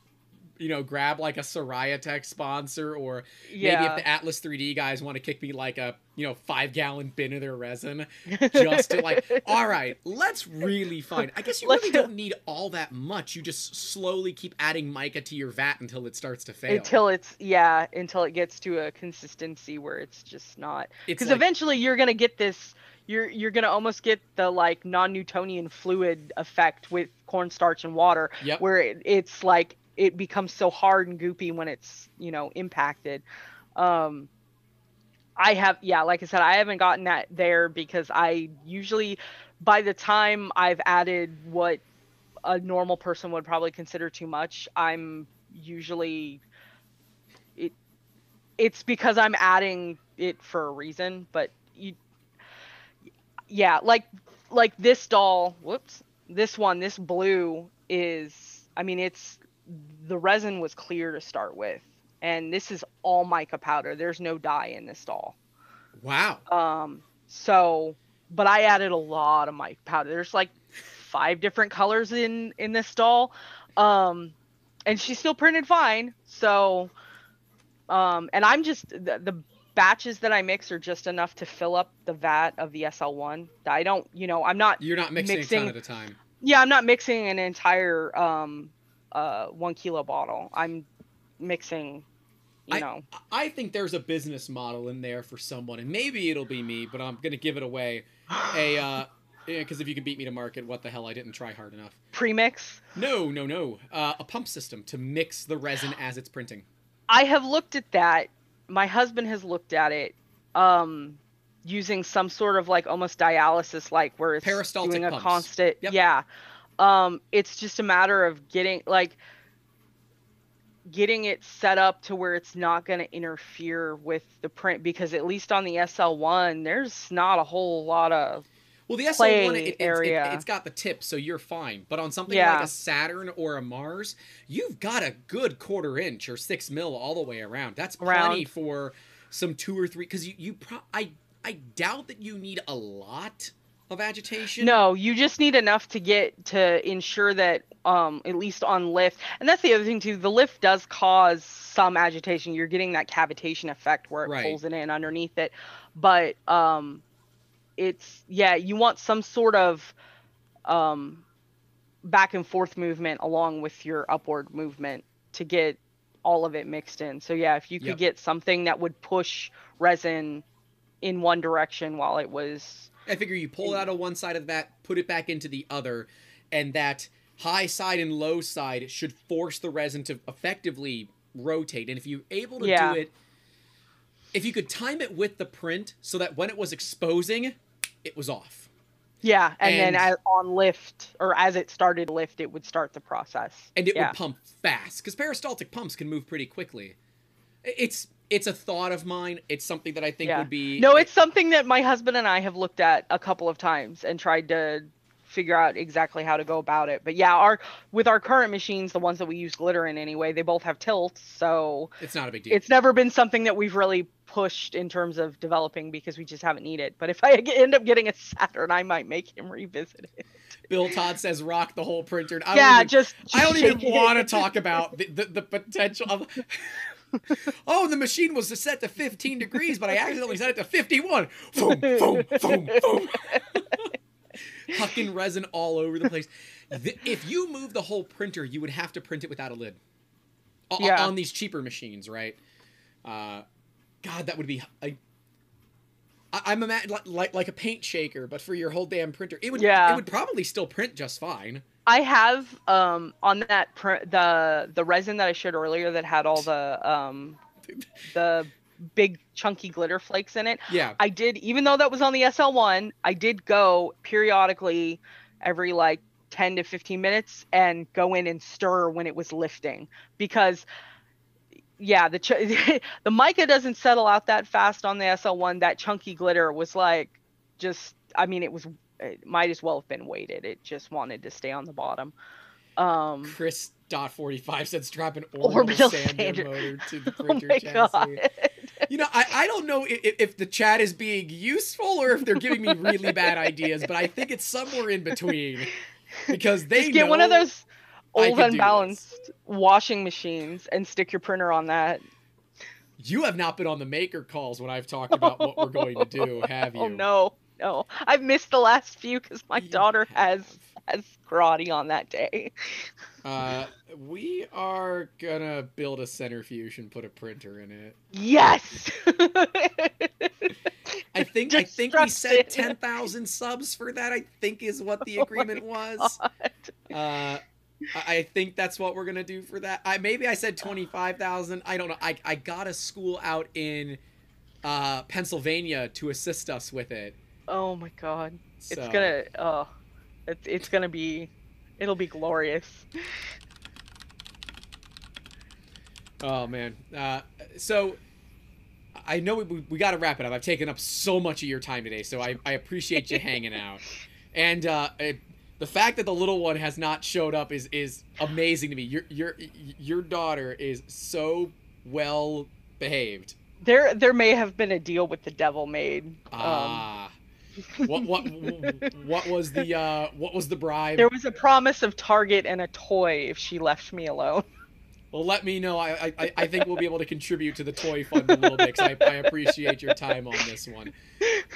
you know, grab like a Siraya Tech sponsor, or yeah. maybe if the Atlas 3D guys want to kick me like a you know five gallon bin of their resin, <laughs> just to like, all right, let's really find. I guess you really don't need all that much. You just slowly keep adding mica to your vat until it starts to fail. Until it's yeah, until it gets to a consistency where it's just not. Because like, eventually you're gonna get this you're you're gonna almost get the like non-Newtonian fluid effect with cornstarch and water, yep. where it, it's like it becomes so hard and goopy when it's you know impacted. Um i have yeah like i said i haven't gotten that there because i usually by the time i've added what a normal person would probably consider too much i'm usually it it's because i'm adding it for a reason but you yeah like like this doll whoops this one this blue is i mean it's the resin was clear to start with, and this is all mica powder. There's no dye in this doll. Wow. Um. So, but I added a lot of mica powder. There's like five different colors in in this doll, um, and she still printed fine. So, um, and I'm just the, the batches that I mix are just enough to fill up the vat of the SL1. I don't, you know, I'm not. You're not mixing, mixing a ton at a time. Yeah, I'm not mixing an entire um, uh, one kilo bottle. I'm mixing, you I, know. I think there's a business model in there for someone, and maybe it'll be me, but I'm gonna give it away. A uh, because if you can beat me to market, what the hell? I didn't try hard enough. Premix? No, no, no. Uh, a pump system to mix the resin as it's printing. I have looked at that. My husband has looked at it. Um, using some sort of like almost dialysis like where it's Peristaltic doing a pumps. constant Yep. yeah um it's just a matter of getting like getting it set up to where it's not going to interfere with the print because at least on the SL1 there's not a whole lot of Well, the SL1 play it, it, area. It, has got the tip, so you're fine. But on something Yeah. like a Saturn or a Mars, you've got a good quarter inch or six mil all the way around. That's plenty for some two or three. Because you, you pro- I, I doubt that you need a lot of agitation. No, you just need enough to get to ensure that um at least on lift. And that's the other thing too. The lift does cause some agitation. You're getting that cavitation effect where it Right. pulls it in underneath it. But um it's yeah, you want some sort of um back and forth movement along with your upward movement to get all of it mixed in. So yeah, if you could Yep. get something that would push resin in one direction while it was I figure you pull it out of one side of that, put it back into the other, and that high side and low side should force the resin to effectively rotate. And if you're able to Yeah. do it, if you could time it with the print so that when it was exposing, it was off. Yeah, and, then as, on lift or as it started lift, it would start the process. and it yeah. would pump fast because peristaltic pumps can move pretty quickly. It's it's a thought of mine. It's something that I think Yeah. would be No, it's something that my husband and I have looked at a couple of times and tried to figure out exactly how to go about it. But yeah, our with our current machines, the ones that we use glitter in anyway, they both have tilts, so it's not a big deal. it's never been something that we've really pushed in terms of developing because we just haven't needed. But if I <laughs> end up getting a Saturn, I might make him revisit it. Bill Todd says rock the whole printer. I don't yeah, even- just, I don't even want to talk about the, the, the potential of. <laughs> oh, the machine was set to 15 degrees, but I accidentally set it to 51. Boom, boom, boom, boom. <laughs> Hucking resin all over the place. The- if you move the whole printer, you would have to print it without a lid. O- Yeah. On these cheaper machines, right? Uh, God, that would be. I, I'm ima- like, like like a paint shaker, but for your whole damn printer, it would Yeah. it would probably still print just fine. I have um on that pr- the the resin that I showed earlier that had all the um the big chunky glitter flakes in it. Yeah, I did even though that was on the SL1, I did go periodically every like 10 to 15 minutes and go in and stir when it was lifting because yeah, the ch- <laughs> the mica doesn't settle out that fast on the SL1. That chunky glitter was like just I mean it was it might as well have been weighted. It just wanted to stay on the bottom. Um Chris dot forty five said strap an orbital, Orbital sander sander. motor to the <laughs> oh printer my chassis. god. You know, I, I don't know if, if the chat is being useful or if they're giving me really bad <laughs> ideas, but I think it's somewhere in between because they Just get one of those old unbalanced washing machines and stick your printer on that. You have not been on the maker calls when I've talked about what we're going to do, have <laughs> you? Oh no, no. I've missed the last few because my You daughter has have. has karate on that day. Uh, we are gonna build a centrifuge and put a printer in it. Yes. I think I think we said ten thousand subs for that. I think is what the <laughs> Oh agreement was. God. Uh, I I think that's what we're gonna do for that. I maybe I said twenty five thousand. I don't know. I I got a school out in uh, Pennsylvania to assist us with it. Oh my god. So, It's gonna oh it's it's gonna be it'll be glorious. Oh man. Uh, so I know we, we got to wrap it up. I've taken up so much of your time today, so I, I appreciate you hanging <laughs> out. And uh, it, the fact that the little one has not showed up is is amazing to me. Your your your daughter is so well behaved. There there may have been a deal with the devil made. Um, Ah. What what what was the uh what was the bribe? there was a promise of Target and a toy if she left me alone. Well, let me know. I, I I think we'll be able to contribute to the toy fund a little bit because I, I appreciate your time on this one.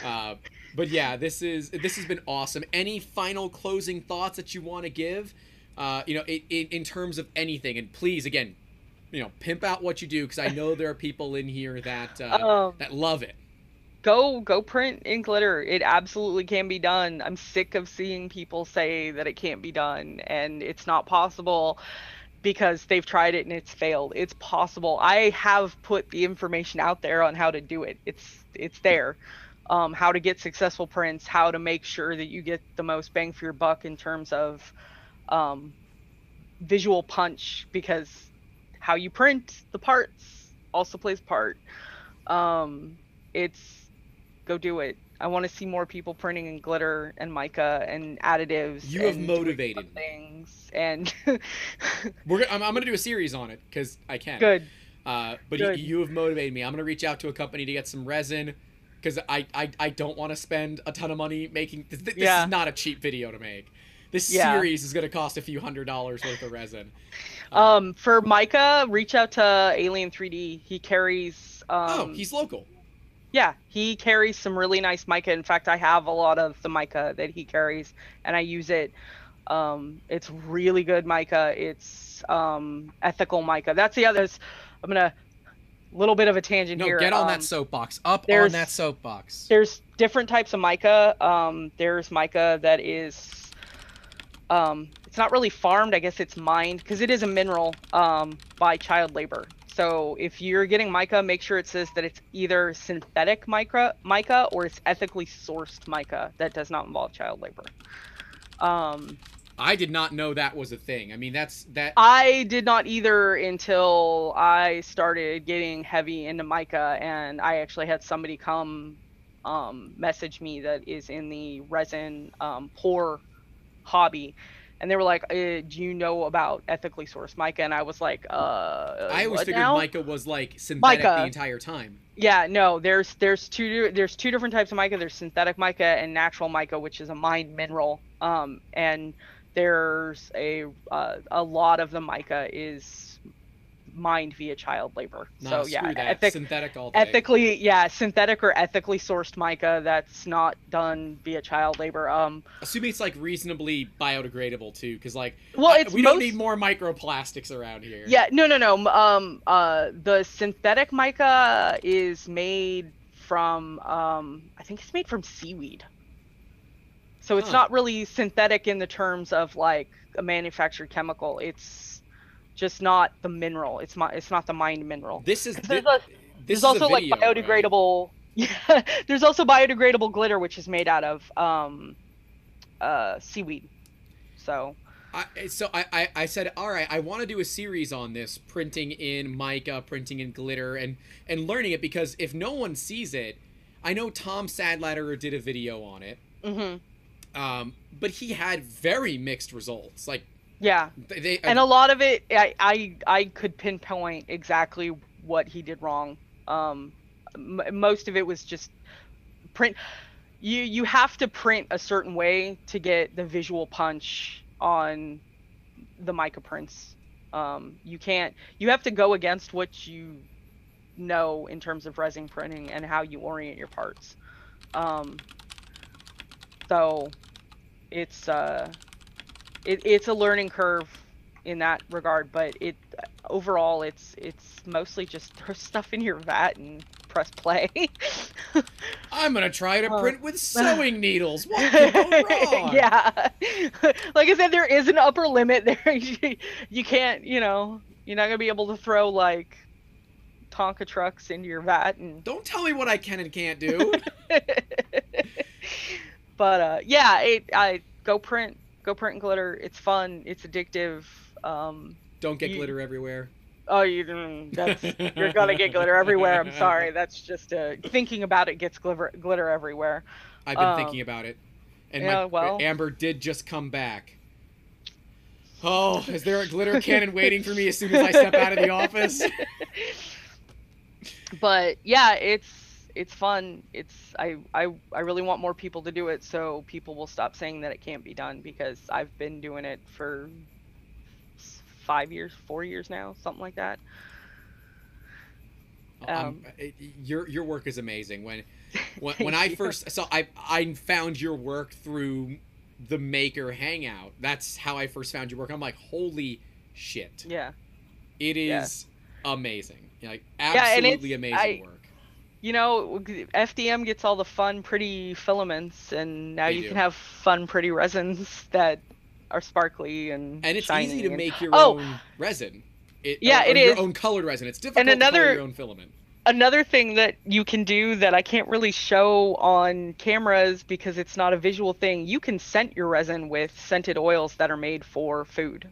Uh, but yeah, this is this has been awesome. Any final closing thoughts that you want to give? Uh, you know, in, in, in terms of anything, and please again, you know, pimp out what you do because I know there are people in here that uh, Um, that love it. Go go print in glitter. It absolutely can be done. I'm sick of seeing people say that it can't be done and it's not possible because they've tried it and it's failed. It's possible. I have put the information out there on how to do it. It's it's there. Um, how to get successful prints, how to make sure that you get the most bang for your buck in terms of um, visual punch, because how you print the parts also plays part. Um, it's go do it. I want to see more people printing in glitter and mica and additives. You have motivated things and <laughs> We're gonna, I'm, I'm gonna do a series on it because I can. good. Uh, but Good. You, you have motivated me. I'm gonna reach out to a company to get some resin because I, I I don't want to spend a ton of money making. This, this Yeah. is not a cheap video to make. This Yeah. series is gonna cost a few hundred dollars worth of resin. <laughs> Um, for mica, reach out to Alien 3D. He carries. Um, oh, he's local. Yeah, he carries some really nice mica. In fact, I have a lot of the mica that he carries, and I use it. Um, it's really good mica. It's um, ethical mica. That's the other. I'm gonna little bit of a tangent No, here. get on Um, that soapbox. Up on that soapbox. there's different types of mica. Um, there's mica that is, um, it's not really farmed. I guess it's mined because it is a mineral um, by child labor. So if you're getting mica, make sure it says that it's either synthetic mica, mica or it's ethically sourced mica that does not involve child labor. Um, I did not know that was a thing. I mean, that's that. I did not either until I started getting heavy into mica, and I actually had somebody come um, message me that is in the resin um, pour hobby, and they were like, uh, "Do you know about ethically sourced mica?" And I was like, "Uh, I always figured now?" mica was like synthetic mica. the entire time. Yeah, no, there's there's two there's two different types of mica. There's synthetic mica and natural mica, which is a mined mineral. Um, and there's a uh, a lot of the mica is mined via child labor. Nah, so yeah, ethic, synthetic all day. ethically yeah, synthetic or ethically sourced mica that's not done via child labor. Um, Assuming it's like reasonably biodegradable too, because like well, I- it's we most, don't need more microplastics around here. Yeah, no, no, no. Um, uh, the synthetic mica is made from, um, I think it's made from seaweed. So it's Huh. not really synthetic in the terms of like a manufactured chemical. It's just not the mineral. It's not. It's not the mined mineral. This is There's, a, this there's is also like video, right? biodegradable. <laughs> Yeah, there's also biodegradable glitter, which is made out of um, uh, seaweed. So I, so I, I, I said, all right, I want to do a series on this, printing in mica, printing in glitter, and and learning it because if no one sees it, I know Tom Sadlatter did a video on it, hmm um, but he had very mixed results. Like yeah, they, they and a lot of it I, I i could pinpoint exactly what he did wrong. Um m- most of it was just print you you have to print a certain way to get the visual punch on the mica prints um you can't you have to go against what you know in terms of resin printing and how you orient your parts. Um so it's uh it, it's a learning curve in that regard but it overall it's it's mostly just <laughs> throw stuff in your vat and press play <laughs> I'm gonna try to Uh, print with <laughs> sewing needles. What could go wrong? yeah like i said there is an upper limit there you, you can't you know you're not gonna be able to throw like tonka trucks into your vat and Don't tell me what I can and can't do. but uh yeah it i go print go print and glitter it's fun it's addictive um Don't get You- glitter everywhere. Oh, you mm, that's you're <laughs> gonna get glitter everywhere. I'm sorry. That's just uh, thinking about it gets glitter glitter everywhere. I've been Um, thinking about it, and yeah, my well- Amber did just come back. Oh, is there a glitter cannon waiting for me as soon as I step out of the office? <laughs> But yeah, it's it's fun. It's I I I really want more people to do it so people will stop saying that it can't be done because I've been doing it for five years, four years now, something like that. Um, Um, it- your your work is amazing. When <laughs> when, when I first so I I found your work through the Maker Hangout. That's how I first found your work. I'm like, holy shit! Yeah. It is Yeah. amazing. Like absolutely amazing I- work. You know, FDM gets all the fun, pretty filaments, and now They you do. can have fun, pretty resins <laughs> that are sparkly and And it's shiny easy to and- make your Oh! own resin. It, Yeah, or, it or your is. own colored resin. It's difficult And to color another- your own filament. another thing that you can do that I can't really show on cameras because it's not a visual thing, you can scent your resin with scented oils that are made for food.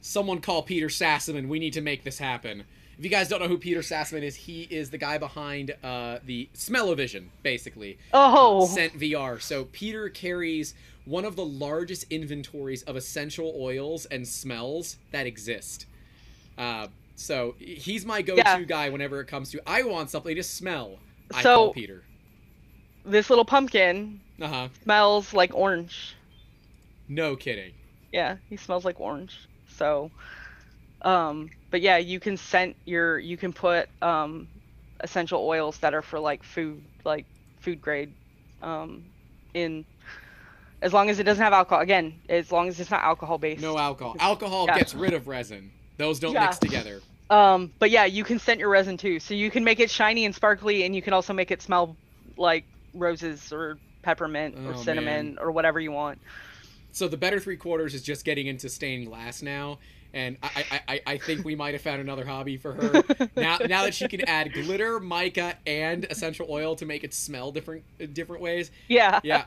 Someone call Peter Sassaman. We need to make this happen. If you guys don't know who Peter Sassaman is, he is the guy behind uh, the Smell-O-Vision, basically. Oh, Scent VR. So Peter carries one of the largest inventories of essential oils and smells that exist. Uh, so he's my go-to Yeah. guy whenever it comes to I want something to smell. I So- call Peter. this little pumpkin Uh huh. smells like orange. No kidding. Yeah, he smells like orange. So, um, but yeah, you can scent your, you can put um, essential oils that are for like food, like food grade, um, in as long as it doesn't have alcohol. Again, as long as it's not alcohol based. No alcohol. Alcohol Yeah. gets rid of resin. Those don't Yeah. mix together. Um, but yeah, you can scent your resin too. So you can make it shiny and sparkly, and you can also make it smell like roses or peppermint or Oh, cinnamon man. or whatever you want. So the better three quarters is just getting into stained glass now, and I I, I, think we might have found another hobby for her <laughs> now. Now that she can add glitter, mica, and essential oil to make it smell different different ways. Yeah. Yeah,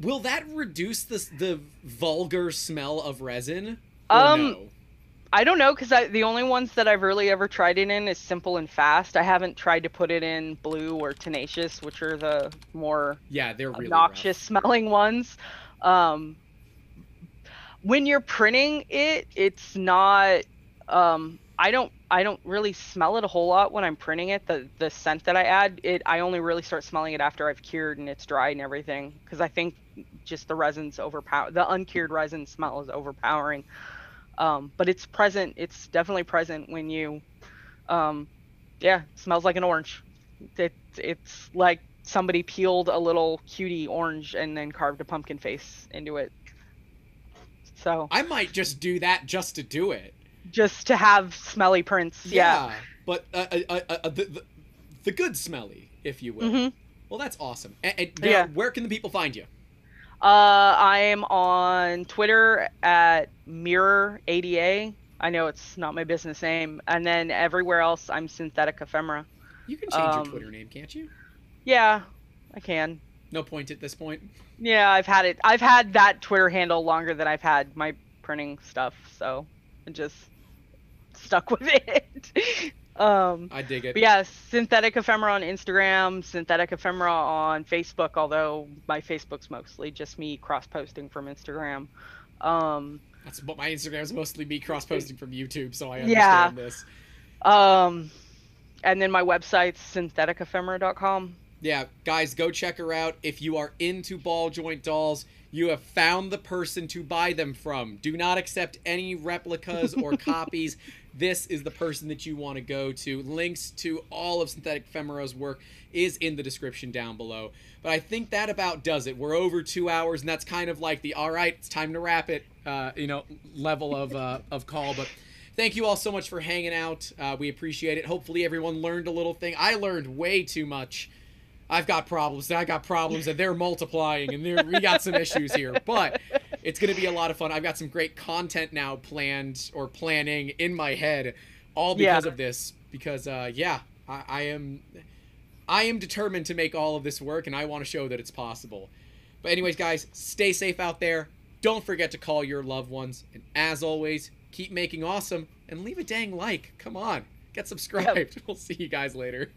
will that reduce the the vulgar smell of resin? Um, no? I don't know because I the only ones that I've really ever tried it in is simple and fast. I haven't tried to put it in Blu or tenacious, which are the more yeah, they're really obnoxious smelling ones. Um, when you're printing it, it's not. Um, I don't. I don't really smell it a whole lot when I'm printing it. The the scent that I add, it I only really start smelling it after I've cured and it's dried and everything. Because I think just the resin's overpower. The uncured resin smell is overpowering. Um, but it's present. It's definitely present when you. Um, yeah, smells like an orange. It, it's like somebody peeled a little cutie orange and then carved a pumpkin face into it. So I might just do that just to do it. just to have smelly prints, yeah. but uh, uh, uh, uh, the, the the good smelly, if you will. hmm Well, that's awesome. And, and now, Yeah. where can the people find you? Uh, I am on Twitter at Mirror ADA. I know it's not my business name, and then everywhere else I'm Synthetic Ephemera. You can change Um, your Twitter name, can't you? Yeah, I can. No point at this point. Yeah, I've had it. I've had that Twitter handle longer than I've had my printing stuff, so I just stuck <laughs> with it. um, I dig it. but yeah, synthetic ephemera on Instagram, synthetic ephemera on Facebook. Although my Facebook's mostly just me cross-posting from Instagram. Um, That's what my Instagram is mostly me cross posting from YouTube, so I Yeah. understand this. um, and then my website's syntheticephemera.com. Yeah, guys, go check her out. If you are into ball joint dolls, you have found the person to buy them from. Do not accept any replicas or <laughs> copies. This is the person that you want to go to. Links to all of Synthetic Ephemera's work is in the description down below. But I think that about does it. We're over two hours, and that's kind of like the all right, it's time to wrap it, uh, you know, level of uh, of call. But thank you all so much for hanging out. Uh, we appreciate it. Hopefully, everyone learned a little thing. I learned way too much. I've got problems. I got problems, and they're multiplying, and they're, we got some issues here. But it's going to be a lot of fun. I've got some great content now planned or planning in my head, all because Yeah. of this. Because uh, yeah, I, I am, I am determined to make all of this work, and I want to show that it's possible. But anyways, guys, stay safe out there. Don't forget to call your loved ones, and as always, keep making awesome and leave a dang like. Come on, get subscribed. <laughs> We'll see you guys later.